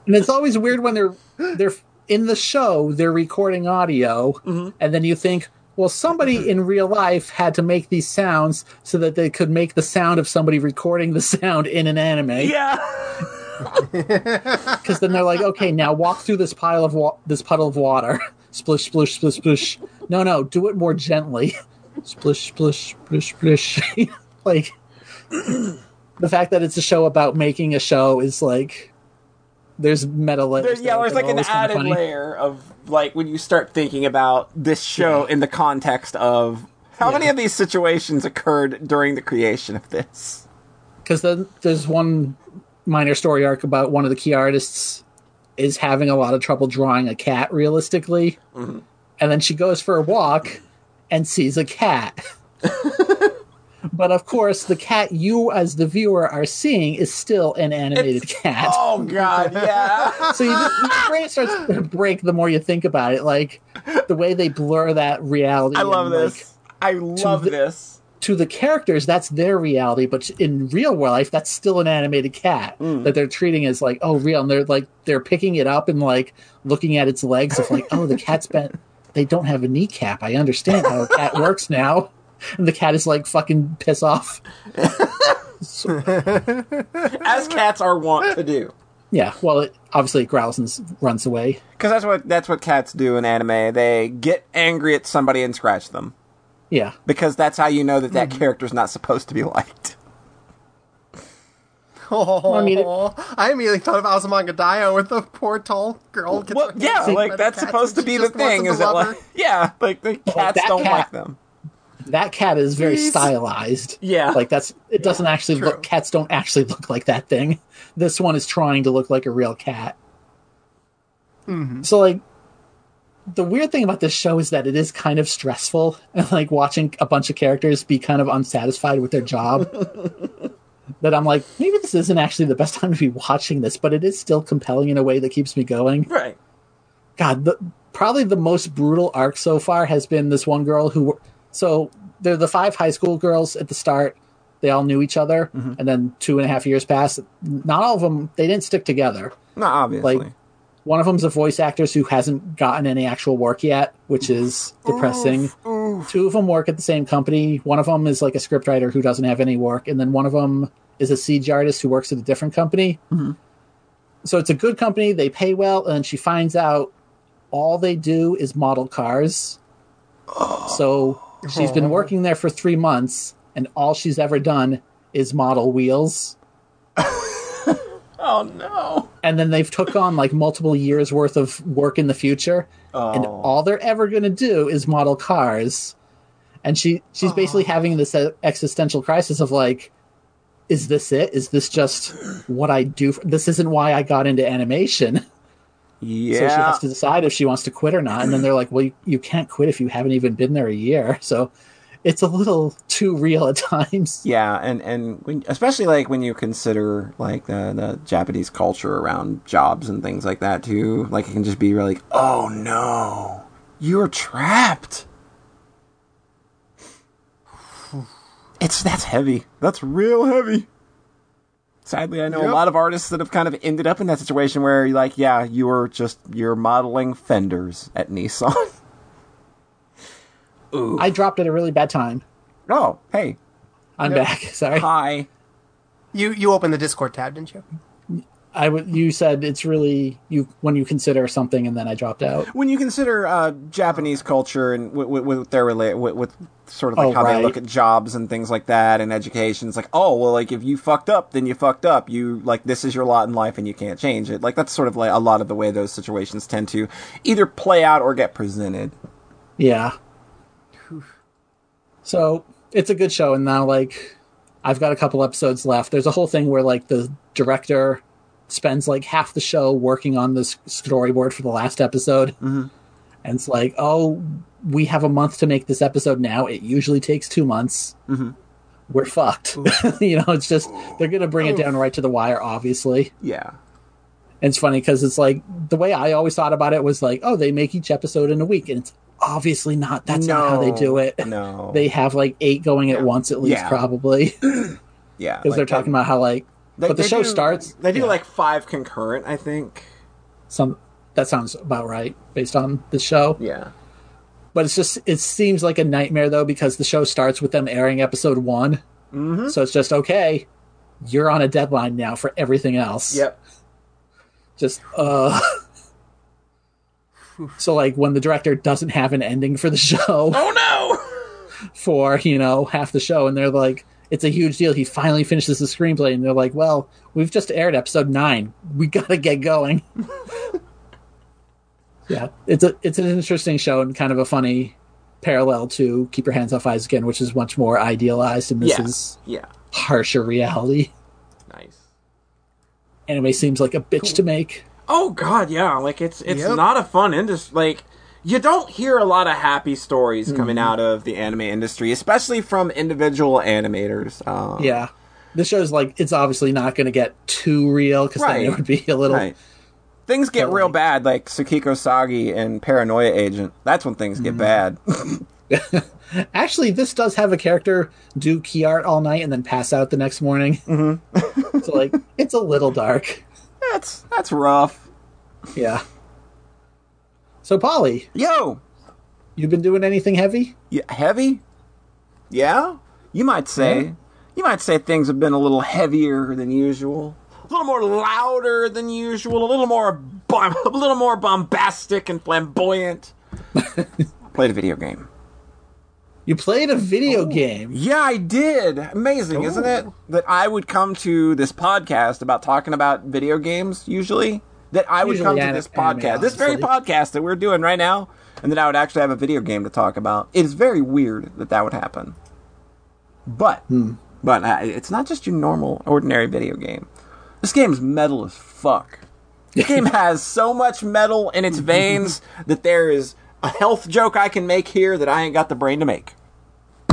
and it's always weird when they're they're in the show they're recording audio, Mm-hmm. and then you think, well, somebody in real life had to make these sounds so that they could make the sound of somebody recording the sound in an anime Yeah. because then they're like, okay, now walk through this pile of wa- this puddle of water, splish, splish, splish, splish. No, no, do it more gently, splish, splish, splish, splish. like the fact that it's a show about making a show is like there's meta layers. There's, yeah, there's like an added layer of like when you start thinking about this show in the context of how many of these situations occurred during the creation of this. because then there's one minor story arc about one of the key artists is having a lot of trouble drawing a cat realistically mm-hmm. and then she goes for a walk and sees a cat but of course the cat you as the viewer are seeing is still an animated cat Oh god, yeah. so you, your brain starts to break the more you think about it like the way they blur that reality I love and, like, this. I love the- this. To the characters, that's their reality, but in real life, that's still an animated cat Mm. that they're treating as like, oh, real. And they're like, they're picking it up and like looking at its legs of like, oh, the cat's bent. they don't have a kneecap. I understand how a cat works now. And the cat is like, fucking piss off. As cats are wont to do. Yeah, well, it, obviously it growls and runs away. Because that's what that's what cats do in anime. They get angry at somebody and scratch them. Yeah. Because that's how you know that that mm-hmm. character's not supposed to be liked. Oh, I mean, it- I immediately thought of Azumanga Daioh with the poor tall girl. gets Well, yeah, hand like that's supposed to be the thing. Is to that like, yeah, like the oh, cats that don't cat- like them. That cat is very Please. stylized. Yeah. Like that's it doesn't actually True. look cats don't actually look like that thing. This one is trying to look like a real cat. Mm-hmm. So like the weird thing about this show is that it is kind of stressful and like watching a bunch of characters be kind of unsatisfied with their job. that I'm like, maybe this isn't actually the best time to be watching this, but it is still compelling in a way that keeps me going. Right. God, the, probably the most brutal arc so far has been this one girl who. So they're the five high school girls at the start. They all knew each other, mm-hmm. and then two and a half years passed. Not all of them. They didn't stick together. No, obviously. Like one of them's a voice actress who hasn't gotten any actual work yet, which is depressing. Two of them work at the same company. One of them is like a scriptwriter who doesn't have any work, and then one of them is a CG artist who works at a different company. Mm-hmm. So it's a good company. They pay well, and she finds out all they do is model cars. So she's been working there for three months, and all she's ever done is model wheels oh no. and then they've took on like multiple years worth of work in the future and Oh. all they're ever going to do is model cars and she she's basically oh. having this existential crisis of like, is this it? Is this just what I do? This isn't why I got into animation. Yeah. So she has to decide if she wants to quit or not. And then they're like, well, you, you can't quit if you haven't even been there a year. So it's a little too real at times. Yeah, and and when, especially like when you consider like the the Japanese culture around jobs and things like that too, like it can just be really like, oh no, you're trapped. It's that's heavy. That's real heavy. Sadly, I know a lot of artists that have kind of ended up in that situation where you're like, yeah, you were just you're modeling fenders at Nissan. I dropped at a really bad time. oh, hey, I'm back. Sorry. hi. You you opened the Discord tab, didn't you? I w- you said it's really you when you consider something, and then I dropped out. when you consider uh, Japanese culture and with, with, with their rela- with, with sort of like Oh, how they look at jobs and things like that and education, it's like, oh well, like if you fucked up, then you fucked up. You like this is your lot in life and you can't change it. Like that's sort of like a lot of the way those situations tend to either play out or get presented. Yeah. So it's a good show, and now like I've got a couple episodes left. There's a whole thing where like the director spends like half the show working on this storyboard for the last episode, mm-hmm. and it's like, oh, we have a month to make this episode now. It usually takes two months. Mm-hmm. We're fucked. you know, it's just they're gonna bring it down right to the wire, obviously. Yeah, And it's funny because it's like the way I always thought about it was like, oh, they make each episode in a week, and it's obviously not. That's not how they do it. No, They have like eight going at once at least, Yeah. probably, yeah, because they're talking about how like. but the show starts. They do yeah, like five concurrent, I think. some. That sounds about right based on the show. Yeah, But it's just it seems like a nightmare though because the show starts with them airing episode one. Mm-hmm. So it's just okay. You're on a deadline now for everything else. yep. just uh so like when the director doesn't have an ending for the show Oh no. for you know half the show and they're like it's a huge deal he finally finishes the screenplay and they're like well we've just aired episode 9 we gotta get going yeah it's a it's an interesting show and kind of a funny parallel to keep your hands off Eizouken which is much more idealized and this Yes. is Yeah. harsher reality Nice. anime seems like a bitch to make Oh God, yeah. Like it's it's Yep. not a fun industry. Like you don't hear a lot of happy stories coming out of the anime industry, especially from individual animators. Uh, Yeah. This show's like it's obviously not going to get too real because then it would be a little. Right. Things get real bad, like Tsukiko Sagi and Paranoia Agent. That's when things get bad. Actually, this does have a character do key art all night and then pass out the next morning. Mm-hmm. so like it's a little dark. that's that's rough. Yeah. So Polly, Yo, you've been doing anything heavy? yeah, heavy. Yeah, you might say. Yeah. You might say things have been a little heavier than usual, a little more louder than usual, a little more, bom- a little more bombastic and flamboyant. Played a video game. You played a video oh. game. Yeah, I did. Amazing, isn't oh. it? That I would come to this podcast about talking about video games usually. That I would come to this podcast, this very podcast that we're doing right now, and that I would actually have a video game to talk about. It is very weird that that would happen. But, but uh, it's not just your normal, ordinary video game. This game's metal as fuck. This game has so much metal in its veins that there is a health joke I can make here that I ain't got the brain to make.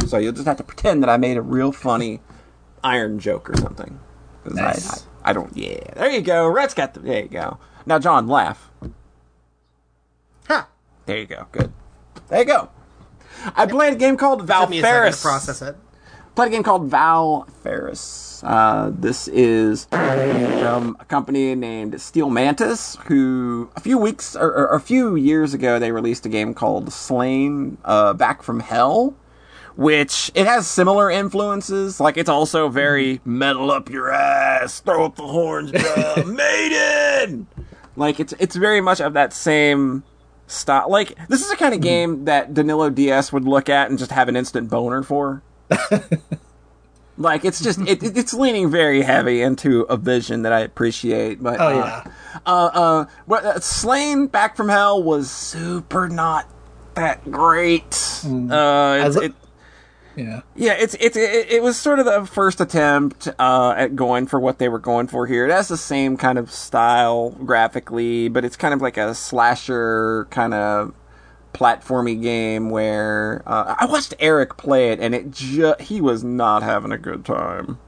So you'll just have to pretend that I made a real funny iron joke or something. Nice. I, I, I don't. Yeah, there you go. Rhett's got the. There you go. Now, John, laugh. Huh. There you go. Good. There you go. I played a game called Val Took me a second to Ferris. process it. Played a game called Val Ferris. Uh, this is from a company named Steel Mantis, who a few weeks or, or a few years ago they released a game called Slain uh, Back from Hell, which it has similar influences. Like it's also very metal up your ass, throw up the horns, bro, maiden. Like it's it's very much of that same style. Like this is the kind of game that Danilo Diaz would look at and just have an instant boner for. like it's just it, it- it's leaning very heavy into a vision that I appreciate. But Oh uh, yeah. uh, uh, uh, Slain Back from Hell was super not that great. Uh, it, a- it, Yeah. Yeah, it's it's it, it was sort of the first attempt uh, at going for what they were going for here. It has the same kind of style graphically, but it's kind of like a slasher kind of platformy game where uh, I watched Eric play it, and it ju- he was not having a good time.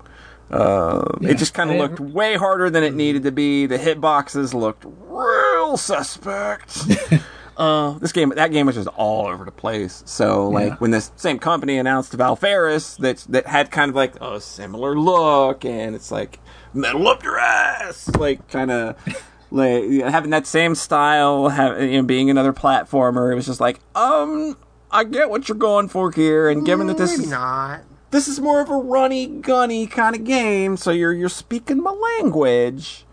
Uh, Yeah, it just kind of looked way harder than it needed to be. The hitboxes looked real suspect. uh, this game, that game was just all over the place. So, like, Yeah. when this same company announced Valfaris that that had kind of like a similar look, and it's like metal up your ass, like kind of. Like having that same style, have, you know, being another platformer, it was just like, um, I get what you're going for here, and given that this Maybe is not. this is more of a runny gunny kind of game so you're you're speaking my language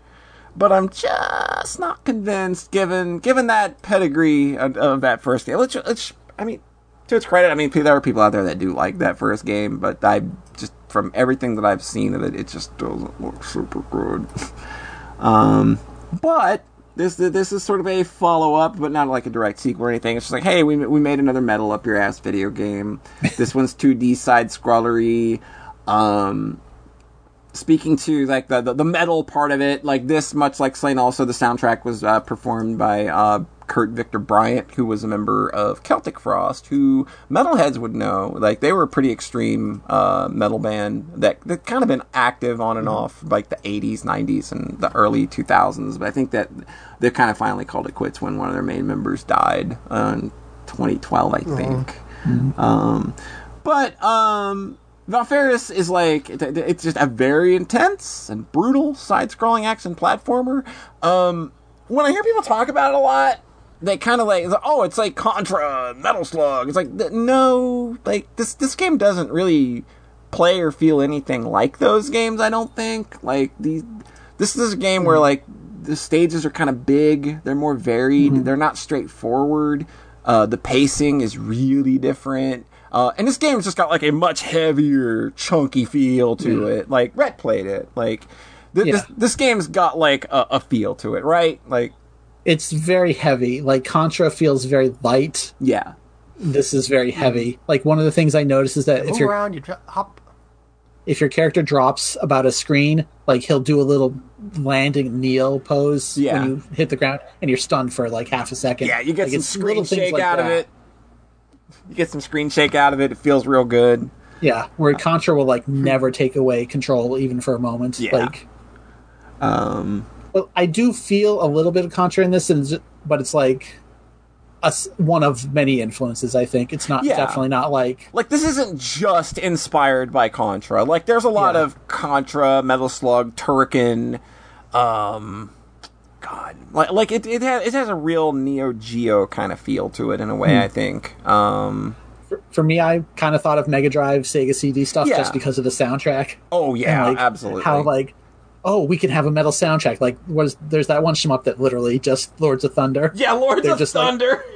but i'm just not convinced given given that pedigree of, of that first game which, which i mean to its credit i mean there are people out there that do like that first game but i just from everything that i've seen of it it just doesn't look super good um but this this is sort of a follow up, but not like a direct sequel or anything. It's just like, hey, we we made another metal up your ass video game. this one's 2D side scrollery. Um, speaking to like the, the the metal part of it, like this, much like Slain, also the soundtrack was uh, performed by uh, Curt Victor Bryant, who was a member of Celtic Frost, who metalheads would know. Like they were a pretty extreme uh, metal band that that kind of been active on and off like the '80s, '90s, and the early 2000s. But I think that they kind of finally called it quits when one of their main members died uh, in 2012, I think. Um, but um, Valfaris is like it- it- it's just a very intense and brutal side-scrolling action platformer. Um, when I hear people talk about it a lot, they kind of like, oh, it's like Contra, Metal Slug. It's like no, like this this game doesn't really play or feel anything like those games. I don't think like these. This is a game where like the stages are kind of big. They're more varied. They're not straightforward. Uh, the pacing is really different. Uh, and this game's just got like a much heavier, chunky feel to it. Like Rhett played it. Like th- this, Yeah. this game's got like a, a feel to it, right? Like It's very heavy. Like Contra feels very light. yeah, This is very heavy. Like one of the things I notice is that if Move you're around, you dr- hop. if your character drops about a screen, like he'll do a little landing kneel pose Yeah. when you hit the ground, and you're stunned for like half a second. yeah. You get Like, some screen shake like out of it. You get some screen shake out of it. It feels real good. Yeah, where Contra will like never take away control even for a moment. Yeah. Like, Um, well, I do feel a little bit of Contra in this, and but it's like a one of many influences. I think it's not Yeah. definitely not like like this isn't just inspired by Contra. Like there's a lot Yeah. of Contra, Metal Slug, Turrican, um God. Like like it it has it has a real Neo Geo kind of feel to it in a way, Hmm. I think. Um for, for me. I kind of thought of Mega Drive, Sega CD stuff Yeah. just because of the soundtrack. oh yeah, And, like, absolutely. How like, oh, we can have a metal soundtrack. Like, what is there's that one shmup that literally just Lords of Thunder. yeah, Lords they're of just like- Thunder.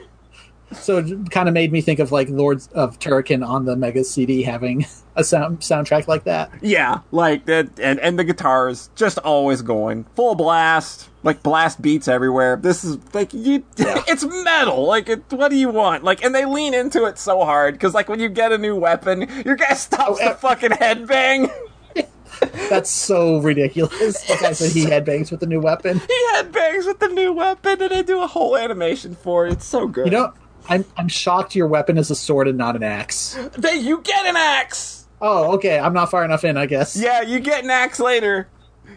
So it kind of made me think of like Lords of Turrican on the Mega CD having a sound soundtrack like that. yeah, like that and and the guitars just always going full blast. Like blast beats everywhere. This is like you. It's metal. Like, it, what do you want? Like, and they lean into it so hard because, like, when you get a new weapon, your guy stops Oh, the fucking headbang. That's so ridiculous. The guy said he headbangs with the new weapon. he headbangs with the new weapon, and they do a whole animation for it. It's so good. You know, I'm I'm shocked your weapon is a sword and not an axe. they you get an axe. Oh, okay. I'm not far enough in, I guess. Yeah, you get an axe later.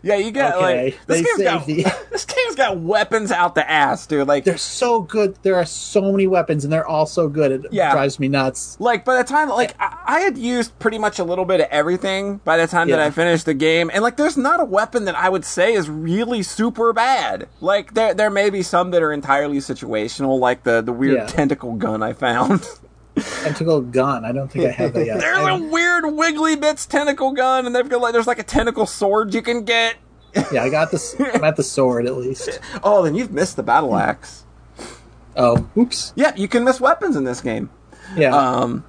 Yeah, you get Okay, like this game's got the- this game's got weapons out the ass, dude. Like They're so good. There are so many weapons, and they're all so good. It Yeah. drives me nuts. like by the time like I, I had used pretty much a little bit of everything by the time that I finished the game, and like there's not a weapon that I would say is really super bad. Like there there may be some that are entirely situational, like the the weird Yeah. tentacle gun I found. Tentacle gun. I don't think I have that yet. there's a weird wiggly bits tentacle gun, and they've got like there's like a tentacle sword you can get. yeah, I got this. I'm at the sword at least. Oh, then you've missed the battle axe. Oh, oops. Yeah, you can miss weapons in this game. Yeah. Um,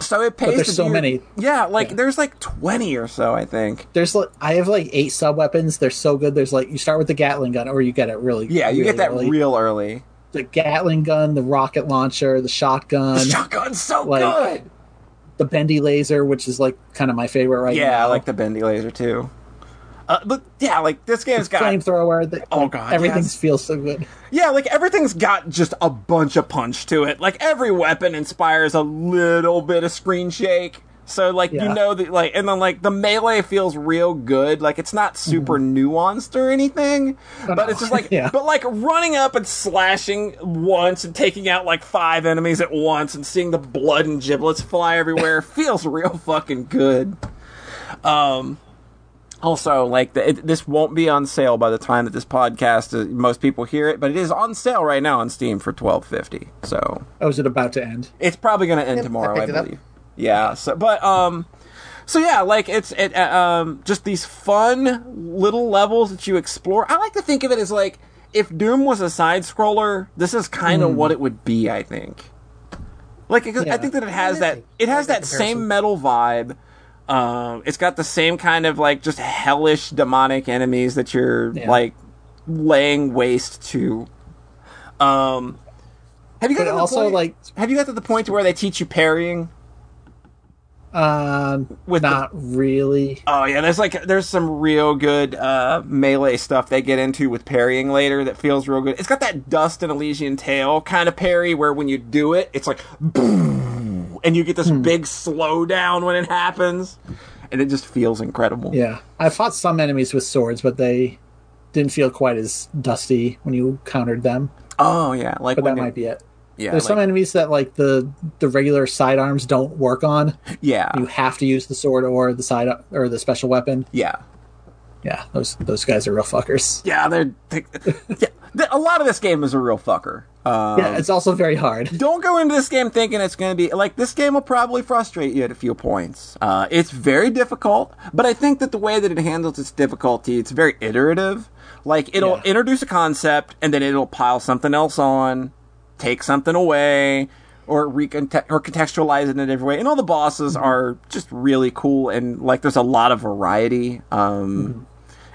so it pays. there's to so do- many. Yeah, like Yeah. there's like twenty or so, I think. There's like I have like eight sub weapons. They're so good. There's like you start with the Gatling gun, or you get it really. Yeah, you really get that early. real early. The Gatling gun, the rocket launcher, the shotgun. The shotgun's so like- good. the bendy laser, which is like kind of my favorite right now. Yeah, I like the bendy laser too. Uh, but yeah, like this game's got flamethrower. that- Oh, God, everything yes. feels so good. Yeah, like everything's got just a bunch of punch to it. Like every weapon inspires a little bit of screen shake. So like you know that like and then like the melee feels real good. Like it's not super nuanced or anything, but no. it's just like Yeah. but like running up and slashing once and taking out like five enemies at once and seeing the blood and giblets fly everywhere feels real fucking good. Um also, like the, it, this won't be on sale by the time that this podcast, uh, most people hear it, but it is on sale right now on Steam for twelve fifty. So Oh, is it about to end? it's probably going to end Yep, tomorrow, I I, up. believe. Yeah. So, but um, so yeah, like it's it uh, um just these fun little levels that you explore. I like to think of it as like if Doom was a side scroller, this is kind of what it would be. I think. Like, 'cause I Yeah. think that it has that it has that that same metal vibe. Um, it's got the same kind of like just hellish demonic enemies that you're Yeah. like laying waste to. Um, have you got But to also, point- like- have you got to the point where they teach you parrying? Um, With the- not really. Oh yeah, there's like there's some real good uh, melee stuff they get into with parrying later that feels real good. It's got that Dust: An Elysian Tail kind of parry where when you do it, it's like boom, and you get this big slowdown when it happens, and it just feels incredible. Yeah, I fought some enemies with swords, but they didn't feel quite as dusty when you countered them. Oh yeah, like But that you- might be it. Yeah, There's some enemies that like the the regular sidearms don't work on. yeah, You have to use the sword or the side or the special weapon. yeah. Yeah, those those guys are real fuckers. Yeah, they're they, yeah. A lot of this game is a real fucker. Um, Yeah, it's also very hard. don't go into this game thinking it's going to be like this game will probably frustrate you at a few points. Uh, it's very difficult, but I think that the way that it handles its difficulty, it's very iterative. Like it'll Yeah. introduce a concept and then it'll pile something else on, take something away, or reconte- or contextualize it in a different way. And all the bosses are just really cool and like there's a lot of variety. Um,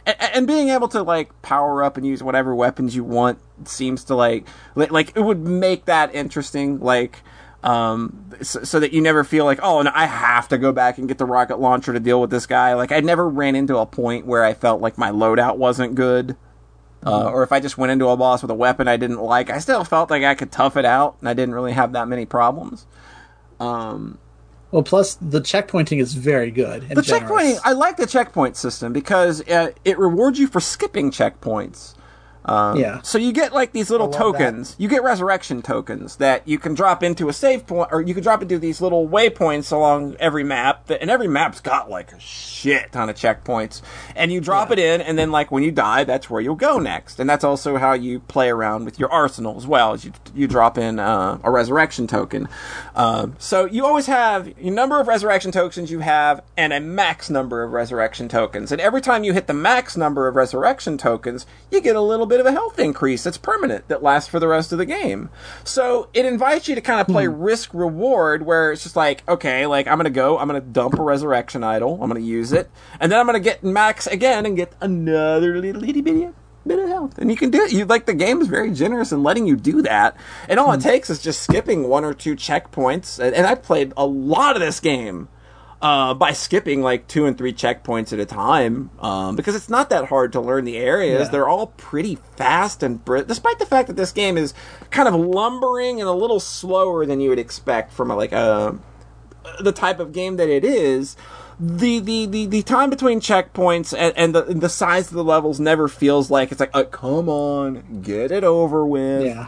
and, and being able to like power up and use whatever weapons you want seems to like like, like it would make that interesting like um so, so that you never feel like oh no, I have to go back and get the rocket launcher to deal with this guy like I never ran into a point where I felt like my loadout wasn't good uh, or if I just went into a boss with a weapon I didn't like I still felt like I could tough it out and I didn't really have that many problems Well, plus the checkpointing is very good. The generous. checkpointing, I like the checkpoint system because uh, it rewards you for skipping checkpoints. Yeah, So you get like these little tokens. You get resurrection tokens that you can drop into a save point, or you can drop into these little waypoints along every map. That, and every map's got like a shit ton of checkpoints. And you drop it in, and then like when you die, that's where you'll go next. And that's also how you play around with your arsenal as well. As you you drop in uh, a resurrection token. Um, so you always have a number of resurrection tokens you have, and a max number of resurrection tokens. And every time you hit the max number of resurrection tokens, you get a little bit of a health increase that's permanent that lasts for the rest of the game. So it invites you to kind of play hmm. risk reward where it's just like, okay, like I'm gonna go, I'm gonna dump a resurrection idol, I'm gonna use it, and then I'm gonna get max again and get another little itty bitty bit of health. And you can do it. You like the game is very generous in letting you do that. And all it hmm. takes is just skipping one or two checkpoints. And, and I played a lot of this game uh, by skipping like two and three checkpoints at a time um, because it's not that hard to learn the areas. Yeah. They're all pretty fast and br- despite the fact that this game is kind of lumbering and a little slower than you would expect from a, like a the type of game that it is. The, the, the, the time between checkpoints and, and the the size of the levels never feels like it's like uh, come on get it over with yeah.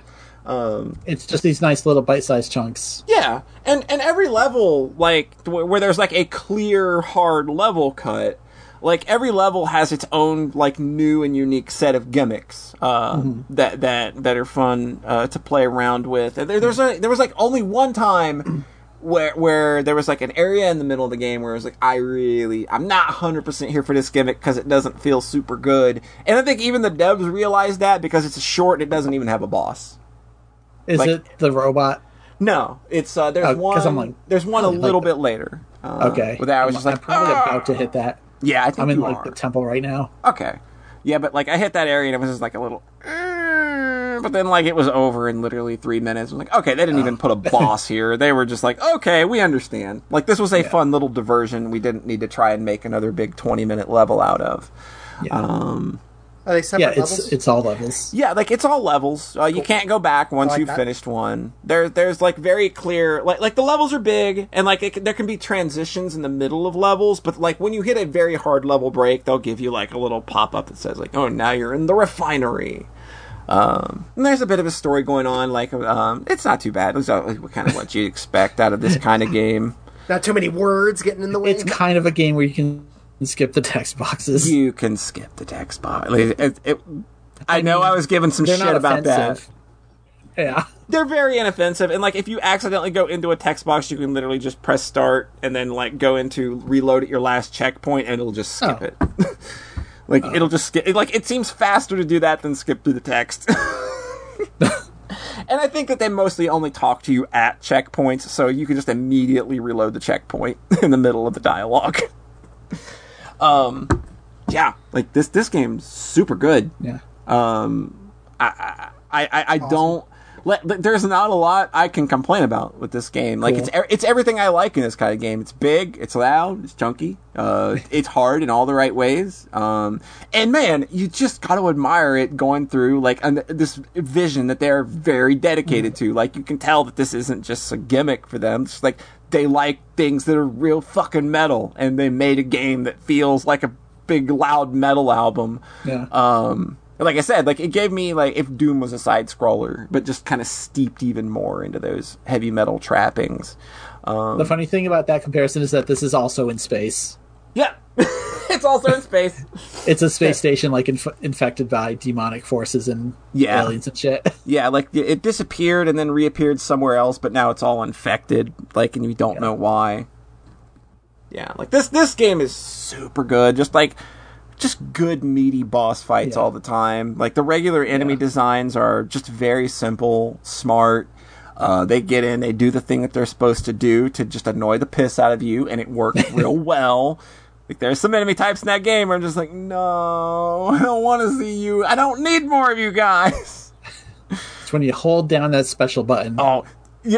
It's just these nice little bite-sized chunks. yeah, and and every level like where there's like a clear hard level cut, like every level has its own like new and unique set of gimmicks uh, that that that are fun uh, to play around with. And there, there's a, there was like only one time. Where, where there was like an area in the middle of the game where it was like I really I'm not 100% here for this gimmick because it doesn't feel super good and I think even the devs realized that because it's short and it doesn't even have a boss Is Like- it the robot? no, it's uh, there's Oh, one. I'm like- there's one a like little the- bit later. Uh, Okay. With that, I was I'm, just like, I'm probably "Ah!" about to hit that. Yeah, I think I'm in like are. the temple right now. okay. Yeah, but like I hit that area and it was just like a little. "Uh," but then like it was over in literally three minutes. I'm like, okay, they didn't even put a boss here. They were just like, okay, we understand. Like this was a fun little diversion. We didn't need to try and make another big 20 minute level out of. Yeah. Um, Are they separate yeah, it's levels? it's all levels. yeah, like it's all levels. Uh, You can't go back once like you've that. finished one. There, there's like very clear, like like the levels are big, and like it, there can be transitions in the middle of levels. But like when you hit a very hard level break, they'll give you like a little pop up that says like, "Oh, now you're in the refinery." Um, and there's a bit of a story going on. Like, um, it's not too bad. It's uh, kind of what you expect out of this kind of game. Not too many words getting in the way. It's kind of a game where you can skip the text boxes. You can skip the text box. Like, it, it, I know I was giving some They're shit not about that. Yeah. they're very inoffensive and like if you accidentally go into a text box you can literally just press start and then like go into reload at your last checkpoint and it'll just skip Oh. it like it'll just skip like it seems faster to do that than skip through the text and i think that they mostly only talk to you at checkpoints so you can just immediately reload the checkpoint in the middle of the dialogue um yeah like this this game's super good Yeah. um, I I, I, I don't. Let, there's not a lot I can complain about with this game. Like Cool. it's it's everything I like in this kind of game. It's big, it's loud, it's chunky, uh, it's hard in all the right ways. Um, and man, you just got to admire it going through like an, this vision that they're very dedicated to. Like you can tell that this isn't just a gimmick for them. It's like they like things that are real fucking metal, and they made a game that feels like a big loud metal album. Yeah. Um, like I said, like it gave me like if Doom was a side scroller, but just kind of steeped even more into those heavy metal trappings. Um, the funny thing about that comparison is that this is also in space. Yeah, it's also in space. It's a space station like inf- infected by demonic forces and Yeah. aliens and shit. Yeah, like it- disappeared and then reappeared somewhere else, but now it's all infected. Like, and you don't know why. Yeah, like this this game is super good. Just like just good meaty boss fights Yeah. all the time. Like the regular enemy Yeah. designs are just very simple, smart. Uh, they get in, they do the thing that they're supposed to do to just annoy the piss out of you, and it works real well. Like there's some enemy types in that game where I'm just like, no, I don't want to see you. I don't need more of you guys. It's when you hold down that special button. Oh,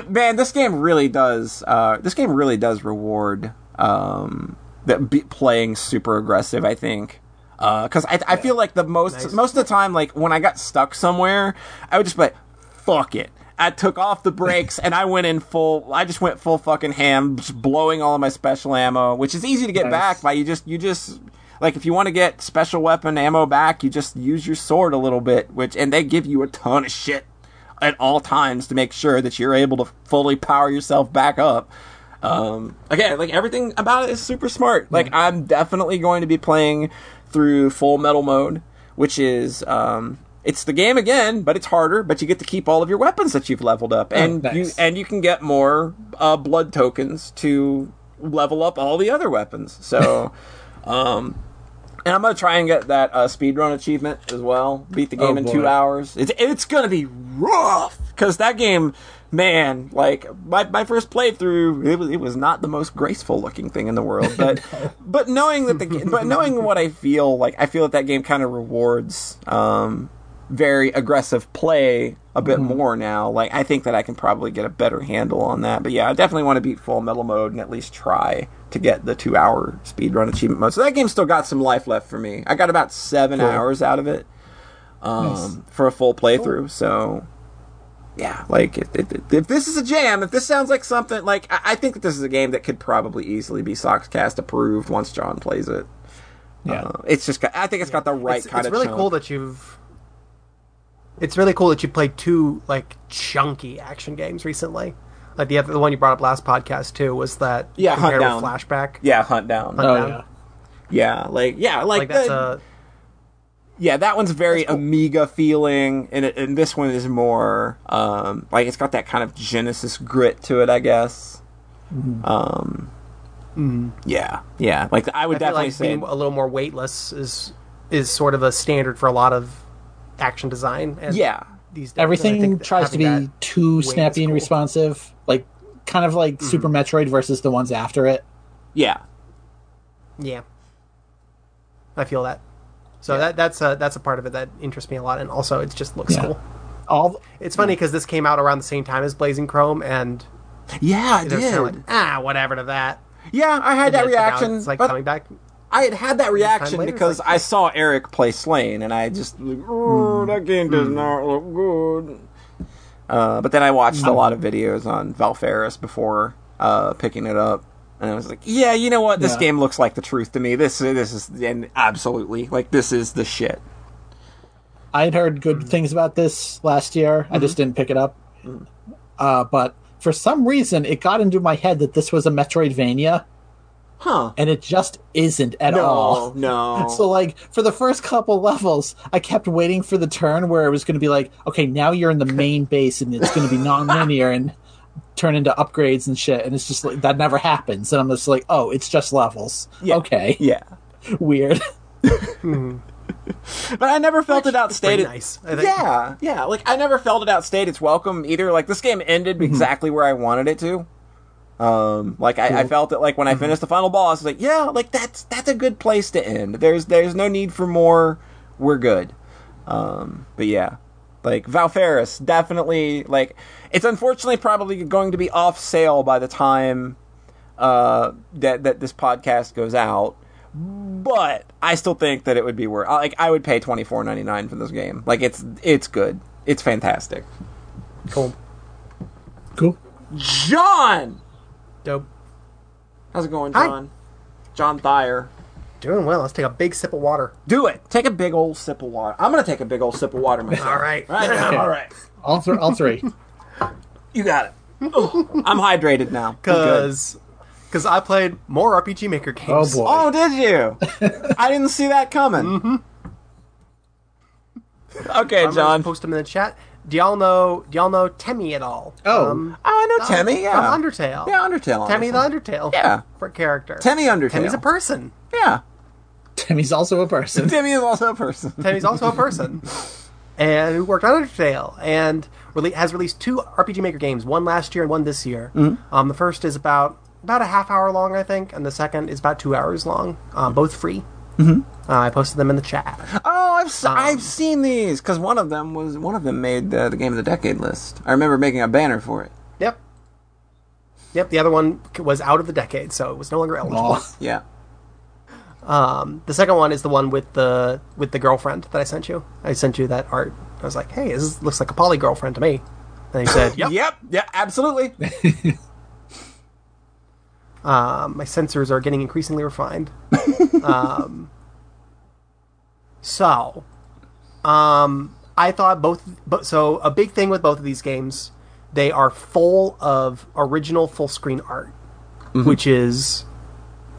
man, this game really does. Uh, this game really does reward um, that be playing super aggressive. I think because I, I feel like the most most of the time, like when I got stuck somewhere, I would just be like, "Fuck it." I took off the brakes and I went in full. I just went full fucking ham, blowing all of my special ammo, which is easy to get Nice. back by you just you just like if you want to get special weapon ammo back, you just use your sword a little bit, which and they give you a ton of shit at all times to make sure that you're able to fully power yourself back up. Um, again, like everything about it is super smart. Like I'm definitely going to be playing through full metal mode, which is um, it's the game again, but it's harder. But you get to keep all of your weapons that you've leveled up, and nice. you and you can get more uh, blood tokens to level up all the other weapons. So. um, and I'm gonna try and get that uh, speedrun achievement as well. Beat the game Oh, in two hours. It's it's gonna be rough because that game, man. Like my, my first playthrough, it was it was not the most graceful looking thing in the world. But but knowing that the but knowing what I feel like, I feel that that game kind of rewards um, very aggressive play a bit Mm-hmm. more now. Like I think that I can probably get a better handle on that. But yeah, I definitely want to beat full metal mode and at least try to get the two hour speed run achievement mode. So that game still got some life left for me. I got about seven Cool. hours out of it um, Nice. for a full playthrough. So yeah, like if, if, if this is a jam, if this sounds like something like I, I think that this is a game that could probably easily be Soxcast approved once John plays it. Yeah. Uh, it's just got, I think it's got the right it's, kind it's of. really chunk. cool that you've. It's really cool that you played two like chunky action games recently. Like the other, the one you brought up last podcast too was that Yeah, Hunt Down. flashback. Yeah, hunt down. Hunt oh down. yeah. Yeah, like yeah, like, like that's the- a yeah, that one's very Amiga feeling, and it, and this one is more um, like it's got that kind of Genesis grit to it, I guess. Um, yeah, yeah, like I would I feel definitely like say being a little more weightless is is sort of a standard for a lot of action design. And yeah, these days. Everything think tries to be too weight is snappy and cool. responsive, like kind of like Mm-hmm. Super Metroid versus the ones after it. yeah, Yeah, I feel that. So that that's a that's a part of it that interests me a lot, and also it just looks Yeah. cool. All It's funny because this came out around the same time as Blazing Chrome, and Yeah, I they're kind of did. like, ah, whatever to that. yeah, I had that reaction. It's like but coming back. I had had that reaction later, because like- I saw Eric play Slain, and I just like, oh, that game does not look good. Uh, but then I watched a lot of videos on Valfaris before uh, picking it up, and I was like, yeah, you know what? This Yeah. game looks like the truth to me. This this is and absolutely like this is the shit. I had heard good things about this last year. I just didn't pick it up. Uh, but for some reason, it got into my head that this was a Metroidvania, Huh? and it just isn't at No, all. no. So, like, for the first couple levels, I kept waiting for the turn where it was going to be like, okay, now you're in the main base and it's going to be non-linear and turn into upgrades and shit. And it's just like, that never happens. And I'm just like, oh, it's just levels. Yeah. Okay. yeah. Weird. Hmm. But I never felt it Pretty outstated. nice. I think. Yeah, yeah. Like I never felt it outstayed its welcome either. Like this game ended mm-hmm. exactly where I wanted it to. Um, like I, I felt it like when I finished the final boss, I was like yeah, like that's that's a good place to end. There's there's no need for more. We're good. Um, but yeah, like Valfaris definitely like it's unfortunately probably going to be off sale by the time uh that that this podcast goes out but I still think that it would be worth. Like I would pay twenty four ninety nine for this game. Like it's it's good. It's fantastic. Cool. Cool. John, Dope. how's it going, Hi. John? John Thayer. Doing well. Let's take a big sip of water. Do it. Take a big old sip of water. I'm gonna take a big old sip of water myself. All right. Right. Okay. All right. All, th- all three. You got it. Oh, I'm hydrated now. Because because I played more RPG Maker oh, games. Oh boy. Oh, did you? I didn't see that coming. Mm-hmm. Okay, I'm John. post them in the chat. Do y'all know? Do y'all know Temmie at all? Oh. Um, Oh, I know Temmie. Yeah. From Undertale. Yeah, Undertale. Temmie the. Undertale. Yeah. For character. Temmie Undertale. Temmie's a person. Yeah. Temmie's also a person. Timmy is also a person. Temmie's also a person. And who worked on Undertale and rele- has released two RPG Maker games, one last year and one this year. Um, the first is about about a half hour long, I think, and the second is about two hours long. Um, both free. Mm-hmm. Uh, I posted them in the chat. Oh, I've s Um, have seen these because one of them was one of them made the, the game of the decade list. I remember making a banner for it. Yep. Yep. The other one was out of the decade, so it was no longer eligible. Aw. Yeah. The second one is the one with the with the girlfriend that I sent you. I sent you that art. I was like, "Hey, this is- looks like a poly girlfriend to me." And he said, "Yep." Yep. Yeah. Absolutely. Um, my sensors are getting increasingly refined. um, so, um, I thought both. But so a big thing with both of these games, they are full of original full screen art, which is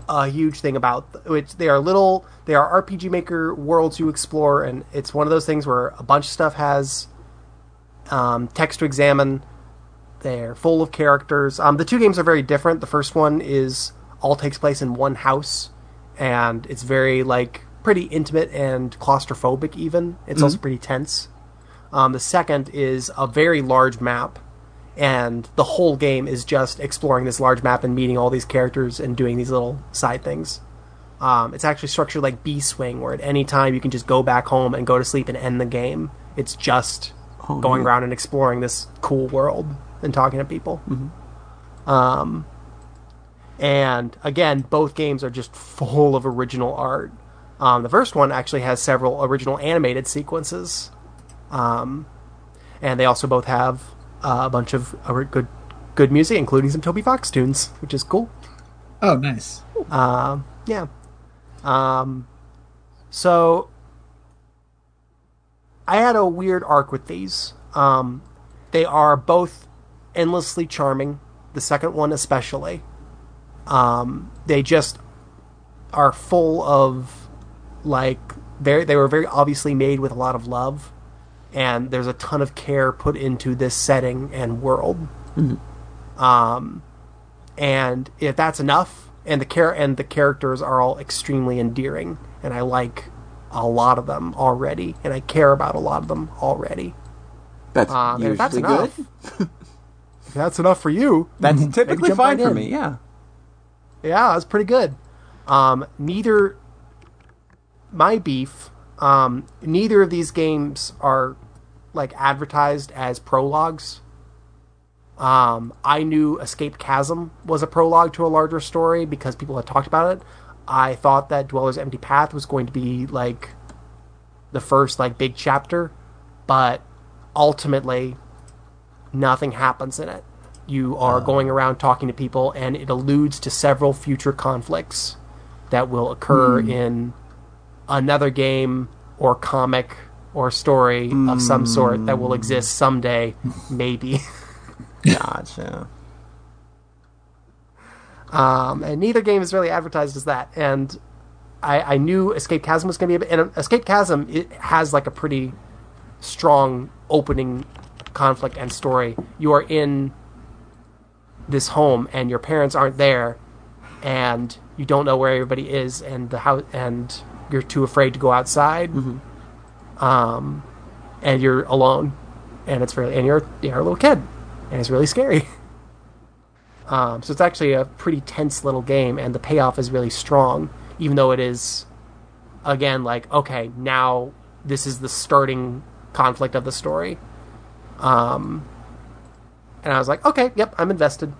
a huge thing about which they are little. They are RPG Maker worlds you explore, and it's one of those things where a bunch of stuff has um, text to examine. They're full of characters. Um, the two games are very different. The first one is all takes place in one house, and it's very like pretty intimate and claustrophobic. Even it's also pretty tense. Um, the second is a very large map, and the whole game is just exploring this large map and meeting all these characters and doing these little side things. Um, it's actually structured like Beeswing, where at any time you can just go back home and go to sleep and end the game. It's just going around and exploring this cool world and talking to people. Um, and again, both games are just full of original art. Um, the first one actually has several original animated sequences, um, and they also both have uh, a bunch of uh, good good music, including some Toby Fox tunes, which is cool. Oh, nice. Um, yeah. Um, so I had a weird arc with these. Um, they are both endlessly charming. The second one, especially. Um, they just are full of like they they were very obviously made with a lot of love, and there's a ton of care put into this setting and world. Um, and if that's enough, and the care and the characters are all extremely endearing, and I like a lot of them already, and I care about a lot of them already. That's Um, usually if that's good. enough, if that's enough for you, That's typically fine right for in. me. Yeah. yeah, that's pretty good. Um, neither my beef, um, neither of these games are like advertised as prologues. Um, I knew Escaped Chasm was a prologue to a larger story because people had talked about it. I thought that Dweller's Empty Path was going to be like the first like big chapter, but ultimately nothing happens in it. You are going around talking to people and it alludes to several future conflicts that will occur in another game or comic or story of some sort that will exist someday, maybe. Gotcha. Um, and neither game is really advertised as that. And I, I knew Escaped Chasm was going to be a bit. And Escaped Chasm it has like a pretty strong opening conflict and story. You are in this home, and your parents aren't there, and you don't know where everybody is, and the house, and you're too afraid to go outside. Um, and you're alone, and it's really, and you're you're a little kid, and it's really scary. Um, so it's actually a pretty tense little game, and the payoff is really strong, even though it is, again, like okay, now this is the starting conflict of the story. Um, and I was like, okay, yep, I'm invested.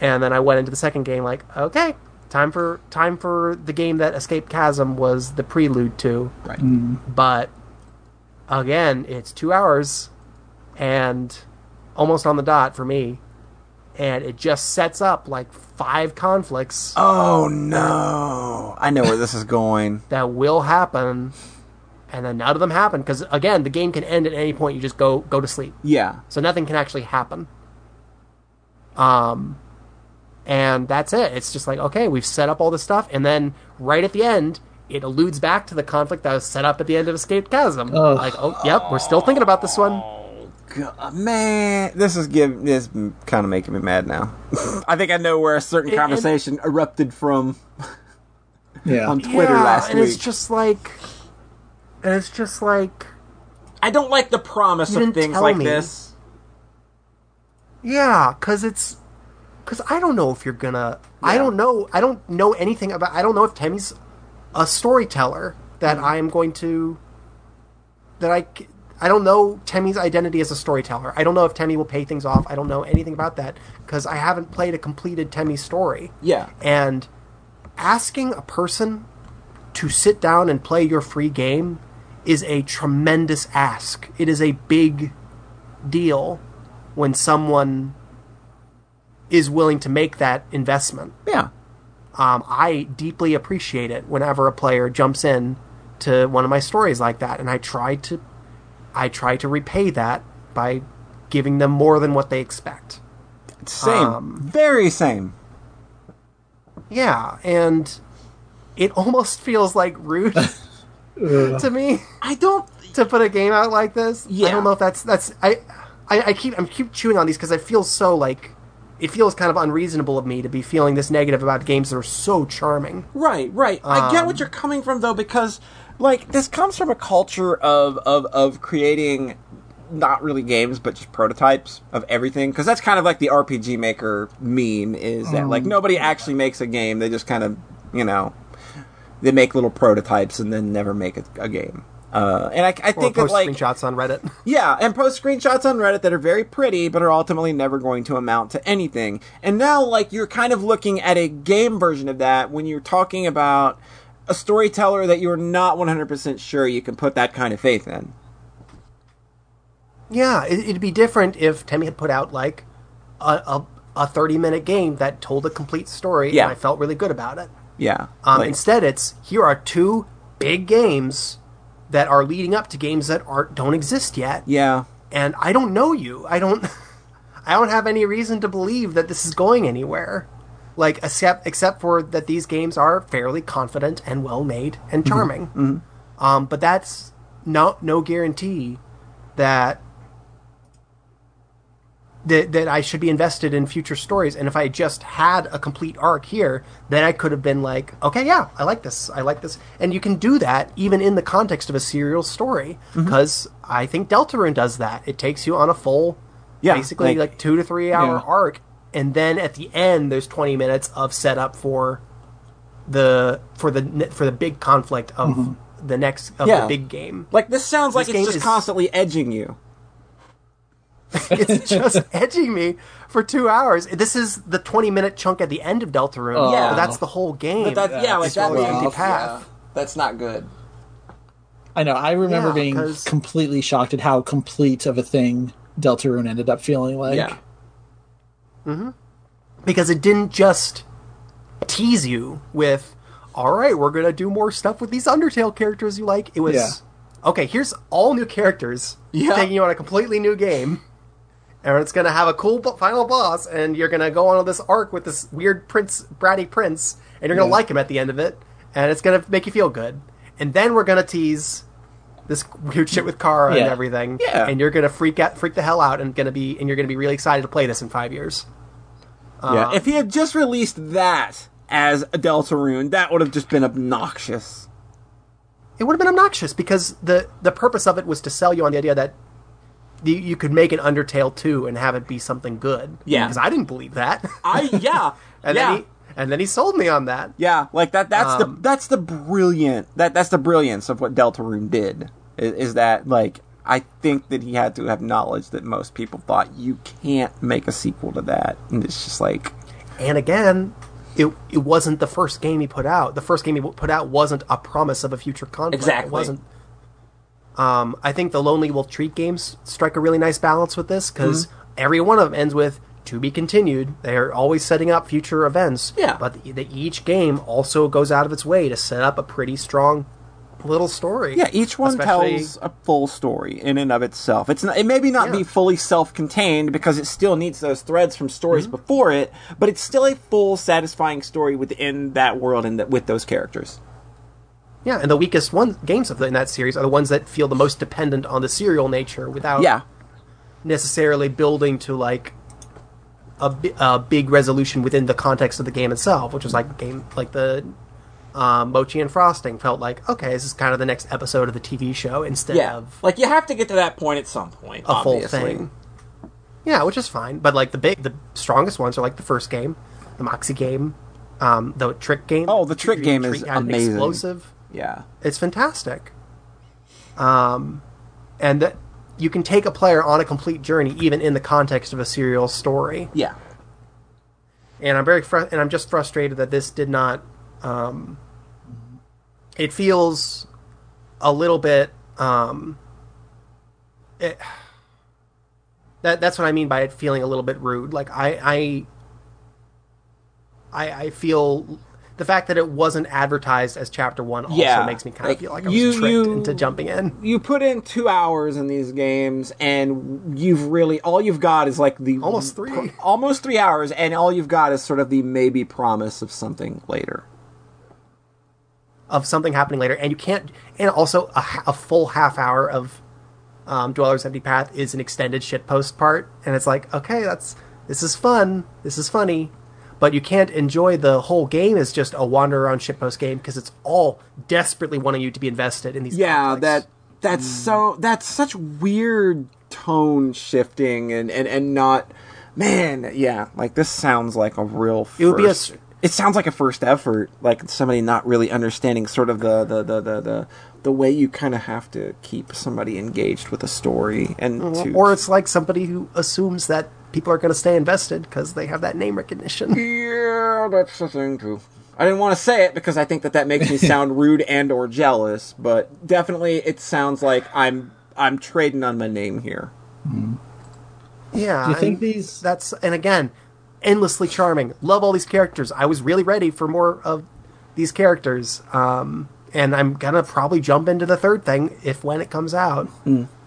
And then I went into the second game like, okay, time for time for the game that Escaped Chasm was the prelude to. Right. But again, it's two hours and almost on the dot for me. And it just sets up like five conflicts Oh no! I know where this is going. that will happen, and then none of them happen because again, the game can end at any point. You just go go to sleep, Yeah. so nothing can actually happen. Um, and that's it. It's just like okay, we've set up all this stuff, and then right at the end, it alludes back to the conflict that was set up at the end of Escaped Chasm. Ugh. Like, oh, yep, we're still thinking about this one. Oh, God, man, this is give this kind of making me mad now. I think I know where a certain And- conversation erupted from Yeah. on Twitter yeah, last and week. it's just like, and it's just like. I don't like the promise of things like me. this. Yeah, because it's because I don't know if you're gonna. I don't know. I don't know anything about. I don't know if Temmie's a storyteller that Mm-hmm. I am going to. That I. I don't know Temmie's identity as a storyteller. I don't know if Temmie will pay things off. I don't know anything about that because I haven't played a completed Temmie story. Yeah. And asking a person to sit down and play your free game is a tremendous ask. It is a big deal when someone is willing to make that investment. Yeah. Um, I deeply appreciate it whenever a player jumps in to one of my stories like that, and I try to, I try to repay that by giving them more than what they expect. Same. Um, Very same. Yeah, and it almost feels like rude to me I don't. to put a game out like this. Yeah. I don't know if that's that's I I, I keep I'm keep chewing on these because I feel so like it feels kind of unreasonable of me to be feeling this negative about games that are so charming. Right, right. I get what um, you're coming from though, because like this comes from a culture of of of creating not really games but just prototypes of everything because that's kind of like the RPG maker meme is that like mm. nobody actually makes a game they just kind of you know they make little prototypes and then never make a, a game uh, and I, I think that post like screenshots on Reddit. yeah, and post screenshots on Reddit that are very pretty, but are ultimately never going to amount to anything. And now, like, you're kind of looking at a game version of that when you're talking about a storyteller that you're not 100% sure you can put that kind of faith in. Yeah, it, it'd be different if Temmie had put out like a, a, a 30 minute game that told a complete story Yeah. and I felt really good about it. Yeah. Um, like- instead, it's here are two big games that are leading up to games that aren't don't exist yet, yeah. and I don't know you. I don't. I don't have any reason to believe that this is going anywhere. Like except except for that these games are fairly confident and well made and charming. Hmm. Um, but that's no no guarantee that that that I should be invested in future stories. And if I just had a complete arc here, then I could have been like, okay, yeah, I like this, I like this, and you can do that even in the context of a serial story mm-hmm. because I think Deltarune does that. It takes you on a full, Yeah, basically like- like, two to three hour Yeah. arc, and then at the end there's twenty minutes of setup for the for the for the big conflict of mm-hmm. the next of Yeah. the big game. Like, this sounds like it's just is- constantly edging you. It's just edging me for two hours. This is the 20 minute chunk at the end of Deltarune. Oh. Yeah. but that's the whole game. But that, yeah, like It's that empty path. yeah, that's not good. I know. I remember Yeah, being 'cause- completely shocked at how complete of a thing Deltarune ended up feeling like. Yeah. Hmm. because it didn't just tease you with, all right, we're gonna do more stuff with these Undertale characters you like. It was Yeah. okay. Here's all new characters Yeah. taking you on a completely new game, and it's gonna have a cool final boss, and you're gonna go on this arc with this weird prince, bratty prince, and you're gonna Yeah. like him at the end of it, and it's gonna make you feel good. And then we're gonna tease this weird shit with Kara and everything, Yeah. and you're gonna freak out, freak the hell out, and gonna be, and you're gonna be really excited to play this in five years. yeah. Uh, if he had just released that as a Deltarune, that would have just been obnoxious. it would have been obnoxious because the the purpose of it was to sell you on the idea that you, you could make an Undertale 2 and have it be something good. Yeah. Because I didn't believe that. I yeah. and yeah. then he and then he sold me on that. Yeah, like that. That's Um, the that's the brilliant that that's the brilliance of what Deltarune did. Is, is that like I think that he had to have knowledge that most people thought you can't make a sequel to that, and it's just like And again, it it wasn't the first game he put out. The first game he put out wasn't a promise of a future conflict. Exactly. It wasn't. Um, I think the Lonely Wolf Treat games strike a really nice balance with this because Mm-hmm. every one of them ends with "to be continued." They're always setting up future events. Yeah. but the, the, each game also goes out of its way to set up a pretty strong little story. yeah, each one Especially- tells a full story in and of itself. It's not, it may be not be fully self-contained because it still needs those threads from stories Mm-hmm. before it, but it's still a full, satisfying story within that world and that, with those characters. Yeah, and the weakest one games of the, in that series are the ones that feel the most dependent on the serial nature without Yeah, necessarily building to like a, a big resolution within the context of the game itself, which was like game like the um, Mochi and Frosting felt like okay, this is kind of the next episode of the TV show instead yeah. of Like you have to get to that point at some point. a full thing. Yeah, which is fine, but like the big, the strongest ones are like the first game, the Moxie game, um, the trick game. Oh, the trick game is Treat had an amazing. Explosive. Yeah. It's fantastic. Um, and that you can take a player on a complete journey, even in the context of a serial story. Yeah. And I'm very fr- and I'm just frustrated that this did not. Um, it feels a little bit. Um, it, that that's what I mean by it feeling a little bit rude. Like I I I, I feel the fact that it wasn't advertised as chapter one also Yeah, makes me kind like, of feel like I was you- tricked you- into jumping in. You put in two hours in these games, and you've really all you've got is like the Almost three. almost three hours, and all you've got is sort of the maybe promise of something later. of something happening later, and you can't. And also, a, a full half hour of um, Dweller's Empty Path is an extended shitpost part, and it's like, okay, that's this is fun, this is funny, but you can't enjoy the whole game as just a wander around shitpost game because it's all desperately wanting you to be invested in these. Yeah, conflicts. that that's mm. so that's such weird tone shifting and and and not man. Yeah, like this sounds like a real. First, It would be a s- It sounds like a first effort, like somebody not really understanding sort of the the the the the, the way you kind of have to keep somebody engaged with a story and mm-hmm. to or it's like somebody who assumes that people are going to stay invested because they have that name recognition. Yeah, that's the thing too. I didn't want to say it because I think that that makes me sound rude and or jealous, but definitely it sounds like I'm I'm trading on my name here. Yeah, Do you think these- That's and again, endlessly charming. Love all these characters. I was really ready for more of these characters, um, and I'm gonna probably jump into the third thing if when it comes out.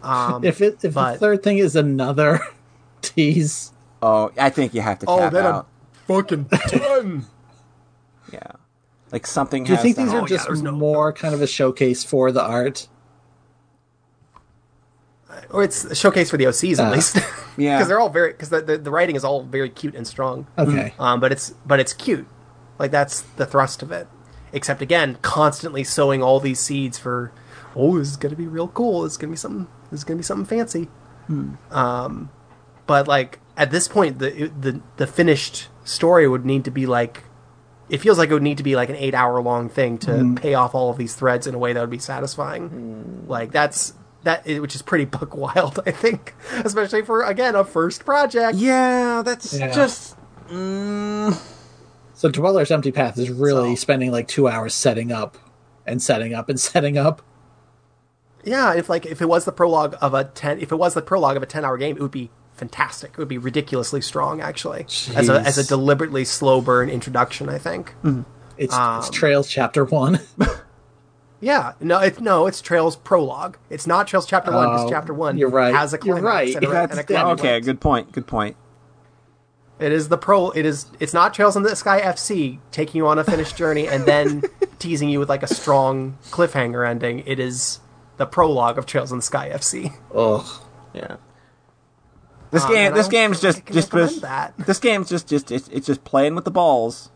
Um, If it if but- the third thing is another tease, Oh, I think you have to oh, tap then I'm out. fucking done. Yeah, like something. do you has think to these are happen. yeah, just there's no- more kind of a showcase for the art? or it's a showcase for the OCs at Uh, least. yeah. because they're all very because the, the the writing is all very cute and strong. Okay. Um, but it's but it's cute. Like that's the thrust of it. Except again, constantly sowing all these seeds for, oh, this is gonna be real cool. This is gonna be something. This is gonna be something fancy. Um, but like at this point, the the the finished story would need to be like. It feels like it would need to be like an eight hour long thing to pay off all of these threads in a way that would be satisfying. Like that's that which is pretty book wild, I think, especially for again a first project. Yeah, that's Yeah. just. Mm, So Dweller's Empty Path is really So- spending like two hours setting up and setting up and setting up. Yeah, if like if it was the prologue of a ten, if it was the prologue of a ten hour game, it would be fantastic. It would be ridiculously strong, actually, as a as a deliberately slow burn introduction. I think. It's, Um, it's Trails Chapter One. Yeah, no, it's no, it's Trails prologue. It's not Trails chapter one because Oh, chapter one you're right. has a You're climax right. and a, that's, and a climax. okay, good point. Good point. It is the pro. It is. It's not Trails in the Sky FC taking you on a finished journey and then teasing you with like a strong cliffhanger ending. It is the prologue of Trails in the Sky FC. Ugh. Yeah. This Um, game, this don't game's just can just recommend just that. this game's just just it's, it's just playing with the balls,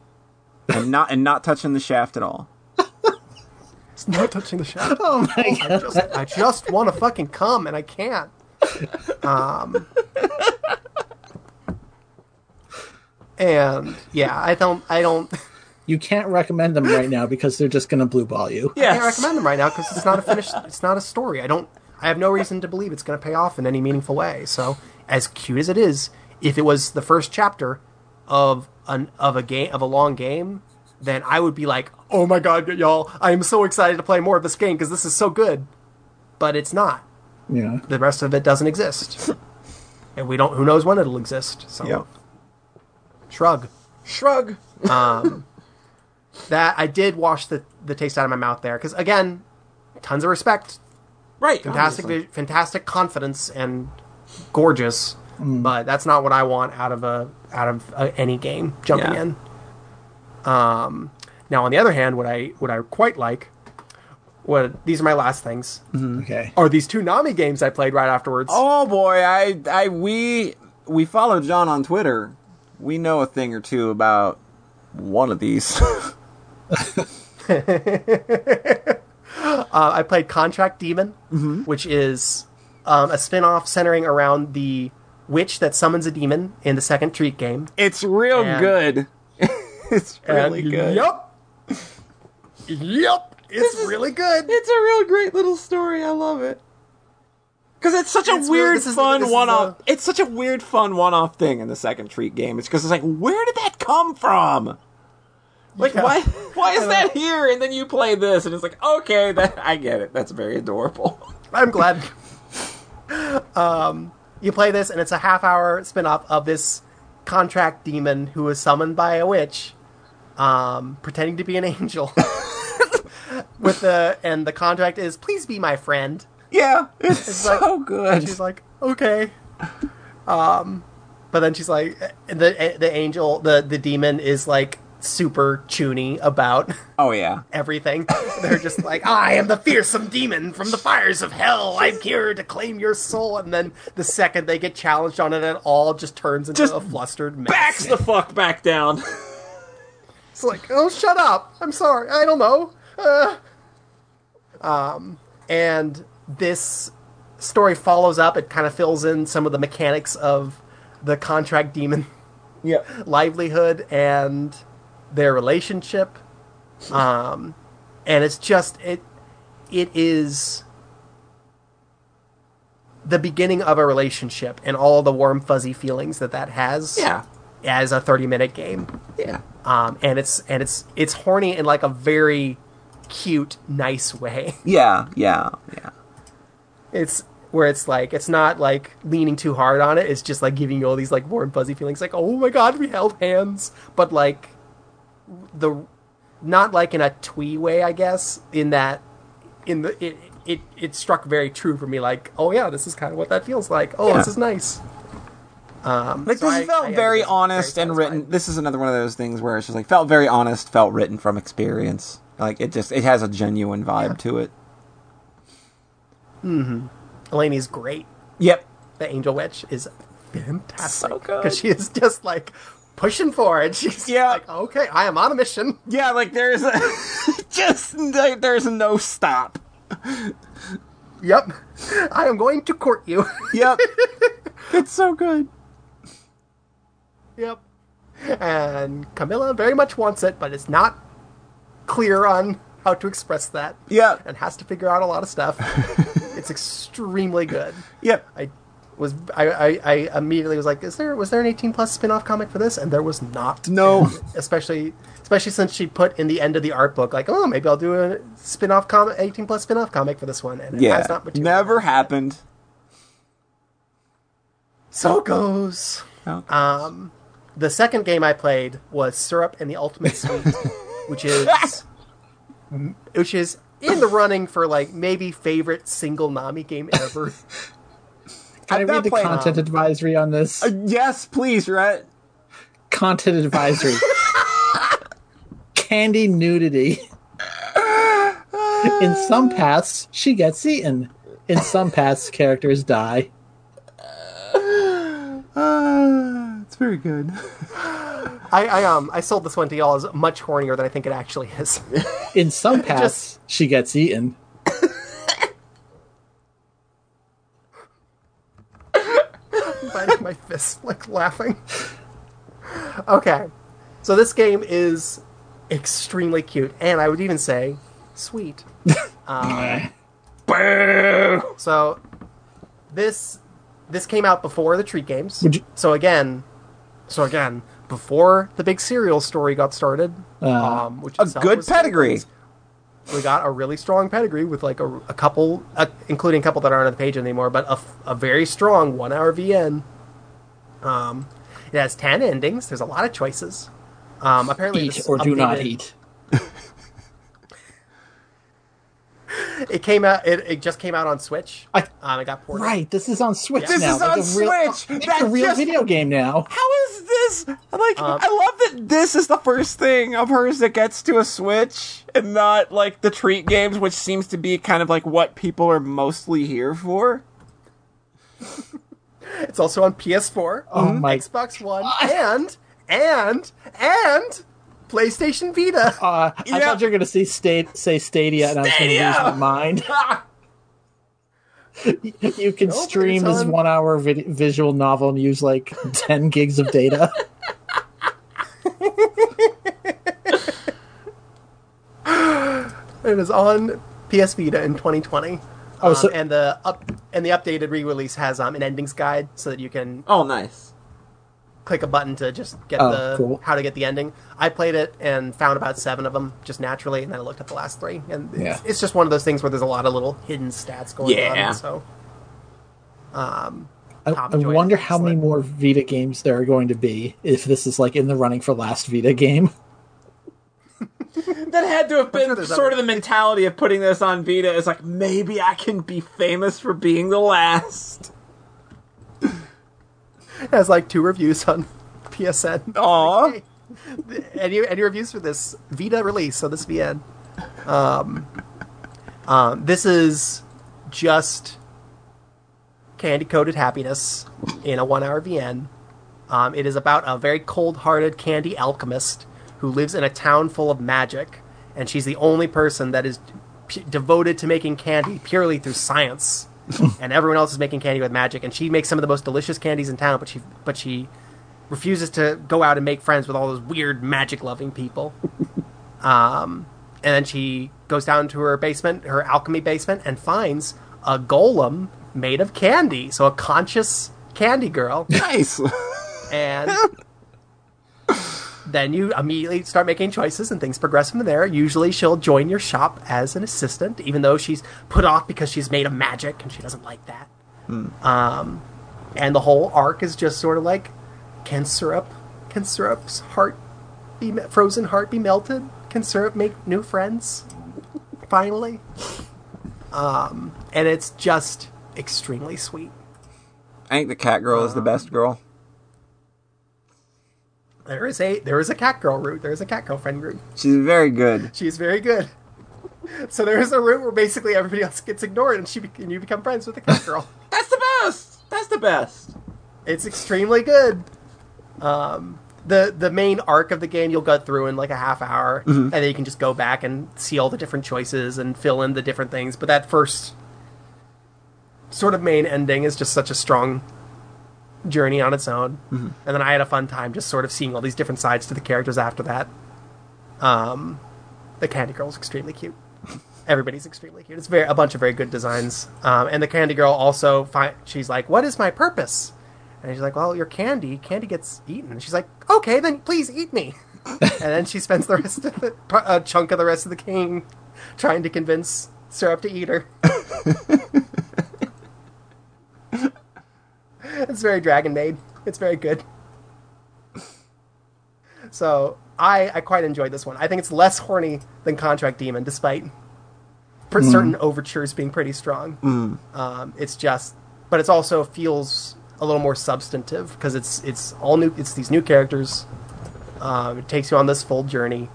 and not and not touching the shaft at all. It's not touching the shaft. Oh my I god. just, I just want to fucking come and I can't. Um, and yeah, I don't, I don't, You can't recommend them right now because they're just gonna blue ball you. I can't recommend them right now because it's not a finished, it's not a story. I don't, I have no reason to believe it's going to pay off in any meaningful way. So, as cute as it is, if it was the first chapter of an of a game of a long game, then I would be like, oh my god, y'all, I am so excited to play more of this game because this is so good. But it's not. Yeah. the rest of it doesn't exist. and we don't who knows when it'll exist. So Yep. shrug. Shrug. Um, that I did wash the the taste out of my mouth there cuz again, tons of respect, Right. fantastic obviously. fantastic confidence and gorgeous, but that's not what I want out of a out of a, any game jumping Yeah. in. Um now on the other hand, what I what I quite like what these are my last things Okay. are these two Nami games I played right afterwards. Oh boy, I I we we follow John on Twitter. We know a thing or two about one of these. Uh, I played Contract Demon, which is um, a spin off centering around the witch that summons a demon in the second Treat game. it's real And- good. it's really good. Yep. Yup. It's really good. It's a real great little story. I love it. Because it's such a It's weird, is- fun is one-off. a- It's such a weird, fun one-off thing in the second treat game. It's because it's like, where did that come from? Like, Yeah. why? Why is that here? And then you play this, and it's like, okay, that I get it. That's very adorable. I'm glad. Um, you play this, and it's a half hour spin off of this contract demon who is summoned by a witch, um, pretending to be an angel. With the and the contract is please be my friend. Yeah, it's, so like- good. She's like, okay. Um, but then she's like, the the angel, the the demon is like super chuuni about oh yeah, everything. They're just like, I am the fearsome demon from the fires of hell. I'm here to claim your soul. And then the second they get challenged on it at all, just turns into Just a flustered mess. backs the fuck back down. It's like, oh, shut up. I'm sorry. I don't know. Uh. Um, and this story follows up. It kind of fills in some of the mechanics of the contract demon yep. livelihood and their relationship. Um, and it's just it it is the beginning of a relationship and all the warm fuzzy feelings that that has Yeah. as a 30 minute game Yeah. um, and it's and it's it's horny in like a very cute nice way Yeah. Yeah. Yeah. it's where it's like it's not like leaning too hard on it it's just like giving you all these like warm fuzzy feelings like oh my god we held hands but like the not like in a twee way i guess in that in the it it, it struck very true for me like oh yeah this is kind of what that feels like oh Yeah. this is nice um Like so this I- felt I- very honest very and written. This is another one of those things where it's just like felt very honest, felt written from experience. Like it just it has a genuine vibe to it. Mm-hmm. Elaine's great Yep. the angel witch is fantastic So good. because she is just like pushing for it she's Yeah. like okay i am on a mission Yeah, like there's a just like there's no stop. Yep. I am going to court you. Yep. it's so good. yep. And Camilla very much wants it, but is not clear on how to express that Yeah. and has to figure out a lot of stuff. It's extremely good. Yep. I was I, I, I immediately was like, is there was there an 18 plus spin-off comic for this? And there was not. No. especially especially since she put in the end of the art book like, oh, maybe I'll do a spin-off comic, 18 plus spin-off comic for this one. And it Yeah. has not materialized. Never happened. So it goes. Oh. Um, the second game I played was Syrup and the Ultimate Sweet, which is which is in the running for like maybe favorite single Nami game ever. Can I I've not read the played- content advisory on this? Uh, yes, please, Rhett. content advisory. Candy nudity. In some paths, she gets eaten. In some paths, characters die. Uh, it's very good. I, I um I sold this one to y'all as much hornier than I think it actually is. In some paths, she gets eaten. My fist, like laughing. Okay, so this game is extremely cute, and I would even say sweet. Um, so this this came out before the treat games. You- So again, so again, before the big serial story got started, um, which A good pedigree. we got a really strong pedigree with like a, a couple, uh, including a couple that aren't on the page anymore, but a, a very strong one hour VN. Um, it has 10 endings. There's a lot of choices. Um, apparently, Eat or do not eat. It came out. It, it just came out on Switch. I- um, it got ported. Right, this is on Switch This now. is Like on real, Switch! It's That's a real just- video game now. How is this? Like, Um, I love that this is the first thing of hers that gets to a Switch and not like the treat games, which seems to be kind of like what people are mostly here for. It's also on PS4, Oh my- Xbox One, and and and PlayStation Vita. Uh, I thought you were going to say, say Stadia, and I was going to lose my mind. you can Nope, stream this on- one hour vid- visual novel and use like 10 gigs of data. It is on PS Vita in 2020. Oh, Um, so- and the up and the updated re-release has um, an endings guide so that you can Oh, nice. click a button to just get Oh, the cool. how to get the ending. I played it and found about seven of them just naturally, and then I looked at the last three, and it's, Yeah. it's just one of those things where there's a lot of little hidden stats going Yeah. on. So, um, I, Tom I enjoyed wonder it. how many Excellent. more Vita games there are going to be if this is like in the running for last Vita game. That had to have been there's sort of the mentality of putting this on Vita. Is like maybe I can be famous for being the last. it has like two reviews on PSN. Aw. Hey, any any reviews for this Vita release? So this VN. Um, um, this is just candy coated happiness in a one hour VN. Um, it is about a very cold hearted candy alchemist who lives in a town full of magic, and she's the only person that is p- devoted to making candy purely through science. and everyone else is making candy with magic, and she makes some of the most delicious candies in town, but she but she refuses to go out and make friends with all those weird magic loving people. um, and then she goes down to her basement, her alchemy basement, and finds a golem made of candy. So a conscious candy girl. Nice. and then you immediately start making choices and things progress from there. Usually she'll join your shop as an assistant, even though she's put off because she's made of magic and she doesn't like that. Um, and the whole arc is just sort of like, can syrup, can syrup's heart be frozen heart be melted? Can syrup make new friends? Finally, um, and it's just extremely sweet. I think the cat girl is the best girl. There is a there is a cat girl route. There is a cat girlfriend route. She's very good. She's very good. So there is a route where basically everybody else gets ignored, and she be- and you become friends with the cat girl. That's the best. That's the best. it's extremely good. Um, the the main arc of the game you'll go through in like a half hour, and then you can just go back and see all the different choices and fill in the different things. But that first sort of main ending is just such a strong journey on its own. And then I had a fun time just sort of seeing all these different sides to the characters after that. Um, the Candy Girl's extremely cute. everybody's extremely cute. It's very a bunch of very good designs. Um, and the candy girl also, she's like, "What is my purpose?" And she's like, "Well, you're candy. Candy gets eaten." And she's like, "Okay, then please eat me." and then she spends the rest of the a chunk of the rest of the game trying to convince Syrup to eat her. it's very Dragon Maid. It's very good. So I I quite enjoyed this one. I think it's less horny than Contract Demon, despite per certain overtures being pretty strong. Um, it's just, but it also feels a little more substantive because it's it's all new. It's these new characters. Um, it takes you on this full journey.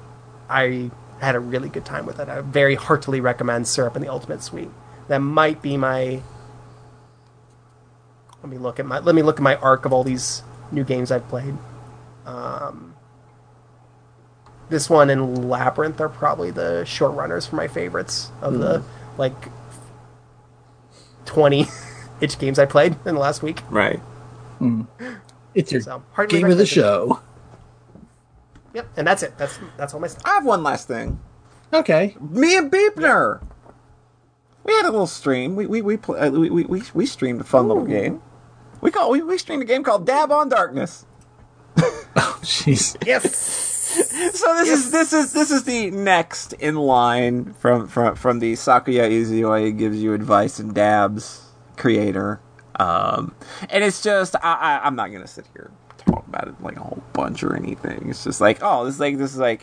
I had a really good time with it. I very heartily recommend Syrup and the Ultimate Sweet. That might be my. Let me look at my. Let me look at my arc of all these new games I've played. Um, this one and Labyrinth are probably the short runners for my favorites of the like twenty itch games I played in the last week. Right. It's your So, heartily game of the show. Yep, and that's it. That's that's all my stuff. I have one last thing. Okay. Me and Beepner. We had a little stream. We we we pl- uh, we, we we we streamed a fun little game. We call we, we streamed a game called Dab on Darkness. Oh jeez. Yes. So this is this is this is the next in line from from from the Sakuya Izayoi gives you advice and dabs creator. Um, and it's just I, I I'm not gonna sit here talk about it like a whole bunch or anything. It's just like oh this is like this is like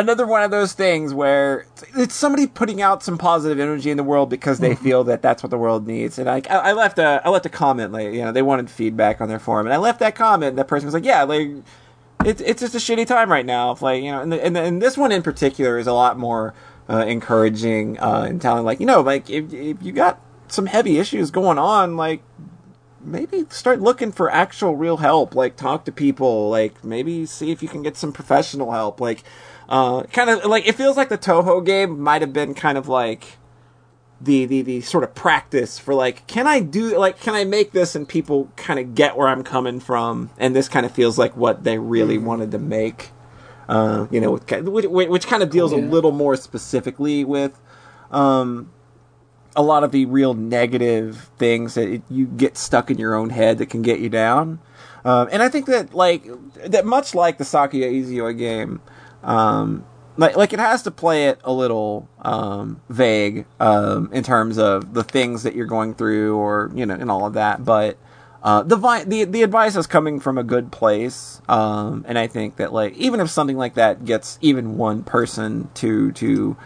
another one of those things where it's somebody putting out some positive energy in the world because they feel that that's what the world needs. And like I, I left a I left a comment like you know they wanted feedback on their forum, and I left that comment. And that person was like, yeah, like it's it's just a shitty time right now. If like you know, and, the, and, the, and this one in particular is a lot more uh, encouraging uh, and telling like you know like if if you got some heavy issues going on like maybe start looking for actual real help like talk to people like maybe see if you can get some professional help like uh kind of like it feels like the Touhou game might have been kind of like the, the the sort of practice for like can i do like can i make this and people kind of get where i'm coming from? And this kind of feels like what they really wanted to make uh you know with, which, which kind of deals a little more specifically with um a lot of the real negative things that it, you get stuck in your own head that can get you down. Um, and I think that like that much like the Sakuya Izayoi game, um, like like it has to play it a little um, vague um, in terms of the things that you're going through or you know and all of that, but. Uh, the, vi- the the advice is coming from a good place, um, and I think that like even if something like that gets even one person to to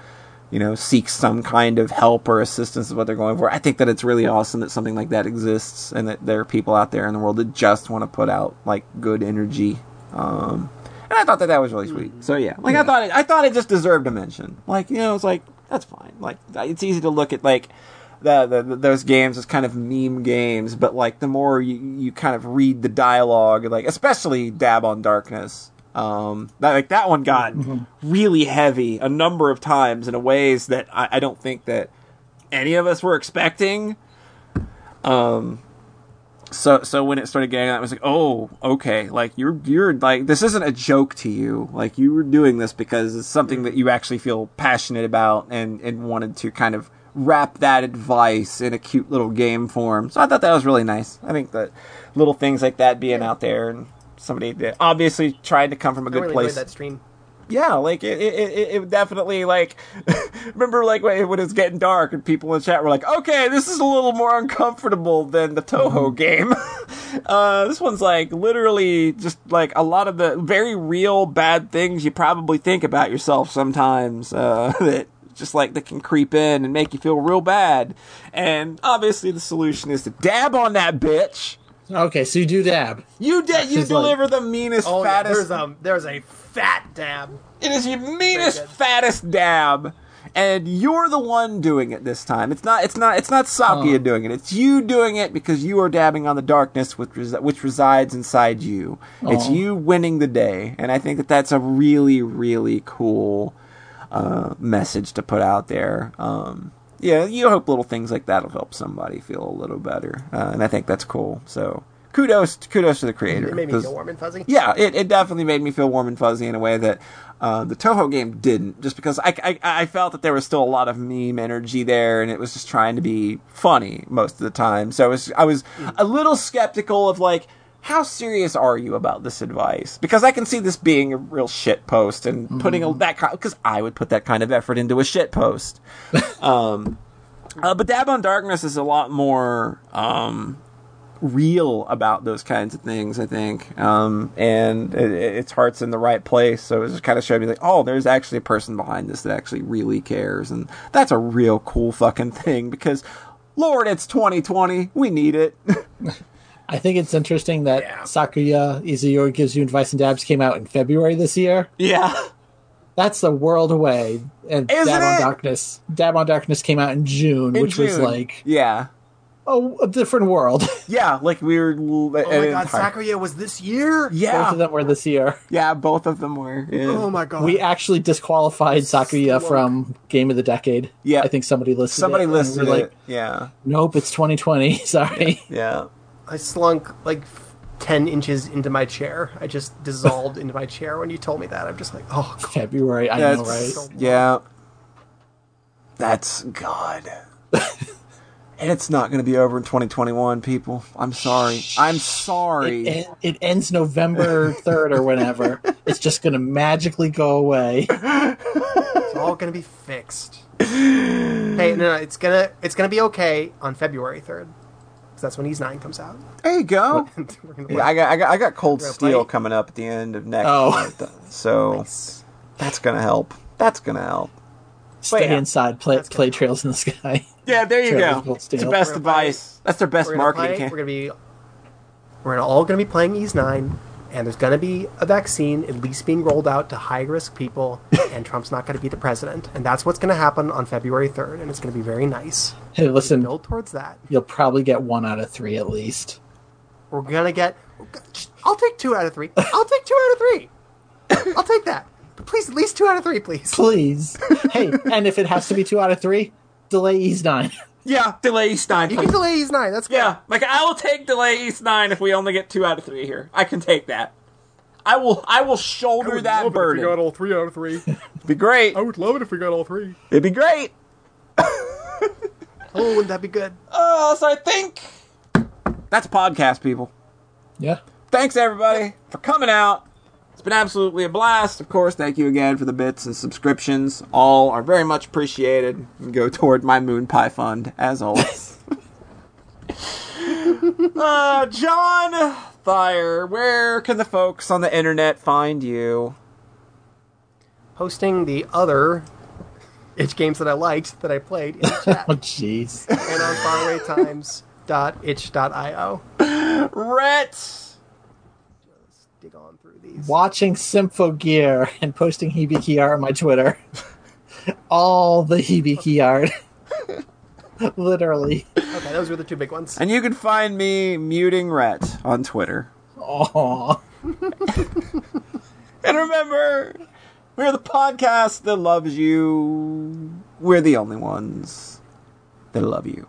you know, seek some kind of help or assistance is what they're going for. I think that it's really awesome that something like that exists and that there are people out there in the world that just want to put out like good energy. Um, and I thought that that was really sweet. So yeah, like I thought it, I thought it just deserved a mention. Like you know, it's like that's fine. Like it's easy to look at like. The, the, the- those games as kind of meme games, but like the more you, you kind of read the dialogue, like especially Dab on Darkness, um, that like that one got really heavy a number of times in a ways that I, I don't think that any of us were expecting. Um, so so when it started getting that, I was like, oh, okay, like you're you're like this isn't a joke to you. Like you were doing this because it's something that you actually feel passionate about and and wanted to kind of wrap that advice in a cute little game form. So I thought that was really nice. I think that little things like that being out there and somebody that obviously tried to come from a good really place enjoyed that stream. Yeah, like it, it, it, it definitely like. remember, like when when it was getting dark and people in the chat were like, "Okay, this is a little more uncomfortable than the Touhou game." uh, this one's like literally just like a lot of the very real bad things you probably think about yourself sometimes. Uh, that just like that can creep in and make you feel real bad. And obviously, the solution is to dab on that bitch. Okay, so you do dab. You de- you She's like- deliver the meanest, Oh, yeah, fattest. there's a there's a fat dab. It is your meanest, good. fattest dab, and you're the one doing it this time. It's not. It's not. It's not Sakuya Oh. doing it. It's you doing it because you are dabbing on the darkness which res- which resides inside you. It's you winning the day, and I think that that's a really, really cool uh, message to put out there. Um, yeah, you hope little things like that'll help somebody feel a little better, uh, and I think that's cool. So kudos kudos to the creator. It made me feel warm and fuzzy. yeah, it, it definitely made me feel warm and fuzzy in a way that uh, the Touhou game didn't. Just because I, I I felt that there was still a lot of meme energy there, and it was just trying to be funny most of the time. So I was I was a little skeptical of like. How serious are you about this advice? Because I can see this being a real shit post and putting a, that kind because I would put that kind of effort into a shit post. um, uh, but Dab on Darkness is a lot more um, real about those kinds of things, I think. Um, and it, its heart's in the right place. So it just kind of showed me like, oh, there's actually a person behind this that actually really cares. And that's a real cool fucking thing because, Lord, it's 2020. We need it. I think it's interesting that Yeah. Sakuya Izayoi gives you advice and dabs came out in February this year. yeah. That's a world away. And Isn't Dab on? Darkness, Dab on Darkness came out in June, In which was like Yeah. Oh, a different world. Yeah. Like we were. Oh my god, Sakuya was this year? Yeah, both of them were this year. Yeah, both of them were. Yeah. Oh my god. We actually disqualified Sakuya Slunk. from Game of the Decade. Yeah. I think somebody listed Somebody it. listed we're like. Yeah. Nope, it's 2020. Sorry. Yeah. I slunk like 10 inches into my chair. I just dissolved into my chair when you told me that. I'm just like, oh, God. February. I know, That's- right? Yeah. That's God. and it's not going to be over in 2021, people. I'm sorry. I'm sorry. It, en- it ends November 3rd or whenever. it's just going to magically go away. it's all gonna be fixed. hey, no, no, it's gonna it's gonna be okay on February 3rd. 'Cause that's when Ys 9 comes out. there you go. We're gonna play. Yeah, I got, I got, I got Cold Steel play- coming up at the end of next Oh. month, uh, so that's gonna help. That's gonna help. Stay yeah. inside, play, play Trails in the Sky. Yeah, there you go. Cold It's the best We're gonna play- advice. That's their best we're marketing. play, we're gonna be we're all gonna be playing Ys 9 and there's gonna be a vaccine at least being rolled out to high risk people and Trump's not gonna be the president. And that's what's gonna happen on February 3rd and it's gonna be very nice. Hey, listen, Build towards that. you'll probably get one out of three at least. We're gonna get. I'll take two out of three. I'll take two out of three. I'll take that. But please, at least two out of three, please. Please. hey, and if it has to be two out of three, delay Ys 9. yeah, delay Ys Nine. You can delay Ys nine. That's good. Yeah, like I will take delay Ys Nine if we only get two out of three here. I can take that. I will. I will shoulder that burden. You got all three out of three. It'd be great. I would love it if we got all three. It'd be great. Oh, wouldn't that be good? Uh, so I think that's podcast, people. Yeah. Thanks everybody for coming out. It's been absolutely a blast. Of course, thank you again for the bits and subscriptions. All are very much appreciated. And go toward my Moon Pie Fund as always. uh, John Thayer, where can the folks on the internet find you? Posting the other itch games that I liked that I played in the chat Oh, jeez. and on farawaytimes.itch.io. Rhett. Dig on through these. Watching Symphogear and posting Hibiki art on my Twitter. All the Hibiki art. Literally. Okay, those were the two big ones. And you can find me muting Rhett on Twitter. Aww. And remember, we're the podcast that loves you. We're the only ones that love you.